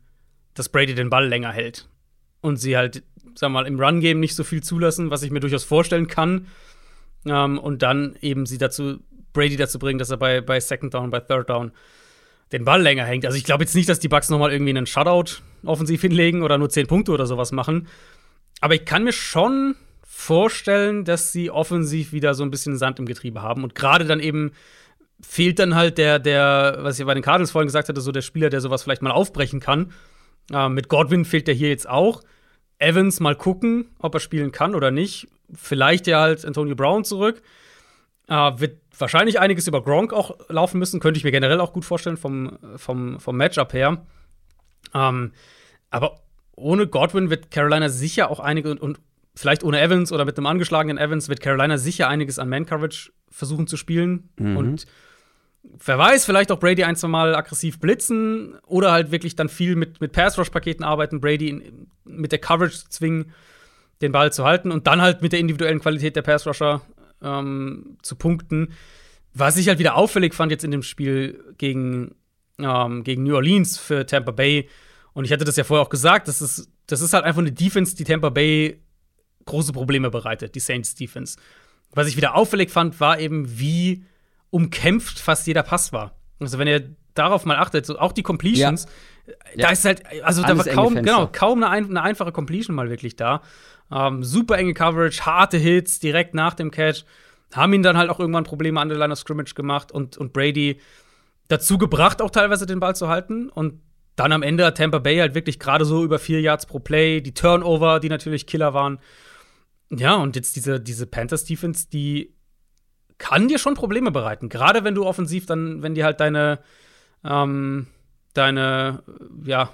dass Brady den Ball länger hält. und sie halt, sag mal, im Run-Game nicht so viel zulassen, was ich mir durchaus vorstellen kann. Ähm, und dann eben sie dazu, Brady dazu bringen, dass er bei, bei Second Down, bei Third Down den Ball länger hängt. Also ich glaube jetzt nicht, dass die Bucks nochmal irgendwie einen Shutout offensiv hinlegen oder nur 10 Punkte oder sowas machen. Aber ich kann mir schon vorstellen, dass sie offensiv wieder so ein bisschen Sand im Getriebe haben. Und gerade dann eben fehlt dann halt der, der, was ich bei den Cardinals vorhin gesagt hatte, so der Spieler, der sowas vielleicht mal aufbrechen kann. Äh, mit Godwin fehlt der hier jetzt auch. Evans mal gucken, ob er spielen kann oder nicht. Vielleicht ja halt Antonio Brown zurück. Äh, wird wahrscheinlich einiges über Gronk auch laufen müssen. Könnte ich mir generell auch gut vorstellen vom, vom, vom Matchup her. Ähm, aber ohne Godwin wird Carolina sicher auch einige und, und, vielleicht ohne Evans oder mit einem angeschlagenen Evans wird Carolina sicher einiges an Man-Coverage versuchen zu spielen. Mhm. Und wer weiß, vielleicht auch Brady ein, zwei Mal aggressiv blitzen oder halt wirklich dann viel mit, mit Pass-Rush-Paketen arbeiten, Brady in, mit der Coverage zwingen, den Ball zu halten und dann halt mit der individuellen Qualität der Pass-Rusher ähm, zu punkten. Was ich halt wieder auffällig fand jetzt in dem Spiel gegen, ähm, gegen New Orleans für Tampa Bay, und ich hatte das ja vorher auch gesagt, das ist, das ist halt einfach eine Defense, die Tampa Bay große Probleme bereitet, die Saints Defense. Was ich wieder auffällig fand, war eben, wie umkämpft fast jeder Pass war. Also wenn ihr darauf mal achtet, so auch die Completions, ja. da ja. ist halt, also Alles da war kaum, genau, kaum eine, eine, einfache Completion mal wirklich da. Ähm, super enge Coverage, harte Hits direkt nach dem Catch. Haben ihn dann halt auch irgendwann Probleme an der Line of Scrimmage gemacht und, und Brady dazu gebracht, auch teilweise den Ball zu halten. Und dann am Ende hat Tampa Bay halt wirklich gerade so über vier Yards pro Play, die Turnover, die natürlich Killer waren. Ja, und jetzt diese, diese Panthers-Defense, die kann dir schon Probleme bereiten. Gerade wenn du offensiv dann, wenn dir halt deine, ähm, deine, ja,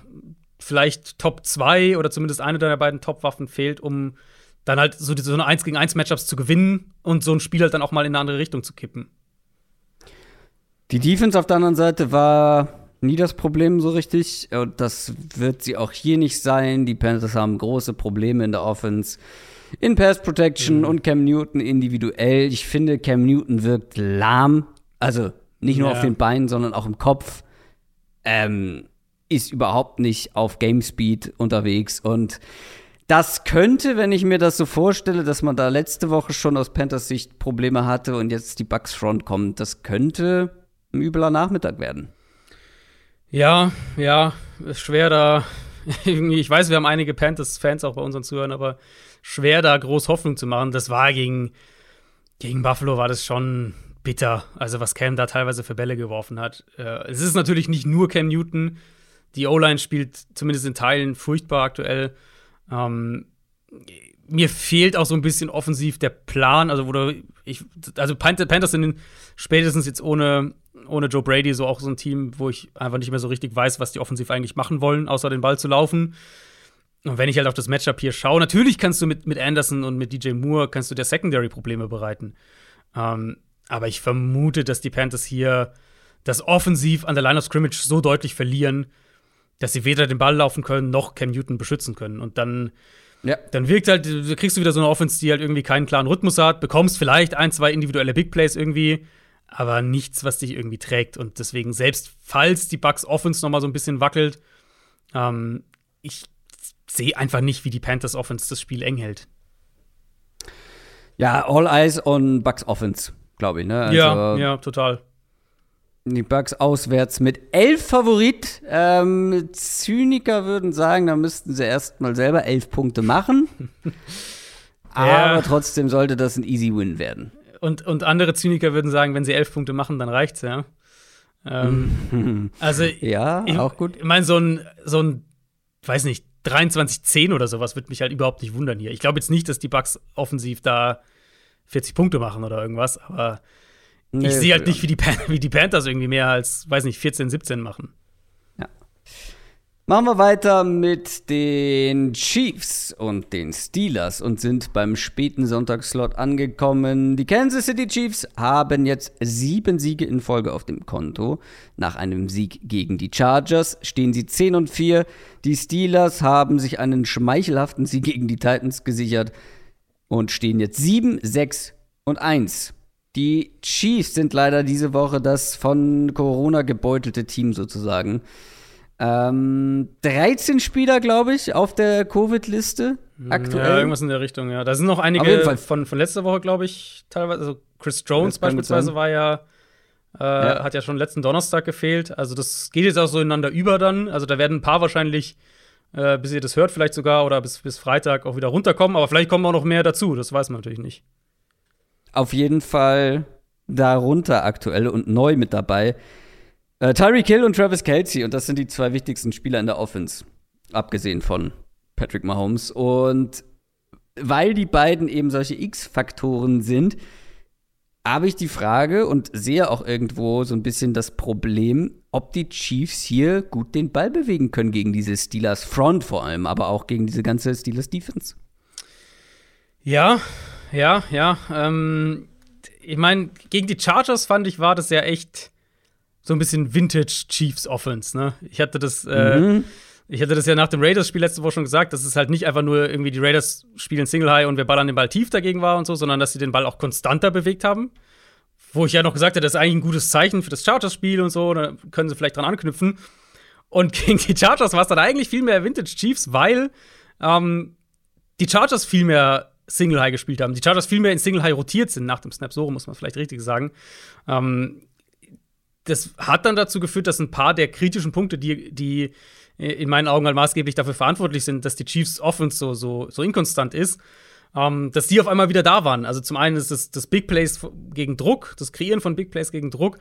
vielleicht Top 2 oder zumindest eine deiner beiden Top-Waffen fehlt, um dann halt so, so eine 1 gegen 1 Matchups zu gewinnen und so ein Spiel halt dann auch mal in eine andere Richtung zu kippen. Die Defense auf der anderen Seite war nie das Problem so richtig. Und das wird sie auch hier nicht sein. Die Panthers haben große Probleme in der Offense. In Pass Protection mhm. und Cam Newton individuell. Ich finde, Cam Newton wirkt lahm. Also nicht nur ja. auf den Beinen, sondern auch im Kopf. Ähm, ist überhaupt nicht auf Game Speed unterwegs. Und das könnte, wenn ich mir das so vorstelle, dass man da letzte Woche schon aus Panthers Sicht Probleme hatte und jetzt die Bucks Front kommt, das könnte ein übler Nachmittag werden. Ja, ja, ist schwer da. <laughs> Ich weiß, wir haben einige Panthers-Fans auch bei unseren Zuhörern, aber schwer da groß Hoffnung zu machen. Das war gegen, gegen Buffalo war das schon bitter. Also, was Cam da teilweise für Bälle geworfen hat. Äh, es ist natürlich nicht nur Cam Newton. Die O-Line spielt zumindest in Teilen furchtbar aktuell. Ähm, mir fehlt auch so ein bisschen offensiv der Plan. Also, wo ich, also Panthers sind spätestens jetzt ohne ohne Joe Brady so auch so ein Team, wo ich einfach nicht mehr so richtig weiß, was die offensiv eigentlich machen wollen, außer den Ball zu laufen. Und wenn ich halt auf das Matchup hier schaue, natürlich kannst du mit, mit Anderson und mit DJ Moore kannst du der Secondary Probleme bereiten. Ähm, aber ich vermute, dass die Panthers hier das offensiv an der Line of Scrimmage so deutlich verlieren, dass sie weder den Ball laufen können, noch Cam Newton beschützen können. Und dann, ja. dann wirkt halt, kriegst du wieder so eine Offense, die halt irgendwie keinen klaren Rhythmus hat, bekommst vielleicht ein, zwei individuelle Big Plays irgendwie, aber nichts, was dich irgendwie trägt. Und deswegen, selbst falls die Bucks Offense noch mal so ein bisschen wackelt, ähm, ich sehe einfach nicht, wie die Panthers Offense das Spiel eng hält. Ja, all eyes on Bucks Offense, glaube ich. Ne? Also, ja, ja, total. Die Bucks auswärts mit elf Favorit. Ähm, Zyniker würden sagen, da müssten sie erst mal selber elf Punkte machen. <laughs> ja. Aber trotzdem sollte das ein Easy Win werden. Und, und andere Zyniker würden sagen, wenn sie elf Punkte machen, dann reicht's, ja. Ähm, <laughs> also, ja, ich, auch gut. Ich meine, so ein, so ein, weiß nicht, 23-10 oder sowas würde mich halt überhaupt nicht wundern hier. Ich glaube jetzt nicht, dass die Bucks offensiv da 40 Punkte machen oder irgendwas, aber nee, ich sehe halt nicht, wie die, wie die Panthers irgendwie mehr als, weiß nicht, 14, 17 machen. Machen wir weiter mit den Chiefs und den Steelers und sind beim späten Sonntagsslot angekommen. Die Kansas City Chiefs haben jetzt sieben Siege in Folge auf dem Konto. Nach einem Sieg gegen die Chargers stehen sie 10 und 4. Die Steelers haben sich einen schmeichelhaften Sieg gegen die Titans gesichert und stehen jetzt 7, 6 und 1. Die Chiefs sind leider diese Woche das von Corona gebeutelte Team sozusagen. Ähm, 13 Spieler, glaube ich, auf der Covid-Liste aktuell. Ja, irgendwas in der Richtung, ja. Da sind noch Auf jeden einige Fall. von, von letzter Woche, glaube ich, teilweise. Also Chris Jones beispielsweise war ja, äh, Ja. hat ja schon letzten Donnerstag gefehlt. Also das geht jetzt auch so ineinander über dann. Also da werden ein paar wahrscheinlich, äh, bis ihr das hört, vielleicht sogar oder bis, bis Freitag auch wieder runterkommen. Aber vielleicht kommen auch noch mehr dazu. Das weiß man natürlich nicht. Auf jeden Fall darunter aktuell und neu mit dabei. Äh, Tyreek Hill und Travis Kelsey. Und das sind die zwei wichtigsten Spieler in der Offense. Abgesehen von Patrick Mahomes. Und weil die beiden eben solche X-Faktoren sind, habe ich die Frage und sehe auch irgendwo so ein bisschen das Problem, ob die Chiefs hier gut den Ball bewegen können gegen diese Steelers Front vor allem, aber auch gegen diese ganze Steelers Defense. Ja, ja, ja. Ähm, ich meine, gegen die Chargers fand ich, war das ja echt so ein bisschen Vintage Chiefs Offense, ne? Ich hatte das, äh, Mhm. ich hatte das ja nach dem Raiders-Spiel letzte Woche schon gesagt, dass es halt nicht einfach nur irgendwie die Raiders spielen Single High und wir ballern den Ball tief dagegen war und so, sondern dass sie den Ball auch konstanter bewegt haben. Wo ich ja noch gesagt hatte, das ist eigentlich ein gutes Zeichen für das Chargers-Spiel und so, da können sie vielleicht dran anknüpfen. Und <laughs> gegen die Chargers war es dann eigentlich viel mehr Vintage Chiefs, weil ähm, die Chargers viel mehr Single High gespielt haben. Die Chargers viel mehr in Single High rotiert sind nach dem Snap, so muss man vielleicht richtig sagen. Ähm, das hat dann dazu geführt, dass ein paar der kritischen Punkte, die, die in meinen Augen halt maßgeblich dafür verantwortlich sind, dass die Chiefs Offense so, so, so inkonstant ist, ähm, dass die auf einmal wieder da waren. Also zum einen ist es das Big Plays gegen Druck, das Kreieren von Big Plays gegen Druck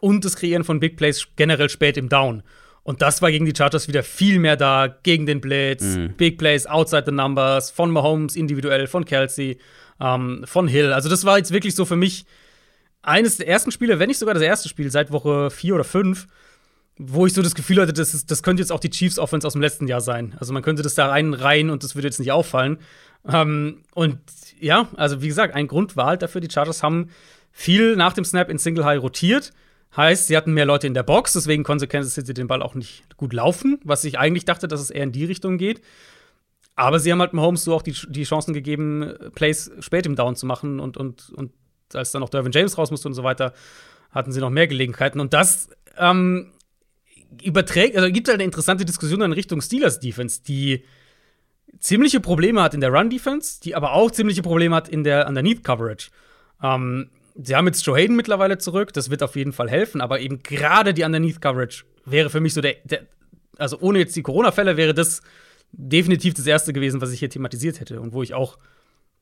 und das Kreieren von Big Plays generell spät im Down. Und das war gegen die Chargers wieder viel mehr da, gegen den Blitz, Big Plays outside the numbers, von Mahomes individuell, von Kelsey, ähm, von Hill. Also das war jetzt wirklich so für mich eines der ersten Spiele, wenn nicht sogar das erste Spiel seit Woche vier oder fünf, wo ich so das Gefühl hatte, das, ist, das könnte jetzt auch die Chiefs Offense aus dem letzten Jahr sein. Also man könnte das da reinreihen und das würde jetzt nicht auffallen. Ähm, und ja, also wie gesagt, ein Grund war halt dafür, die Chargers haben viel nach dem Snap in Single High rotiert. Heißt, sie hatten mehr Leute in der Box, deswegen konnte Kansas City den Ball auch nicht gut laufen, was ich eigentlich dachte, dass es eher in die Richtung geht. Aber sie haben halt Mahomes so auch die, die Chancen gegeben, Plays spät im Down zu machen und, und, und als dann noch Dervin James raus musste und so weiter, hatten sie noch mehr Gelegenheiten. Und das ähm, überträgt, also gibt halt eine interessante Diskussion in Richtung Steelers Defense, die ziemliche Probleme hat in der Run Defense, die aber auch ziemliche Probleme hat in der Underneath Coverage. Ähm, sie haben jetzt Joe Hayden mittlerweile zurück, das wird auf jeden Fall helfen, aber eben gerade die Underneath Coverage wäre für mich so der, der also ohne jetzt die Corona-Fälle wäre das definitiv das erste gewesen, was ich hier thematisiert hätte und wo ich auch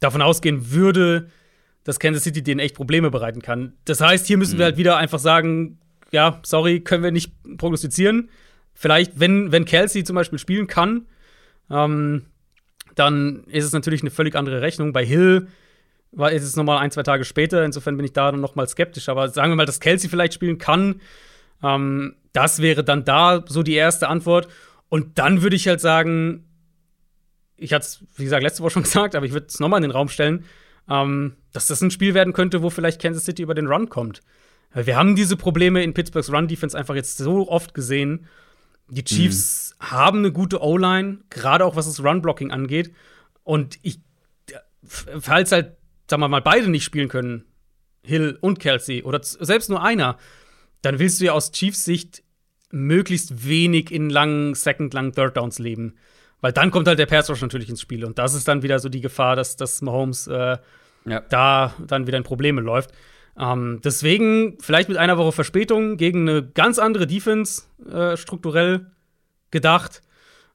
davon ausgehen würde, dass Kansas City denen echt Probleme bereiten kann. Das heißt, hier müssen wir halt wieder einfach sagen, ja, sorry, können wir nicht prognostizieren. Vielleicht, wenn, wenn Kelsey zum Beispiel spielen kann, ähm, dann ist es natürlich eine völlig andere Rechnung. Bei Hill war ist es nochmal ein, zwei Tage später, insofern bin ich da noch mal skeptisch. Aber sagen wir mal, dass Kelsey vielleicht spielen kann, ähm, das wäre dann da so die erste Antwort. Und dann würde ich halt sagen, ich hatte es, wie gesagt, letzte Woche schon <laughs> gesagt, aber ich würde es nochmal in den Raum stellen, ähm, dass das ein Spiel werden könnte, wo vielleicht Kansas City über den Run kommt. Wir haben diese Probleme in Pittsburghs Run-Defense einfach jetzt so oft gesehen. Die Chiefs haben eine gute O-Line, gerade auch was das Run-Blocking angeht. Und ich, falls halt, sagen wir mal, beide nicht spielen können, Hill und Kelsey, oder selbst nur einer, dann willst du ja aus Chiefs Sicht möglichst wenig in langen Second, langen Third Downs leben. Weil dann kommt halt der Pass Rush natürlich ins Spiel. Und das ist dann wieder so die Gefahr, dass, dass Mahomes äh, Ja. da dann wieder in Probleme läuft. Ähm, deswegen vielleicht mit einer Woche Verspätung gegen eine ganz andere Defense äh, strukturell gedacht.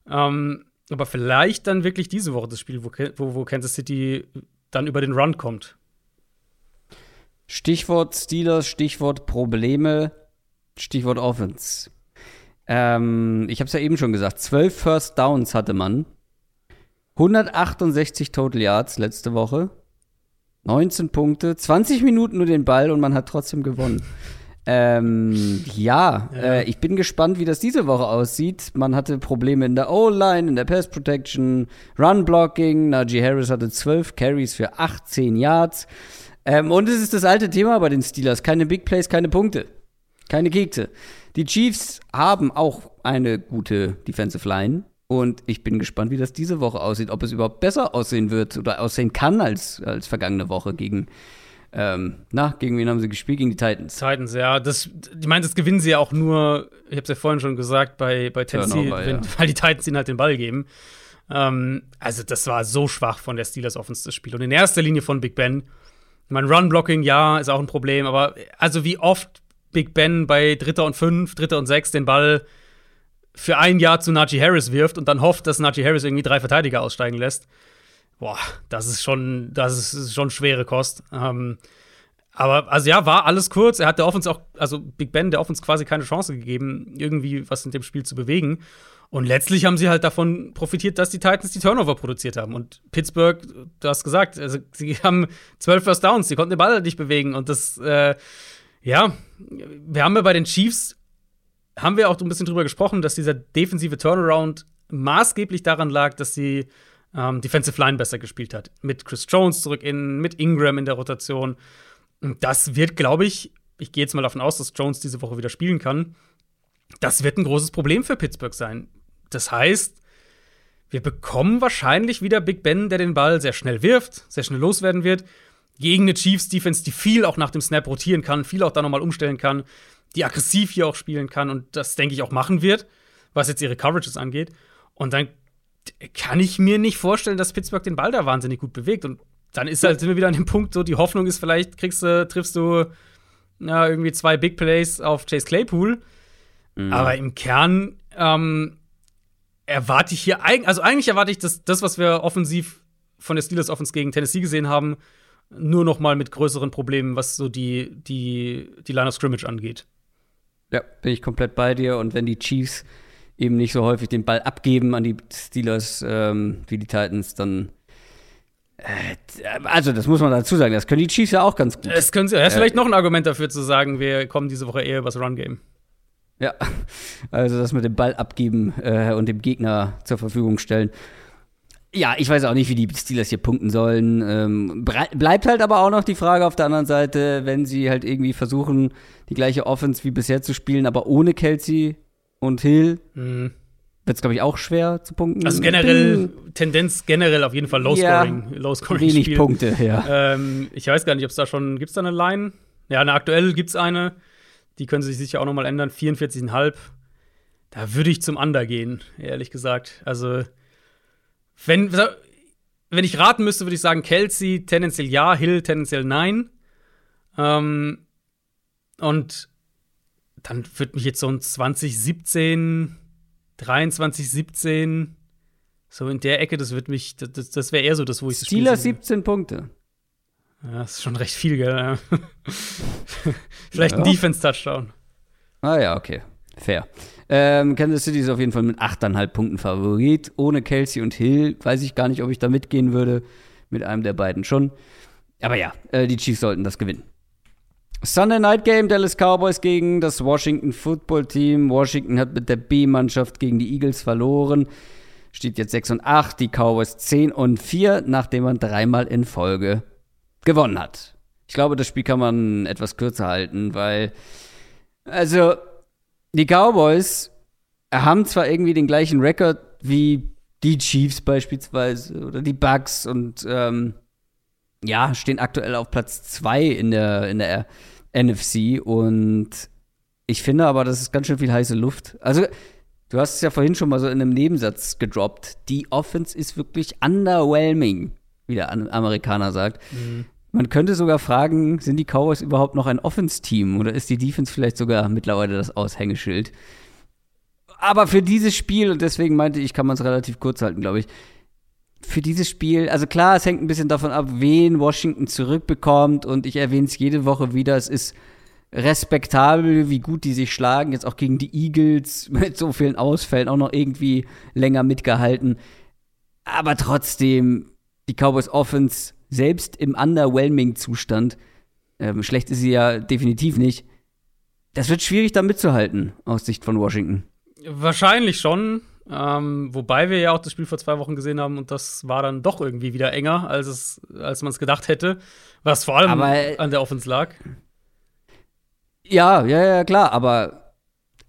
Ähm, aber vielleicht dann wirklich diese Woche das Spiel, wo, wo, wo Kansas City dann über den Run kommt. Stichwort Steelers, Stichwort Probleme, Stichwort Offense. Ähm, ich habe es ja eben schon gesagt, 12 First Downs hatte man. 168 Total Yards letzte Woche. 19 Punkte, 20 Minuten nur den Ball und man hat trotzdem gewonnen. Ähm, ja, Äh, ich bin gespannt, wie das diese Woche aussieht. Man hatte Probleme in der O-Line, in der Pass Protection, Run Blocking. Najee Harris hatte 12 Carries für 18 Yards. Ähm, und es ist das alte Thema bei den Steelers. Keine Big Plays, keine Punkte. Keine Kekse. Die Chiefs haben auch eine gute Defensive Line. Und ich bin gespannt, wie das diese Woche aussieht. Ob es überhaupt besser aussehen wird oder aussehen kann als, als vergangene Woche gegen, Ähm, na, gegen wen haben sie gespielt? Gegen die Titans. Titans, ja. Das, ich meine, das gewinnen sie ja auch nur, ich habe es ja vorhin schon gesagt, bei, bei Tennessee, Turnover, wenn, ja. weil die Titans ihnen halt den Ball geben. Ähm, also, das war so schwach von der Steelers Offense, das Spiel. Und in erster Linie von Big Ben. Mein Run-Blocking, ja, ist auch ein Problem, aber also wie oft Big Ben bei Dritter und Fünf, Dritter und Sechs den Ball für ein Jahr zu Najee Harris wirft und dann hofft, dass Najee Harris irgendwie drei Verteidiger aussteigen lässt. Boah, das ist schon, das ist schon schwere Kost. Ähm, aber, also ja, war alles kurz. Er hat der Offense auch, also Big Ben, der Offense quasi keine Chance gegeben, irgendwie was in dem Spiel zu bewegen. Und letztlich haben sie halt davon profitiert, dass die Titans die Turnover produziert haben. Und Pittsburgh, du hast gesagt, also sie <laughs> haben zwölf First Downs, sie konnten den Ball halt nicht bewegen. Und das, äh, ja, wir haben ja bei den Chiefs, haben wir auch ein bisschen drüber gesprochen, dass dieser defensive Turnaround maßgeblich daran lag, dass sie ähm, Defensive Line besser gespielt hat. Mit Chris Jones zurück in, mit Ingram in der Rotation. Und das wird, glaube ich, ich gehe jetzt mal davon aus, dass Jones diese Woche wieder spielen kann. Das wird ein großes Problem für Pittsburgh sein. Das heißt, wir bekommen wahrscheinlich wieder Big Ben, der den Ball sehr schnell wirft, sehr schnell loswerden wird, gegen eine Chiefs-Defense, die viel auch nach dem Snap rotieren kann, viel auch da nochmal umstellen kann, die aggressiv hier auch spielen kann und das, denke ich, auch machen wird, was jetzt ihre Coverages angeht. Und dann kann ich mir nicht vorstellen, dass Pittsburgh den Ball da wahnsinnig gut bewegt. Und dann ist halt sind wir wieder an dem Punkt, so die Hoffnung ist, vielleicht kriegst du, triffst du ja, irgendwie zwei Big Plays auf Chase Claypool. Aber im Kern ähm, erwarte ich hier, eig also eigentlich erwarte ich, dass das, was wir offensiv von der Steelers Offense gegen Tennessee gesehen haben, nur noch mal mit größeren Problemen, was so die, die, die Line of Scrimmage angeht. Ja, bin ich komplett bei dir. Und wenn die Chiefs eben nicht so häufig den Ball abgeben an die Steelers ähm, wie die Titans, dann. Äh, also, das muss man dazu sagen. Das können die Chiefs ja auch ganz gut. Es können sie, ja, ist vielleicht noch ein Argument dafür zu sagen, wir kommen diese Woche eher übers Run-Game. Ja, also das mit dem Ball abgeben äh, und dem Gegner zur Verfügung stellen. Ja, ich weiß auch nicht, wie die Steelers hier punkten sollen. Ähm, bleibt halt aber auch noch die Frage auf der anderen Seite, wenn sie halt irgendwie versuchen, die gleiche Offense wie bisher zu spielen, aber ohne Kelsey und Hill, Mhm. wird es, glaube ich, auch schwer zu punkten. Also generell, Tendenz generell auf jeden Fall Low-Scoring, Bin Low-Scoring wenig Spiel. Punkte, ja. Ähm, ich weiß gar nicht, ob es da schon, gibt es da eine Line? Ja, eine aktuell gibt es eine. Die können sich sicher auch noch mal ändern. 44,5. Da würde ich zum Under gehen, ehrlich gesagt. Also, wenn, wenn ich raten müsste, würde ich sagen, Kelsey tendenziell ja, Hill tendenziell nein. Ähm, und dann würde mich jetzt so ein 2017, 23, 17, so in der Ecke, das wird mich, das, das wäre eher so das, wo ich Steelers sehe. 17 Punkte. Ja, das ist schon recht viel, gell? Ja. <laughs> Vielleicht ein Ja. Defense-Touchdown. Ah ja, okay. Fair. Ähm, Kansas City ist auf jeden Fall mit 8,5 Punkten Favorit. Ohne Kelsey und Hill weiß ich gar nicht, ob ich da mitgehen würde. Mit einem der beiden schon. Aber ja, äh, die Chiefs sollten das gewinnen. Sunday Night Game, Dallas Cowboys gegen das Washington Football Team. Washington hat mit der B-Mannschaft gegen die Eagles verloren. Steht jetzt 6 und 8, die Cowboys 10 und 4, nachdem man dreimal in Folge gewonnen hat. Ich glaube, das Spiel kann man etwas kürzer halten, weil, also, die Cowboys haben zwar irgendwie den gleichen Rekord wie die Chiefs beispielsweise oder die Bucks und ähm, ja, stehen aktuell auf Platz 2 in der, in der NFC und ich finde aber, das ist ganz schön viel heiße Luft. Also, du hast es ja vorhin schon mal so in einem Nebensatz gedroppt. Die Offense ist wirklich underwhelming, wie der An- Amerikaner sagt. Man könnte sogar fragen, sind die Cowboys überhaupt noch ein Offense-Team oder ist die Defense vielleicht sogar mittlerweile das Aushängeschild? Aber für dieses Spiel, und deswegen meinte ich, kann man es relativ kurz halten, glaube ich, für dieses Spiel, also klar, es hängt ein bisschen davon ab, wen Washington zurückbekommt und ich erwähne es jede Woche wieder, es ist respektabel, wie gut die sich schlagen, jetzt auch gegen die Eagles <laughs> mit so vielen Ausfällen auch noch irgendwie länger mitgehalten. Aber trotzdem, die Cowboys Offense, selbst im underwhelming Zustand, ähm, schlecht ist sie ja definitiv nicht, das wird schwierig da mitzuhalten, aus Sicht von Washington. Wahrscheinlich schon. Ähm, wobei wir ja auch das Spiel vor zwei Wochen gesehen haben und das war dann doch irgendwie wieder enger, als, es, als man es gedacht hätte. Was vor allem Aber- an der Offense lag. Ja, ja, ja, klar, aber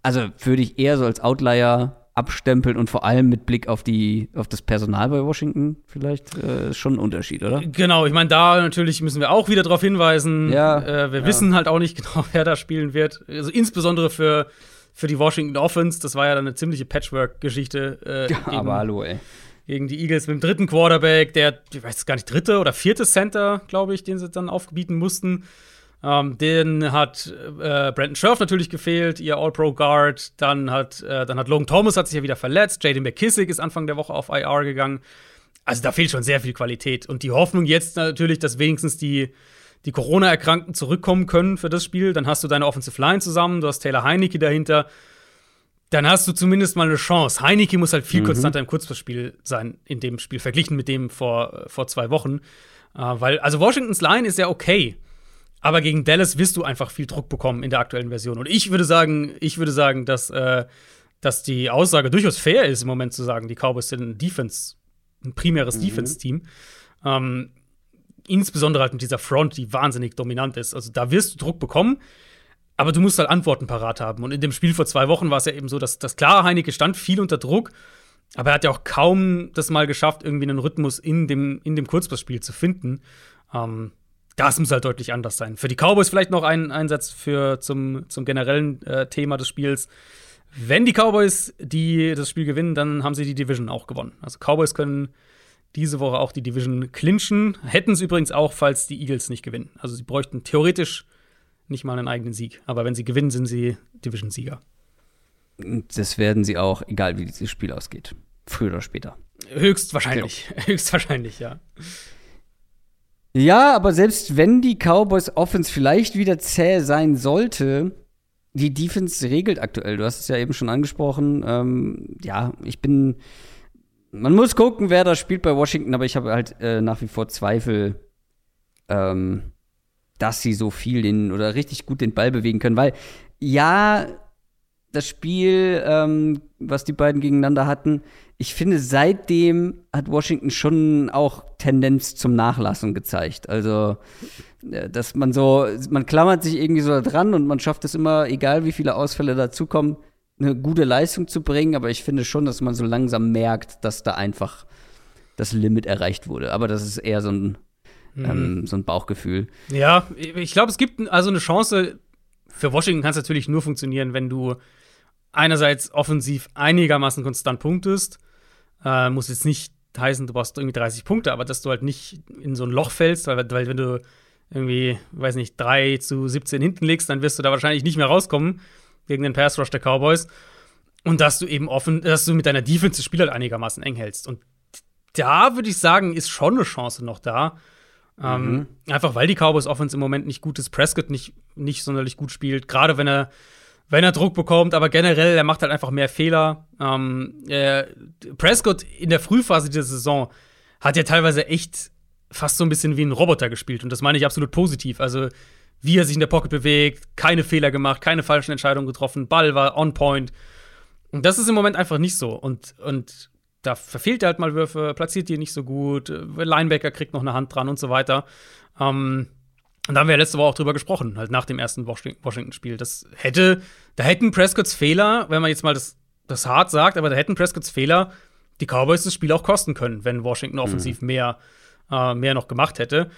also würde ich eher so als Outlier abstempeln und vor allem mit Blick auf die auf das Personal bei Washington vielleicht äh, schon ein Unterschied, oder? Genau, ich meine, da natürlich müssen wir auch wieder darauf hinweisen. Ja, äh, wir ja. wissen halt auch nicht <laughs> genau, wer da spielen wird. Also insbesondere für, für die Washington Offense, das war ja dann eine ziemliche Patchwork-Geschichte äh, Ja, gegen, aber hallo, ey. gegen die Eagles mit dem dritten Quarterback, der, ich weiß gar nicht, dritte oder vierte Center, glaube ich, den sie dann aufbieten mussten. Ähm, den hat äh, Brandon Scherf natürlich gefehlt, ihr All-Pro-Guard. Dann hat, äh, dann hat Logan Thomas hat sich ja wieder verletzt. Jaden McKissick ist Anfang der Woche auf IR gegangen. Also da fehlt schon sehr viel Qualität. Und die Hoffnung jetzt natürlich, dass wenigstens die, die Corona-Erkrankten zurückkommen können für das Spiel. Dann hast du deine Offensive Line zusammen, du hast Taylor Heinecke dahinter. Dann hast du zumindest mal eine Chance. Heinecke muss halt viel konstanter im Kurzpassspiel sein in dem Spiel, verglichen mit dem vor, vor zwei Wochen. Äh, weil, also Washingtons Line ist ja okay. Aber gegen Dallas wirst du einfach viel Druck bekommen in der aktuellen Version. Und ich würde sagen, ich würde sagen, dass, äh, dass die Aussage durchaus fair ist, im Moment zu sagen, die Cowboys sind ein Defense, ein primäres Defense-Team. Ähm, insbesondere halt mit dieser Front, die wahnsinnig dominant ist. Also da wirst du Druck bekommen, aber du musst halt Antworten parat haben. Und in dem Spiel vor zwei Wochen war es ja eben so, dass das klar Heineke stand viel unter Druck, aber er hat ja auch kaum das mal geschafft, irgendwie einen Rhythmus in dem, in dem Kurzpassspiel zu finden. Ähm, das muss halt deutlich anders sein. Für die Cowboys vielleicht noch ein Einsatz für zum, zum generellen äh, Thema des Spiels. Wenn die Cowboys die das Spiel gewinnen, dann haben sie die Division auch gewonnen. Also Cowboys können diese Woche auch die Division clinchen. Hätten es übrigens auch, falls die Eagles nicht gewinnen. Also sie bräuchten theoretisch nicht mal einen eigenen Sieg. Aber wenn sie gewinnen, sind sie Division-Sieger. Und Das werden sie auch, egal wie dieses Spiel ausgeht. Früher oder später. Höchstwahrscheinlich. <laughs> Höchstwahrscheinlich, ja. Ja, aber selbst wenn die Cowboys Offense vielleicht wieder zäh sein sollte, die Defense regelt aktuell. Du hast es ja eben schon angesprochen. Ähm, ja, ich bin. Man muss gucken, wer da spielt bei Washington, aber ich habe halt äh, nach wie vor Zweifel, ähm, dass sie so viel den oder richtig gut den Ball bewegen können, weil ja, das Spiel, ähm, was die beiden gegeneinander hatten, ich finde, seitdem hat Washington schon auch Tendenz zum Nachlassen gezeigt. Also, äh, dass man so, man klammert sich irgendwie so dran und man schafft es immer, egal wie viele Ausfälle dazukommen, eine gute Leistung zu bringen. Aber ich finde schon, dass man so langsam merkt, dass da einfach das Limit erreicht wurde. Aber das ist eher so ein, ähm, so ein Bauchgefühl. Ja, ich glaube, es gibt also eine Chance. Für Washington kann es natürlich nur funktionieren, wenn du einerseits offensiv einigermaßen konstant punktest. Äh, muss jetzt nicht heißen, du brauchst irgendwie 30 Punkte, aber dass du halt nicht in so ein Loch fällst, weil, weil wenn du irgendwie, weiß nicht, 3 zu 17 hinten liegst, dann wirst du da wahrscheinlich nicht mehr rauskommen gegen den Pass Rush der Cowboys. Und dass du eben offen, dass du mit deiner Defense das Spiel halt einigermaßen eng hältst. Und da würde ich sagen, ist schon eine Chance noch da. Ähm, einfach weil die Cowboys Offense im Moment nicht gut ist, Prescott nicht, nicht sonderlich gut spielt, gerade wenn er, wenn er Druck bekommt, aber generell, er macht halt einfach mehr Fehler. Ähm, äh, Prescott in der Frühphase dieser Saison hat ja teilweise echt fast so ein bisschen wie ein Roboter gespielt. Und das meine ich absolut positiv. Also, wie er sich in der Pocket bewegt, keine Fehler gemacht, keine falschen Entscheidungen getroffen, Ball war on point. Und das ist im Moment einfach nicht so. Und, und da verfehlt er halt mal Würfe, platziert die nicht so gut, äh, Linebacker kriegt noch eine Hand dran und so weiter. Ähm, und da haben wir ja letzte Woche auch drüber gesprochen, halt nach dem ersten Washing- Washington-Spiel. Das hätte, da hätten Prescotts Fehler, wenn man jetzt mal das, das hart sagt, aber da hätten Prescotts Fehler die Cowboys das Spiel auch kosten können, wenn Washington offensiv mehr, äh, mehr noch gemacht hätte.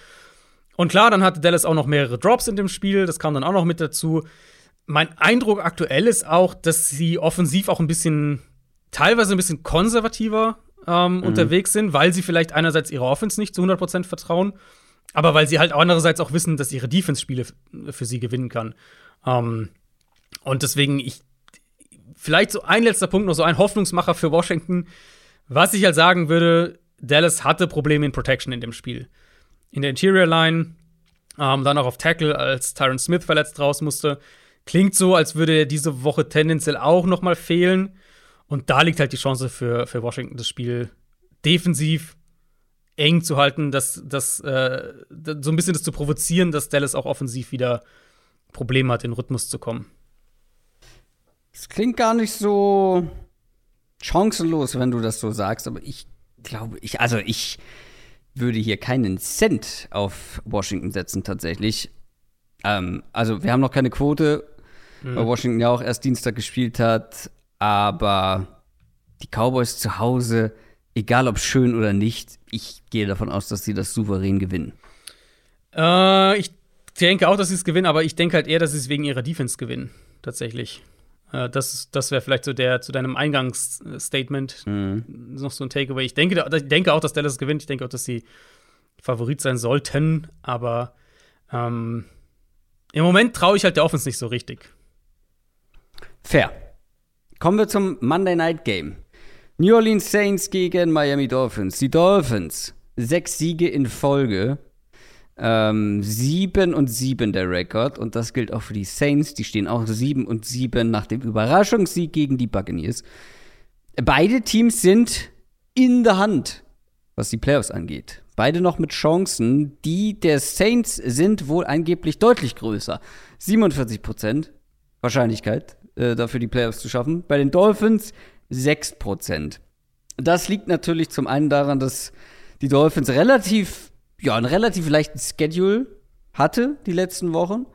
Und klar, dann hatte Dallas auch noch mehrere Drops in dem Spiel, das kam dann auch noch mit dazu. Mein Eindruck aktuell ist auch, dass sie offensiv auch ein bisschen, teilweise ein bisschen konservativer ähm, unterwegs sind, weil sie vielleicht einerseits ihrer Offense nicht zu 100% vertrauen, aber weil sie halt andererseits auch wissen, dass ihre Defense-Spiele f- für sie gewinnen kann. Ähm, und deswegen, ich, vielleicht so ein letzter Punkt, noch so ein Hoffnungsmacher für Washington. Was ich halt sagen würde, Dallas hatte Probleme in Protection in dem Spiel. In der Interior Line, ähm, dann auch auf Tackle, als Tyron Smith verletzt raus musste. Klingt so, als würde er diese Woche tendenziell auch noch mal fehlen. Und da liegt halt die Chance für, für Washington, das Spiel defensiv eng zu halten, das, das, äh, so ein bisschen das zu provozieren, dass Dallas auch offensiv wieder Probleme hat, in Rhythmus zu kommen. Es klingt gar nicht so chancenlos, wenn du das so sagst, aber ich glaube, ich, also ich würde hier keinen Cent auf Washington setzen, tatsächlich. Ähm, also, wir haben noch keine Quote, weil Washington ja auch erst Dienstag gespielt hat, aber die Cowboys zu Hause, egal ob schön oder nicht, ich gehe davon aus, dass sie das souverän gewinnen. Äh, ich denke auch, dass sie es gewinnen, aber ich denke halt eher, dass sie es wegen ihrer Defense gewinnen, tatsächlich. Äh, das das wäre vielleicht so der zu deinem Eingangsstatement mhm. noch so ein Takeaway. Ich denke, ich denke auch, dass Dallas gewinnt. Ich denke auch, dass sie Favorit sein sollten, aber ähm, im Moment traue ich halt der Offense nicht so richtig. Fair. Kommen wir zum Monday Night Game. New Orleans Saints gegen Miami Dolphins. Die Dolphins, sechs Siege in Folge. Ähm, 7 und 7 der Rekord. Und das gilt auch für die Saints. Die stehen auch 7 und 7 nach dem Überraschungssieg gegen die Buccaneers. Beide Teams sind in der Hand, was die Playoffs angeht. Beide noch mit Chancen. Die der Saints sind wohl angeblich deutlich größer. 47% Wahrscheinlichkeit, äh, dafür die Playoffs zu schaffen. Bei den Dolphins 6%. Das liegt natürlich zum einen daran, dass die Dolphins relativ ja, einen relativ leichten Schedule hatte die letzten Wochen.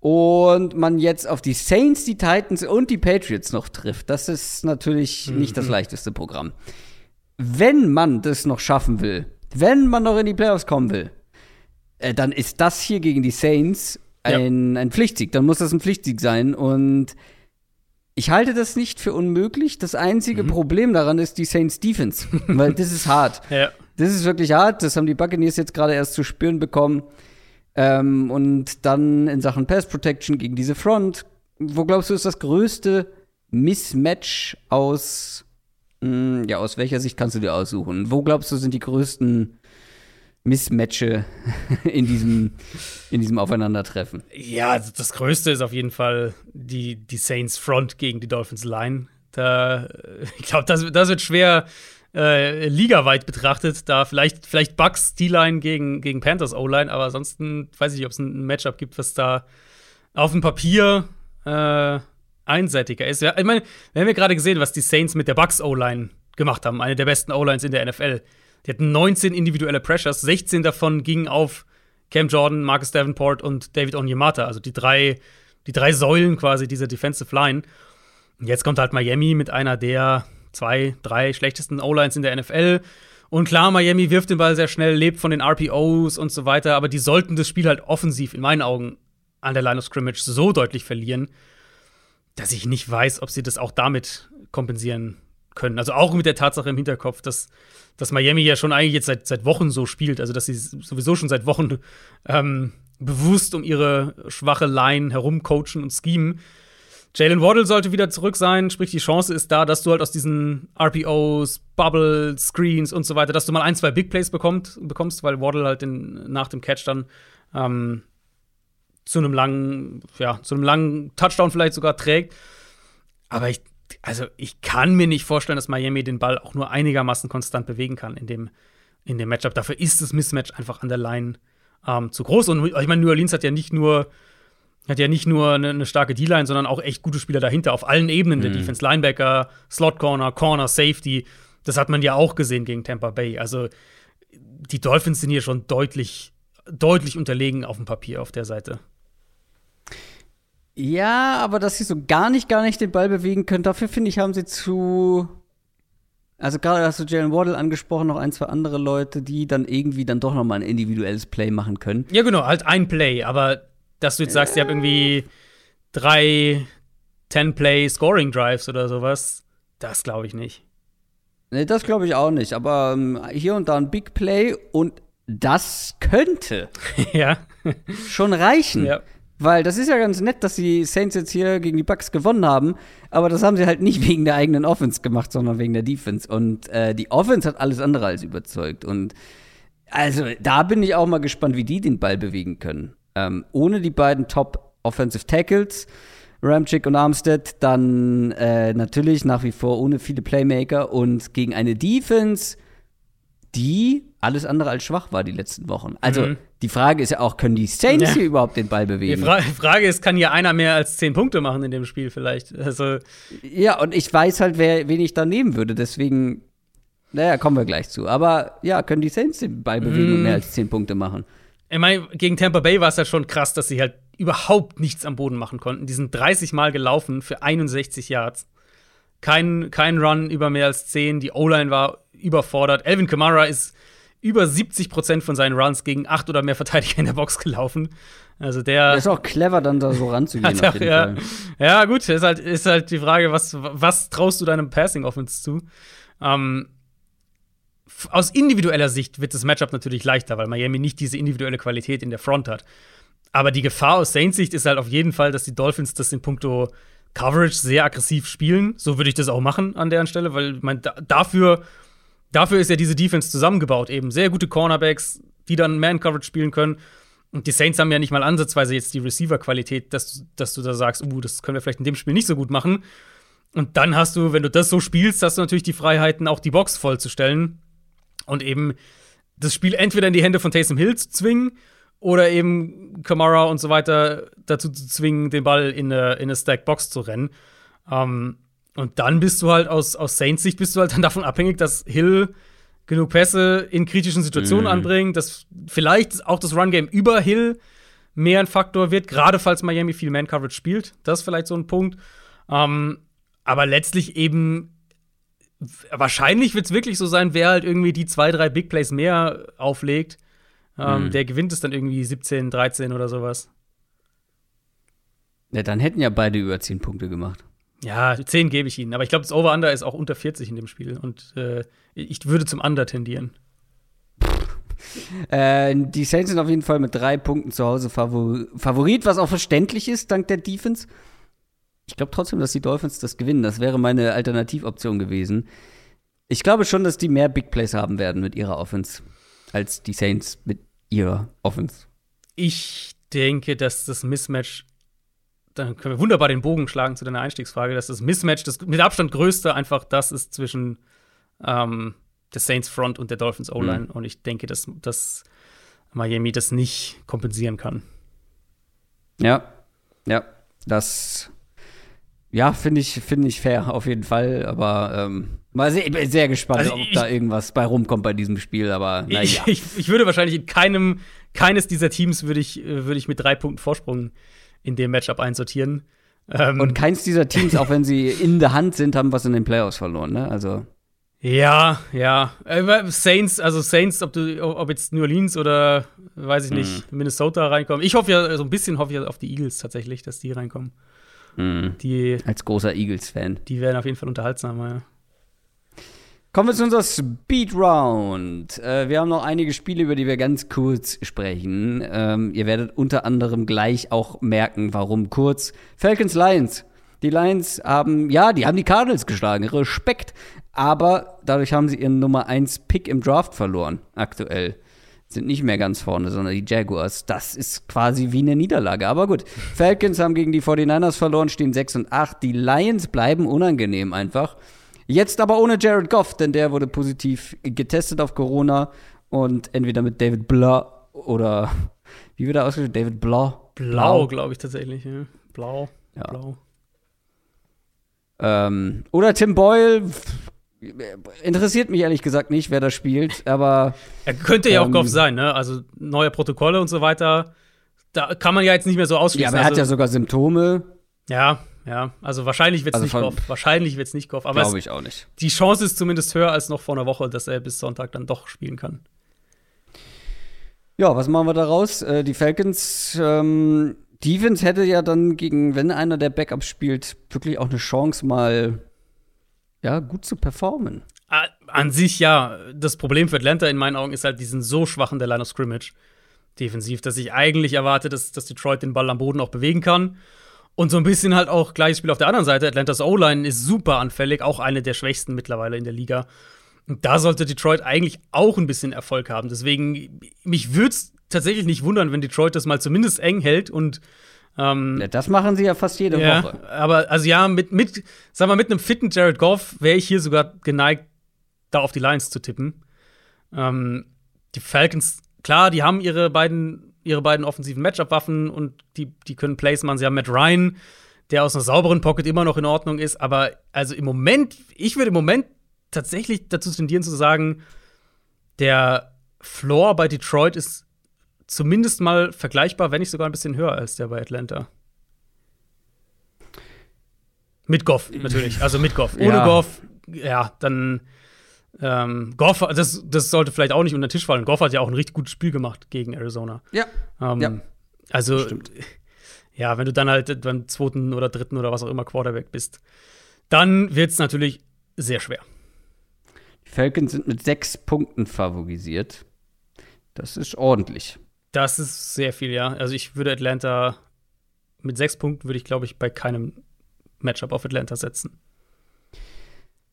Und man jetzt auf die Saints, die Titans und die Patriots noch trifft. Das ist natürlich mhm. nicht das leichteste Programm. Wenn man das noch schaffen will, wenn man noch in die Playoffs kommen will, äh, dann ist das hier gegen die Saints ein, ja. ein Pflichtsieg. Dann muss das ein Pflichtsieg sein. Und ich halte das nicht für unmöglich. Das einzige mhm. Problem daran ist die Saints Defense, weil das ist hart. <laughs> Ja. Das ist wirklich hart. Das haben die Buccaneers jetzt gerade erst zu spüren bekommen. Ähm, und dann in Sachen Pass Protection gegen diese Front. Wo glaubst du, ist das größte Mismatch aus, mh, hm, ja, aus welcher Sicht kannst du dir aussuchen? Wo glaubst du, sind die größten Mismatche <laughs> in diesem, in diesem Aufeinandertreffen? Ja, also das Größte ist auf jeden Fall die, die Saints Front gegen die Dolphins Line. Da, <laughs> ich glaube, das, das wird schwer, äh, ligaweit betrachtet, da vielleicht, vielleicht Bucks D-Line gegen, gegen Panthers O-Line, aber ansonsten weiß ich nicht, ob es ein Matchup gibt, was da auf dem Papier äh, einseitiger ist. Ich meine, wir haben ja gerade gesehen, was die Saints mit der Bucks O-Line gemacht haben, eine der besten O-Lines in der NFL. Die hatten 19 individuelle Pressures, 16 davon gingen auf Cam Jordan, Marcus Davenport und David Onyemata, also die drei, die drei Säulen quasi dieser Defensive Line. Und jetzt kommt halt Miami mit einer der zwei, drei schlechtesten O-Lines in der NFL. Und klar, Miami wirft den Ball sehr schnell, lebt von den RPOs und so weiter, aber die sollten das Spiel halt offensiv in meinen Augen an der Line of Scrimmage so deutlich verlieren, dass ich nicht weiß, ob sie das auch damit kompensieren können. Also auch mit der Tatsache im Hinterkopf, dass, dass Miami ja schon eigentlich jetzt seit, seit Wochen so spielt, also dass sie sowieso schon seit Wochen ähm, bewusst um ihre schwache Line herumcoachen und schemen. Jalen Waddle sollte wieder zurück sein, sprich, die Chance ist da, dass du halt aus diesen RPOs, Bubble, Screens und so weiter, dass du mal ein, zwei Big Plays bekommt, bekommst, weil Waddle halt den, nach dem Catch dann ähm, zu einem langen, ja, zu einem langen Touchdown vielleicht sogar trägt. Aber ich, also ich kann mir nicht vorstellen, dass Miami den Ball auch nur einigermaßen konstant bewegen kann in dem, in dem Matchup. Dafür ist das Mismatch einfach an der Line ähm, zu groß. Und ich meine, New Orleans hat ja nicht nur hat ja nicht nur eine, eine starke D-Line, sondern auch echt gute Spieler dahinter auf allen Ebenen der mhm. Defense. Linebacker, Slot Corner, Corner, Safety. Das hat man ja auch gesehen gegen Tampa Bay. Also die Dolphins sind hier schon deutlich, deutlich unterlegen auf dem Papier auf der Seite. Ja, aber dass sie so gar nicht, gar nicht den Ball bewegen können, dafür finde ich, haben sie zu. Also gerade hast du Jalen Waddle angesprochen, noch ein, zwei andere Leute, die dann irgendwie dann doch noch mal ein individuelles Play machen können. Ja, genau, halt ein Play, aber dass du jetzt sagst, ich habe irgendwie drei 10-Play-Scoring-Drives oder sowas. Das glaube ich nicht. Nee, das glaube ich auch nicht. Aber ähm, hier und da ein Big Play und das könnte <laughs> ja. schon reichen. Ja. Weil das ist ja ganz nett, dass die Saints jetzt hier gegen die Bucks gewonnen haben, aber das haben sie halt nicht <laughs> wegen der eigenen Offense gemacht, sondern wegen der Defense. Und äh, die Offense hat alles andere als überzeugt. Und also da bin ich auch mal gespannt, wie die den Ball bewegen können. Ähm, ohne die beiden Top Offensive Tackles, Ramchick und Armstead, dann äh, natürlich nach wie vor ohne viele Playmaker und gegen eine Defense, die alles andere als schwach war die letzten Wochen. Also mhm. die Frage ist ja auch, können die Saints ja. hier überhaupt den Ball bewegen? Die Fra Frage ist, kann hier einer mehr als zehn Punkte machen in dem Spiel vielleicht? Also ja, und ich weiß halt, wer, wen ich da nehmen würde. Deswegen, naja, kommen wir gleich zu. Aber ja, können die Saints den Ball bewegen mhm. und mehr als zehn Punkte machen? Ich meine, gegen Tampa Bay war es halt schon krass, dass sie halt überhaupt nichts am Boden machen konnten. Die sind 30 Mal gelaufen für 61 Yards. kein, kein Run über mehr als 10. Die O-Line war überfordert. Elvin Kamara ist über 70% von seinen Runs gegen acht oder mehr Verteidiger in der Box gelaufen. Also der. Das ist auch clever, dann da so ranzugehen. <laughs> Hat, ja, ja, gut, ist halt, ist halt die Frage, was, was traust du deinem Passing Offense zu? Ähm, aus individueller Sicht wird das Matchup natürlich leichter, weil Miami nicht diese individuelle Qualität in der Front hat. Aber die Gefahr aus Saints Sicht ist halt auf jeden Fall, dass die Dolphins das in puncto Coverage sehr aggressiv spielen. So würde ich das auch machen an der Stelle, weil mein, da, dafür, dafür ist ja diese Defense zusammengebaut. Eben sehr gute Cornerbacks, die dann Man-Coverage spielen können. Und die Saints haben ja nicht mal ansatzweise jetzt die Receiver-Qualität, dass, dass du da sagst, uh, das können wir vielleicht in dem Spiel nicht so gut machen. Und dann hast du, wenn du das so spielst, hast du natürlich die Freiheiten, auch die Box vollzustellen und eben das Spiel entweder in die Hände von Taysom Hill zu zwingen oder eben Kamara und so weiter dazu zu zwingen, den Ball in eine, in eine Stack-Box zu rennen. Ähm, und dann bist du halt aus, aus Saints Sicht bist du halt dann davon abhängig, dass Hill genug Pässe in kritischen Situationen mhm. anbringt, dass vielleicht auch das Run-Game über Hill mehr ein Faktor wird, gerade falls Miami viel Man-Coverage spielt. Das ist vielleicht so ein Punkt. Ähm, aber letztlich eben wahrscheinlich wird es wirklich so sein, wer halt irgendwie die zwei, drei Big Plays mehr auflegt, ähm, mhm. der gewinnt es dann irgendwie 17, 13 oder sowas. Ja, dann hätten ja beide über 10 Punkte gemacht. Ja, 10 gebe ich ihnen. Aber ich glaube, das Over-Under ist auch unter 40 in dem Spiel. Und äh, ich würde zum Under tendieren. Äh, die Saints sind auf jeden Fall mit drei Punkten zu Hause Favorit, was auch verständlich ist, dank der Defense. Ich glaube trotzdem, dass die Dolphins das gewinnen. Das wäre meine Alternativoption gewesen. Ich glaube schon, dass die mehr Big Plays haben werden mit ihrer Offense als die Saints mit ihrer Offense. Ich denke, dass das Mismatch, dann können wir wunderbar den Bogen schlagen zu deiner Einstiegsfrage, dass das Mismatch, das mit Abstand größte, einfach das ist zwischen ähm, der Saints Front und der Dolphins O-Line. Mhm. Und ich denke, dass, dass Miami das nicht kompensieren kann. Ja, ja, das ja, finde ich, find ich fair, auf jeden Fall. Aber ähm, mal sehr, ich bin sehr gespannt, also ich, ob da irgendwas bei rumkommt bei diesem Spiel. Aber naja. Ich, ich, ich, würde wahrscheinlich in keinem, keines dieser Teams würde ich, würde ich mit drei Punkten Vorsprung in dem Matchup einsortieren. Ähm, Und keins dieser Teams, auch wenn sie in der Hand sind, haben was in den Playoffs verloren, ne? Also. Ja, ja. Äh, Saints, also Saints, ob du, ob jetzt New Orleans oder weiß ich nicht, hm. Minnesota reinkommen. Ich hoffe ja, so ein bisschen hoffe ich auf die Eagles tatsächlich, dass die reinkommen. Mhm. Die, Als großer Eagles-Fan. Die werden auf jeden Fall unterhaltsamer, ja. Kommen wir zu unserer Speed Round. Äh, wir haben noch einige Spiele, über die wir ganz kurz sprechen. Ähm, ihr werdet unter anderem gleich auch merken, warum kurz. Falcons Lions. Die Lions haben, ja, die haben die Cardinals geschlagen. Respekt. Aber dadurch haben sie ihren Nummer 1 Pick im Draft verloren, aktuell sind nicht mehr ganz vorne, sondern die Jaguars. Das ist quasi wie eine Niederlage. Aber gut, Falcons haben gegen die 49ers verloren, stehen 6 und 8. Die Lions bleiben unangenehm einfach. Jetzt aber ohne Jared Goff, denn der wurde positiv getestet auf Corona und entweder mit David Blah oder wie wird er ausgesprochen? David Blah? Blau, Blau. glaube ich tatsächlich. Ja. Blau. Ja. Blau. Ähm, oder Tim Boyle, interessiert mich ehrlich gesagt nicht, wer das spielt, aber. Er könnte ja ähm, auch Goff sein, ne? Also neue Protokolle und so weiter. Da kann man ja jetzt nicht mehr so ausschließen. Ja, aber er also, hat ja sogar Symptome. Ja, ja. Also wahrscheinlich wird es also nicht Goff. Wahrscheinlich wird es nicht Goff. Glaube ich auch nicht. Die Chance ist zumindest höher als noch vor einer Woche, dass er bis Sonntag dann doch spielen kann. Ja, was machen wir daraus? Äh, die Falcons, ähm, Defense hätte ja dann gegen, wenn einer der Backups spielt, wirklich auch eine Chance, mal ja, gut zu performen. An sich ja. Das Problem für Atlanta in meinen Augen ist halt, die sind so schwach in der Line of Scrimmage defensiv, dass ich eigentlich erwarte, dass, dass Detroit den Ball am Boden auch bewegen kann. Und so ein bisschen halt auch gleiches Spiel auf der anderen Seite. Atlantas O-Line ist super anfällig, auch eine der schwächsten mittlerweile in der Liga. Und da sollte Detroit eigentlich auch ein bisschen Erfolg haben. Deswegen, mich würde es tatsächlich nicht wundern, wenn Detroit das mal zumindest eng hält und ähm, ja, das machen sie ja fast jede ja, Woche. Aber also ja, mit, mit, sag mal, mit einem fitten Jared Goff wäre ich hier sogar geneigt, da auf die Lions zu tippen. Ähm, die Falcons, klar, die haben ihre beiden, ihre beiden offensiven Matchup-Waffen und die, die können Plays machen. Sie haben Matt Ryan, der aus einer sauberen Pocket immer noch in Ordnung ist. Aber also im Moment, ich würde im Moment tatsächlich dazu tendieren zu sagen, der Floor bei Detroit ist zumindest mal vergleichbar, wenn nicht sogar ein bisschen höher als der bei Atlanta. Mit Goff, natürlich. Also mit Goff. Ohne Ja. Goff, ja, dann ähm, Goff, das, das sollte vielleicht auch nicht unter den Tisch fallen. Goff hat ja auch ein richtig gutes Spiel gemacht gegen Arizona. Ja. Ähm, Ja. Also, Stimmt. ja, wenn du dann halt beim zweiten oder dritten oder was auch immer Quarterback bist, dann wird es natürlich sehr schwer. Die Falcons sind mit sechs Punkten favorisiert. Das ist ordentlich. Das ist sehr viel, ja. Also ich würde Atlanta mit sechs Punkten würde ich, glaube ich, bei keinem Matchup auf Atlanta setzen.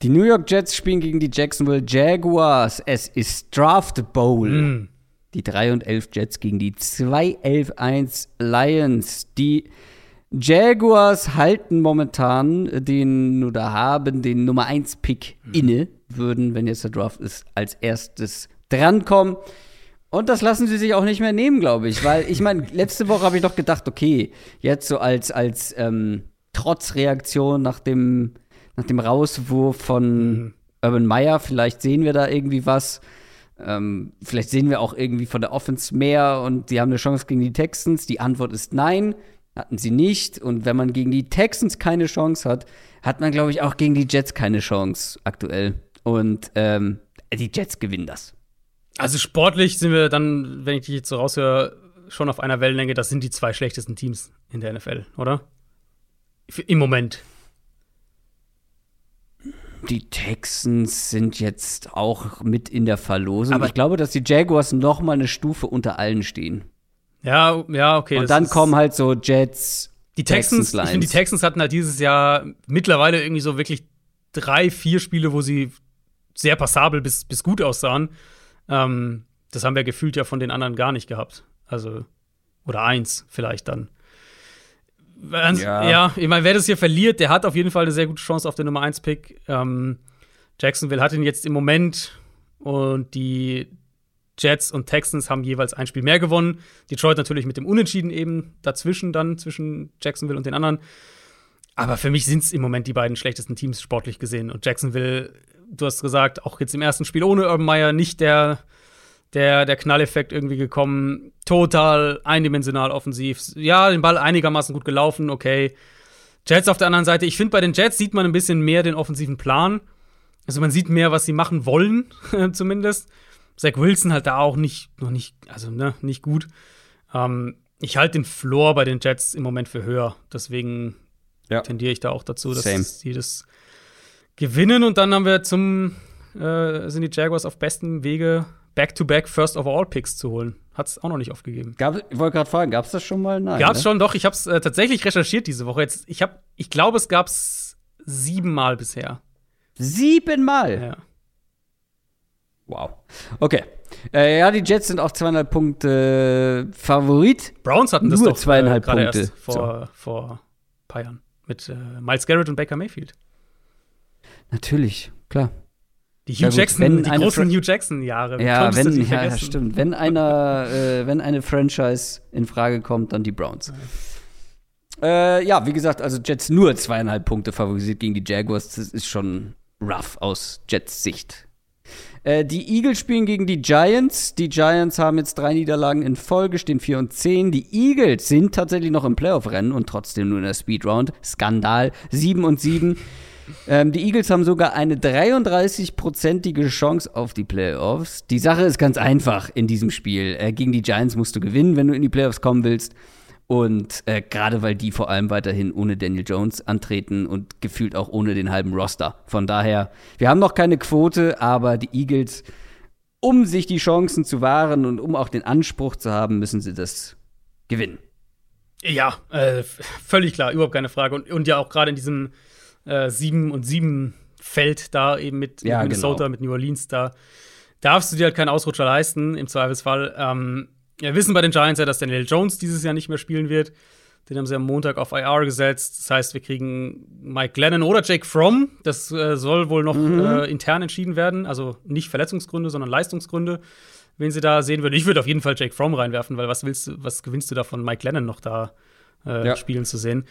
Die New York Jets spielen gegen die Jacksonville Jaguars. Es ist Draft Bowl. Mm. Die 3 und 11 Jets gegen die 2 11 1 Lions. Die Jaguars halten momentan den oder haben den Nummer 1 Pick inne, würden, wenn jetzt der Draft ist, als erstes drankommen. Und das lassen sie sich auch nicht mehr nehmen, glaube ich. Weil ich meine, <laughs> letzte Woche habe ich doch gedacht, okay, jetzt so als, als ähm, Trotzreaktion nach dem, nach dem Rauswurf von Urban Meyer, vielleicht sehen wir da irgendwie was. Ähm, vielleicht sehen wir auch irgendwie von der Offense mehr und die haben eine Chance gegen die Texans. Die Antwort ist nein, hatten sie nicht. Und wenn man gegen die Texans keine Chance hat, hat man, glaube ich, auch gegen die Jets keine Chance aktuell. Und ähm, die Jets gewinnen das. Also sportlich sind wir dann, wenn ich dich jetzt so raushöre, schon auf einer Wellenlänge. Das sind die zwei schlechtesten Teams in der NFL, oder? Für- Im Moment. Die Texans sind jetzt auch mit in der Verlosung. Aber- ich glaube, dass die Jaguars noch mal eine Stufe unter allen stehen. Ja, ja, okay. Und dann kommen halt so Jets, die Texans. Texans, ich finde, die Texans hatten halt dieses Jahr mittlerweile irgendwie so wirklich drei, vier Spiele, wo sie sehr passabel bis, bis gut aussahen. Ähm, das haben wir gefühlt ja von den anderen gar nicht gehabt. Also, oder eins vielleicht dann. Ja. ja, ich meine, wer das hier verliert, der hat auf jeden Fall eine sehr gute Chance auf den Nummer 1-Pick. Ähm, Jacksonville hat ihn jetzt im Moment und die Jets und Texans haben jeweils ein Spiel mehr gewonnen. Detroit natürlich mit dem Unentschieden eben dazwischen dann, zwischen Jacksonville und den anderen. Aber für mich sind es im Moment die beiden schlechtesten Teams sportlich gesehen. Und Jacksonville, du hast gesagt, auch jetzt im ersten Spiel ohne Urban Meyer nicht der, der, der Knalleffekt irgendwie gekommen. Total eindimensional offensiv. Ja, den Ball einigermaßen gut gelaufen, okay. Jets auf der anderen Seite, ich finde, bei den Jets sieht man ein bisschen mehr den offensiven Plan. Also man sieht mehr, was sie machen wollen, <laughs> zumindest. Zach Wilson halt da auch nicht, noch nicht, also ne, nicht gut. Ähm, ich halte den Floor bei den Jets im Moment für höher. Deswegen Ja. tendiere ich da auch dazu, dass Same. sie das gewinnen. Und dann haben wir zum, äh, sind die Jaguars auf bestem Wege, Back-to-Back First of All Picks zu holen. Hat es auch noch nicht aufgegeben. Gab, ich wollte gerade fragen, gab es das schon mal? Nein. Gab's ne? schon, doch. Ich habe es äh, tatsächlich recherchiert diese Woche. Jetzt, ich, hab, ich glaube, es gab es siebenmal bisher. Siebenmal. Ja. Wow. Okay. Äh, ja, die Jets sind auch zweieinhalb Punkte äh, Favorit. Browns hatten das Nur doch zweieinhalb gerade Punkte. erst vor, vor ein paar Jahren. Mit äh, Miles Garrett und Baker Mayfield. Natürlich, klar. Die Hugh Ja, gut, Jackson, wenn die eine großen Fra- Hugh Jackson-Jahre. Ja, wenn, ja, vergessen? stimmt. Wenn einer, <laughs> äh, wenn eine Franchise in Frage kommt, dann die Browns. Äh, ja, wie gesagt, also Jets nur zweieinhalb Punkte favorisiert gegen die Jaguars. Das ist schon rough aus Jets Sicht. Äh, die Eagles spielen gegen die Giants. Die Giants haben jetzt drei Niederlagen in Folge, stehen 4 und 10. Die Eagles sind tatsächlich noch im Playoff-Rennen und trotzdem nur in der Speedround. Skandal. 7 und 7. Ähm, die Eagles haben sogar eine 33-prozentige Chance auf die Playoffs. Die Sache ist ganz einfach in diesem Spiel. Äh, gegen die Giants musst du gewinnen, wenn du in die Playoffs kommen willst. Und äh, gerade weil die vor allem weiterhin ohne Daniel Jones antreten und gefühlt auch ohne den halben Roster. Von daher, wir haben noch keine Quote, aber die Eagles, um sich die Chancen zu wahren und um auch den Anspruch zu haben, müssen sie das gewinnen. Ja, äh, völlig klar, überhaupt keine Frage. Und, und ja auch gerade in diesem äh, 7 und 7 Feld da eben mit, Ja, mit Minnesota, genau. mit New Orleans, da darfst du dir halt keinen Ausrutscher leisten, im Zweifelsfall. Ähm, wir wissen bei den Giants ja, dass Daniel Jones dieses Jahr nicht mehr spielen wird. Den haben sie am Montag auf IR gesetzt. Das heißt, wir kriegen Mike Glennon oder Jake Fromm. Das äh, soll wohl noch äh, intern entschieden werden. Also nicht Verletzungsgründe, sondern Leistungsgründe, wen sie da sehen würden. Ich würde auf jeden Fall Jake Fromm reinwerfen, weil was willst du, was gewinnst du davon, Mike Glennon noch da äh, Ja. spielen zu sehen?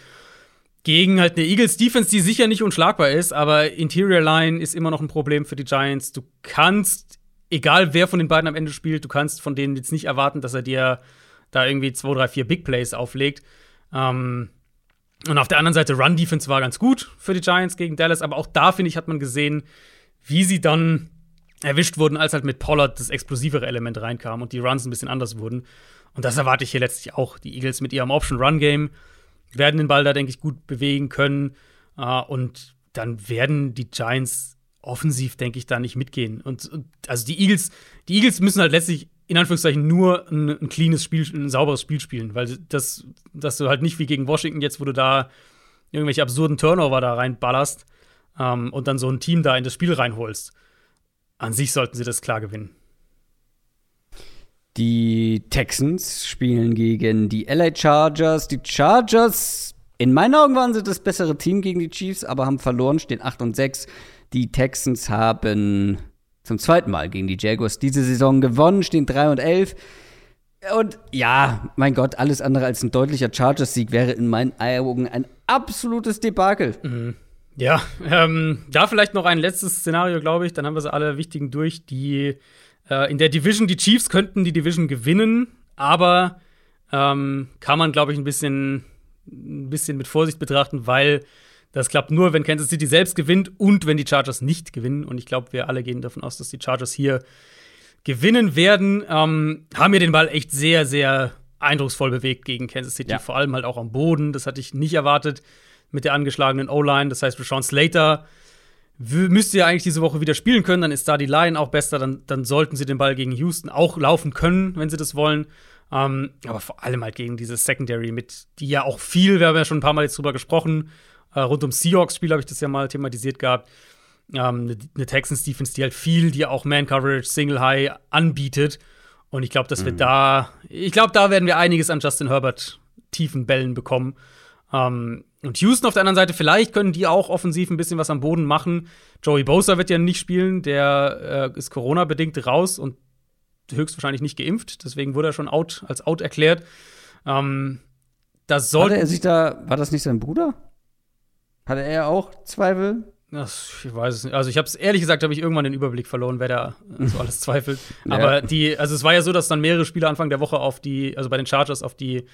Gegen halt eine Eagles Defense, die sicher nicht unschlagbar ist, aber Interior Line ist immer noch ein Problem für die Giants. Du kannst, egal wer von den beiden am Ende spielt, du kannst von denen jetzt nicht erwarten, dass er dir da irgendwie zwei, drei, vier Big Plays auflegt. Ähm, Und auf der anderen Seite, Run-Defense war ganz gut für die Giants gegen Dallas, aber auch da, finde ich, hat man gesehen, wie sie dann erwischt wurden, als halt mit Pollard das explosivere Element reinkam und die Runs ein bisschen anders wurden. Und das erwarte ich hier letztlich auch. Die Eagles mit ihrem Option-Run-Game werden den Ball da, denke ich, gut bewegen können. Uh, und dann werden die Giants offensiv, denke ich, da nicht mitgehen. Und, und, also die Eagles, die Eagles müssen halt letztlich in Anführungszeichen nur ein, ein cleanes Spiel, ein sauberes Spiel spielen, weil das, dass du halt nicht wie gegen Washington jetzt, wo du da irgendwelche absurden Turnover da reinballerst ähm, und dann so ein Team da in das Spiel reinholst. An sich sollten sie das klar gewinnen. Die Texans spielen gegen die LA Chargers. Die Chargers, in meinen Augen waren sie das bessere Team gegen die Chiefs, aber haben verloren, stehen 8 und 6. Die Texans haben zum zweiten Mal gegen die Jaguars diese Saison gewonnen, stehen 3 und 11. Und ja, mein Gott, alles andere als ein deutlicher Chargers-Sieg wäre in meinen Augen ein absolutes Debakel. Mhm. Ja, ähm, da vielleicht noch ein letztes Szenario, glaube ich. Dann haben wir sie alle wichtigen durch. Die äh, in der Division, die Chiefs könnten die Division gewinnen, aber ähm, kann man, glaube ich, ein bisschen, ein bisschen mit Vorsicht betrachten, weil das klappt nur, wenn Kansas City selbst gewinnt und wenn die Chargers nicht gewinnen. Und ich glaube, wir alle gehen davon aus, dass die Chargers hier gewinnen werden. Ähm, haben mir den Ball echt sehr, sehr eindrucksvoll bewegt gegen Kansas City. Ja. Vor allem halt auch am Boden. Das hatte ich nicht erwartet mit der angeschlagenen O-Line. Das heißt, Rashawn Slater müsste ja eigentlich diese Woche wieder spielen können. Dann ist da die Line auch besser. Dann, dann sollten sie den Ball gegen Houston auch laufen können, wenn sie das wollen. Ähm, aber vor allem halt gegen dieses Secondary mit, die ja auch viel, wir haben ja schon ein paar Mal jetzt drüber gesprochen, äh, rund um Seahawks-Spiel habe ich das ja mal thematisiert gehabt. Ähm, eine, Texans-Defense, die halt viel, die auch Man-Coverage, Single-High anbietet. Und ich glaube, dass mhm. wir da, ich glaube, da werden wir einiges an Justin Herbert tiefen Bällen bekommen. Ähm, und Houston auf der anderen Seite, vielleicht können die auch offensiv ein bisschen was am Boden machen. Joey Bosa wird ja nicht spielen, der äh, ist Corona-bedingt raus und höchstwahrscheinlich nicht geimpft. Deswegen wurde er schon out, als out erklärt. Ähm, das sollte er sich da, war das nicht sein Bruder? Hatte er auch Zweifel? Das, ich weiß es nicht. Also ich habe es ehrlich gesagt, habe ich irgendwann den Überblick verloren, wer da <laughs> so alles zweifelt. ja. Aber die, also es war ja so, dass dann mehrere Spieler Anfang der Woche auf die, also bei den Chargers auf die,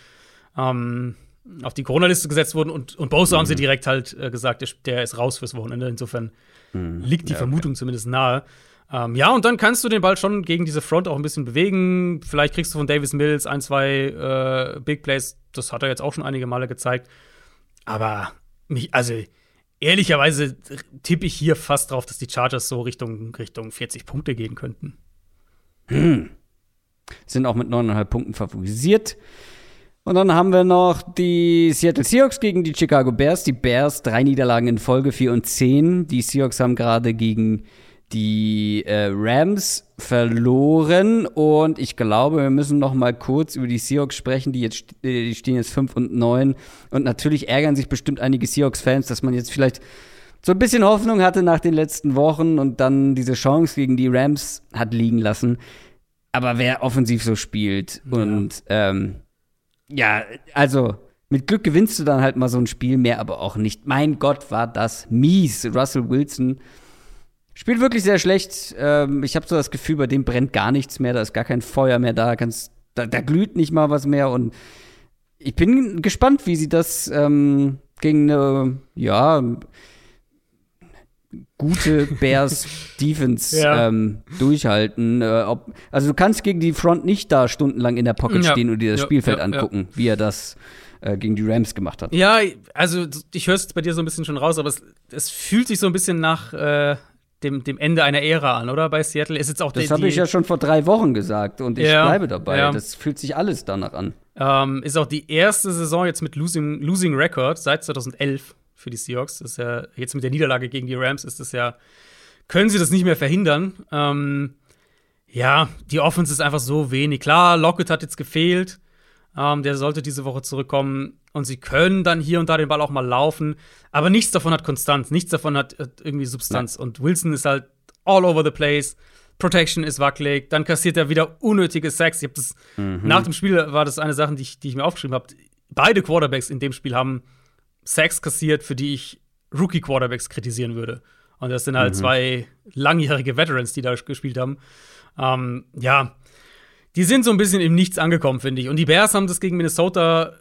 ähm, auf die Corona-Liste gesetzt wurden und, und Bosa mhm. haben sie direkt halt äh, gesagt, der, der, ist raus fürs Wochenende. Insofern mhm. liegt die ja, Vermutung okay. zumindest nahe. Ähm, ja, und dann kannst du den Ball schon gegen diese Front auch ein bisschen bewegen. Vielleicht kriegst du von Davis Mills ein, zwei äh, Big Plays. Das hat er jetzt auch schon einige Male gezeigt. Aber mich, also ehrlicherweise tippe ich hier fast drauf, dass die Chargers so Richtung, Richtung 40 Punkte gehen könnten. Hm. Sind auch mit 9,5 Punkten favorisiert. Und dann haben wir noch die Seattle Seahawks gegen die Chicago Bears. Die Bears drei Niederlagen in Folge, 4 und 10. Die Seahawks haben gerade gegen die äh, Rams verloren und ich glaube, wir müssen noch mal kurz über die Seahawks sprechen, die jetzt die stehen jetzt 5 und 9 und natürlich ärgern sich bestimmt einige Seahawks Fans, dass man jetzt vielleicht so ein bisschen Hoffnung hatte nach den letzten Wochen und dann diese Chance gegen die Rams hat liegen lassen. Aber wer offensiv so spielt ja. und ähm, ja, also mit Glück gewinnst du dann halt mal so ein Spiel mehr, aber auch nicht. Mein Gott, war das mies. Russell Wilson spielt wirklich sehr schlecht. Ähm, ich habe so das Gefühl, bei dem brennt gar nichts mehr. Da ist gar kein Feuer mehr da. Kannst, da, da glüht nicht mal was mehr. Und ich bin gespannt, wie sie das ähm, gegen eine, ja, gute Bears <laughs> Defense ja. ähm, durchhalten. Äh, ob, also du kannst gegen die Front nicht da stundenlang in der Pocket ja. stehen und dir das ja, Spielfeld angucken, wie er das äh, gegen die Rams gemacht hat. Ja, also ich höre es bei dir so ein bisschen schon raus, aber es, es fühlt sich so ein bisschen nach äh, dem, dem Ende einer Ära an, oder? Bei Seattle ist jetzt auch Das habe ich ja schon vor drei Wochen gesagt und ich bleibe dabei. Das fühlt sich alles danach an. Ähm, ist auch die erste Saison jetzt mit Losing, Losing Record seit 2011 für die Seahawks. Das ist ja jetzt mit der Niederlage gegen die Rams ist das ja, können sie das nicht mehr verhindern. Ähm, ja, die Offense ist einfach so wenig. Klar, Lockett hat jetzt gefehlt. Ähm, der sollte diese Woche zurückkommen. Und sie können dann hier und da den Ball auch mal laufen. Aber nichts davon hat Konstanz. Nichts davon hat, hat irgendwie Substanz. Ja. Und Wilson ist halt all over the place. Protection ist wackelig. Dann kassiert er wieder unnötige Sacks. Ich hab das, mhm. Nach dem Spiel war das eine Sache, die ich, die ich mir aufgeschrieben habe. Beide Quarterbacks in dem Spiel haben Sacks kassiert, für die ich Rookie-Quarterbacks kritisieren würde. Und das sind halt mhm. zwei langjährige Veterans, die da gespielt haben. Ähm, ja, die sind so ein bisschen im Nichts angekommen, finde ich. Und die Bears haben das gegen Minnesota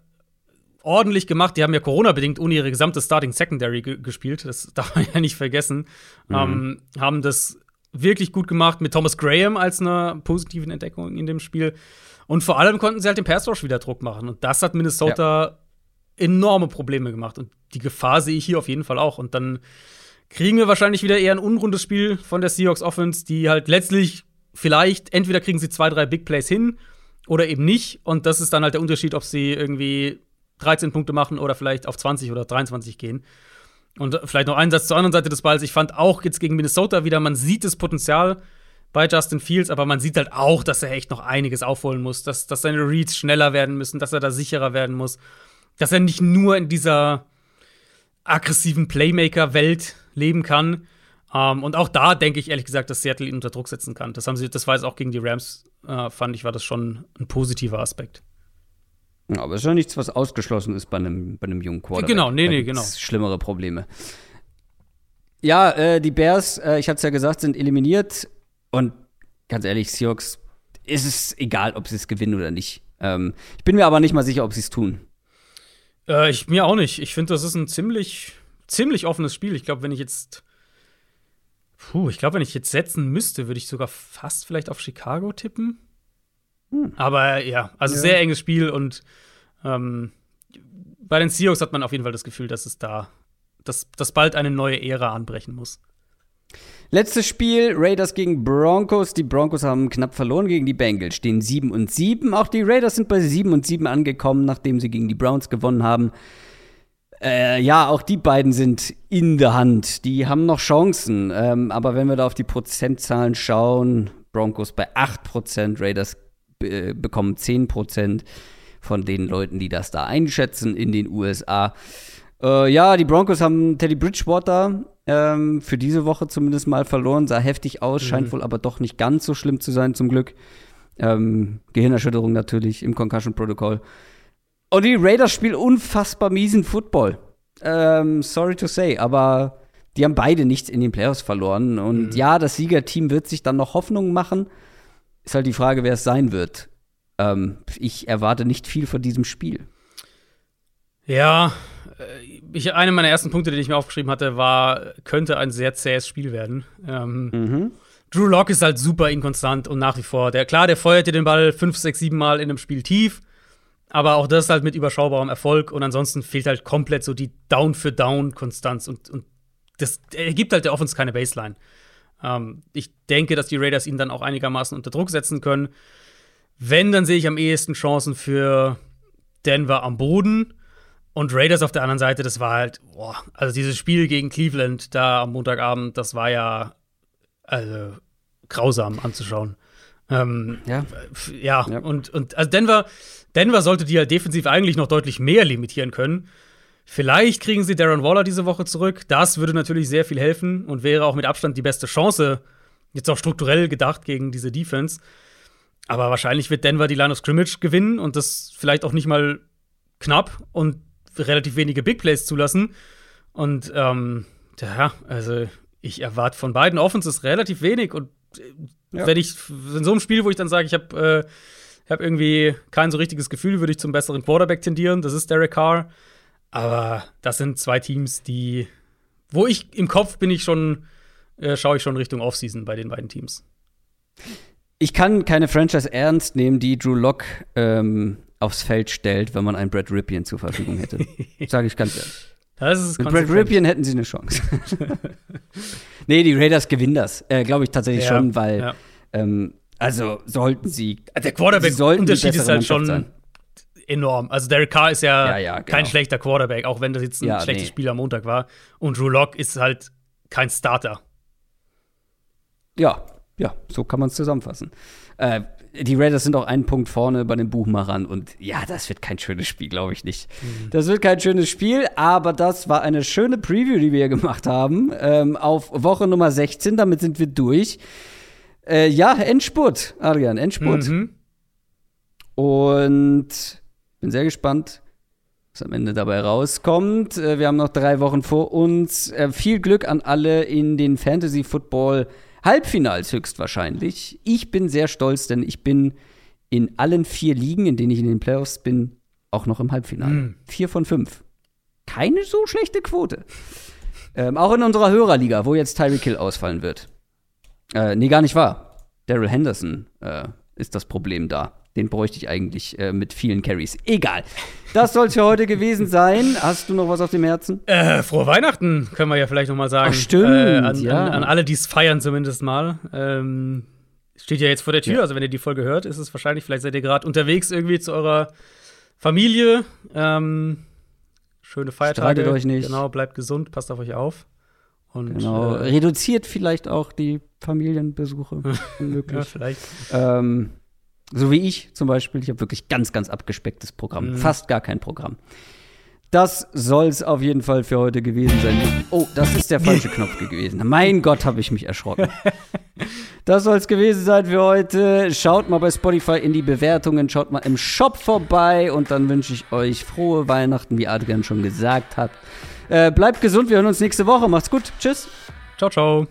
ordentlich gemacht. Die haben ja Corona-bedingt ohne ihre gesamte Starting Secondary gespielt. Das <laughs> darf man ja nicht vergessen. Mhm. Ähm, haben das wirklich gut gemacht mit Thomas Graham als einer positiven Entdeckung in dem Spiel. Und vor allem konnten sie halt den Pass Rush wieder Druck machen. Und das hat Minnesota ja. Enorme Probleme gemacht. Und die Gefahr sehe ich hier auf jeden Fall auch. Und dann kriegen wir wahrscheinlich wieder eher ein unrundes Spiel von der Seahawks Offense, die halt letztlich vielleicht entweder kriegen sie zwei, drei Big Plays hin oder eben nicht. Und das ist dann halt der Unterschied, ob sie irgendwie 13 Punkte machen oder vielleicht auf 20 oder 23 gehen. Und vielleicht noch ein Satz zur anderen Seite des Balls. Ich fand auch jetzt gegen Minnesota wieder, man sieht das Potenzial bei Justin Fields, aber man sieht halt auch, dass er echt noch einiges aufholen muss, dass, dass seine Reads schneller werden müssen, dass er da sicherer werden muss, dass er nicht nur in dieser aggressiven Playmaker-Welt leben kann. Ähm, und auch da denke ich ehrlich gesagt, dass Seattle ihn unter Druck setzen kann. Das haben sie, das war jetzt auch gegen die Rams, äh, fand ich, war das schon ein positiver Aspekt. Ja, aber es ist ja nichts, was ausgeschlossen ist bei einem, bei einem jungen Quarterback. Genau, nee, nee, genau. Schlimmere Probleme. Ja, äh, die Bears, äh, ich hatte es ja gesagt, sind eliminiert. Und ganz ehrlich, Seahawks, ist es egal, ob sie es gewinnen oder nicht. Ähm, ich bin mir aber nicht mal sicher, ob sie es tun. Äh, ich mir auch nicht. Ich finde, das ist ein ziemlich, ziemlich offenes Spiel. Ich glaube, wenn ich jetzt Puh, ich glaube, wenn ich jetzt setzen müsste, würde ich sogar fast vielleicht auf Chicago tippen. Hm. Aber ja, also ja. sehr enges Spiel und ähm, bei den Seahawks hat man auf jeden Fall das Gefühl, dass es da, dass, dass bald eine neue Ära anbrechen muss. Letztes Spiel, Raiders gegen Broncos. Die Broncos haben knapp verloren gegen die Bengals, stehen 7 und 7. Auch die Raiders sind bei 7 und 7 angekommen, nachdem sie gegen die Browns gewonnen haben. Äh, ja, auch die beiden sind in der Hand. Die haben noch Chancen. Ähm, aber wenn wir da auf die Prozentzahlen schauen, Broncos bei 8%, Raiders äh, bekommen 10% von den Leuten, die das da einschätzen in den USA. Äh, ja, die Broncos haben Teddy Bridgewater ähm, für diese Woche zumindest mal verloren. Sah heftig aus, mhm. scheint wohl aber doch nicht ganz so schlimm zu sein, zum Glück. Ähm, Gehirnerschütterung natürlich im Concussion-Protokoll. Und die Raiders spielen unfassbar miesen Football. Ähm, sorry to say, aber die haben beide nichts in den Playoffs verloren. Und mhm. ja, das Siegerteam wird sich dann noch Hoffnung machen. Ist halt die Frage, wer es sein wird. Ähm, ich erwarte nicht viel von diesem Spiel. Ja, äh, ich, einer meiner ersten Punkte, den ich mir aufgeschrieben hatte, war, könnte ein sehr zähes Spiel werden. Ähm, mhm. Drew Locke ist halt super inkonstant und nach wie vor. Der, klar, der feuert dir den Ball fünf, sechs, sieben Mal in einem Spiel tief. Aber auch das halt mit überschaubarem Erfolg und ansonsten fehlt halt komplett so die Down-für-Down-Konstanz und, und das ergibt halt der Offense keine Baseline. Ähm, ich denke, dass die Raiders ihn dann auch einigermaßen unter Druck setzen können. Wenn, dann sehe ich am ehesten Chancen für Denver am Boden. Und Raiders auf der anderen Seite, das war halt, boah, also dieses Spiel gegen Cleveland da am Montagabend, das war ja also, grausam anzuschauen. Ähm, ja. ja. ja, und, und also Denver, Denver sollte die halt defensiv eigentlich noch deutlich mehr limitieren können. Vielleicht kriegen sie Darren Waller diese Woche zurück. Das würde natürlich sehr viel helfen und wäre auch mit Abstand die beste Chance, jetzt auch strukturell gedacht, gegen diese Defense. Aber wahrscheinlich wird Denver die Line of Scrimmage gewinnen und das vielleicht auch nicht mal knapp und relativ wenige Big Plays zulassen. Und ähm, ja, also ich erwarte von beiden Offenses relativ wenig und ja. wenn ich in so einem Spiel, wo ich dann sage, ich habe äh, hab irgendwie kein so richtiges Gefühl, würde ich zum besseren Quarterback tendieren. Das ist Derek Carr. Aber das sind zwei Teams, die, wo ich im Kopf bin ich schon, äh, schaue ich schon Richtung Offseason bei den beiden Teams. Ich kann keine Franchise ernst nehmen, die Drew Lock ähm, aufs Feld stellt, wenn man einen Brad Ripien zur Verfügung hätte. <laughs> Sage ich ganz ehrlich. Mit Brad Ripien hätten sie eine Chance. <laughs> nee, die Raiders gewinnen das. Äh, Glaube ich tatsächlich ja, schon, weil ja. ähm, also sollten sie. Der Quarterback-Unterschied ist halt schon sein. enorm. Also Derek Carr ist ja, ja, ja genau. kein schlechter Quarterback, auch wenn das jetzt ein schlechtes nee. Spiel am Montag war. Und Drew Lock ist halt kein Starter. Ja, ja, so kann man es zusammenfassen. Äh, die Raiders sind auch einen Punkt vorne bei den Buchmachern und ja, das wird kein schönes Spiel, glaube ich nicht. Mhm. Das wird kein schönes Spiel, aber das war eine schöne Preview, die wir hier gemacht haben, ähm, auf Woche Nummer 16. Damit sind wir durch. Äh, ja, Endspurt, Adrian, Endspurt. Mhm. Und bin sehr gespannt, was am Ende dabei rauskommt. Äh, wir haben noch drei Wochen vor uns. Äh, viel Glück an alle in den Fantasy Football Halbfinals höchstwahrscheinlich. Ich bin sehr stolz, denn ich bin in allen vier Ligen, in denen ich in den Playoffs bin, auch noch im Halbfinale. Mhm. Vier von fünf. Keine so schlechte Quote. ähm, auch in unserer Hörerliga, wo jetzt Tyreek Hill ausfallen wird. Äh, nee, gar nicht wahr. Daryl Henderson äh, ist das Problem da. Den bräuchte ich eigentlich äh, mit vielen Carries. Egal. Das soll es für heute gewesen sein. Hast du noch was auf dem Herzen? Äh, frohe Weihnachten, können wir ja vielleicht noch mal sagen. Ach, stimmt, Äh, an, ja. an, an alle, die es feiern zumindest mal. Ähm, steht ja jetzt vor der Tür, Ja. also wenn ihr die Folge hört, ist es wahrscheinlich, vielleicht seid ihr gerade unterwegs irgendwie zu eurer Familie. Ähm, schöne Feiertage. Streitet euch nicht. Genau, bleibt gesund, passt auf euch auf. Und, Genau. Äh, Reduziert vielleicht auch die Familienbesuche, <laughs> ja, vielleicht. ähm, so wie ich zum Beispiel. Ich habe wirklich ganz, ganz abgespecktes Programm. Mhm. Fast gar kein Programm. Das soll es auf jeden Fall für heute gewesen sein. Oh, das ist der falsche <laughs> Knopf gewesen. Mein Gott, habe ich mich erschrocken. Das soll es gewesen sein für heute. Schaut mal bei Spotify in die Bewertungen, schaut mal im Shop vorbei und dann wünsche ich euch frohe Weihnachten, wie Adrian schon gesagt hat. Äh, bleibt gesund, wir hören uns nächste Woche. Macht's gut. Tschüss. Ciao, ciao.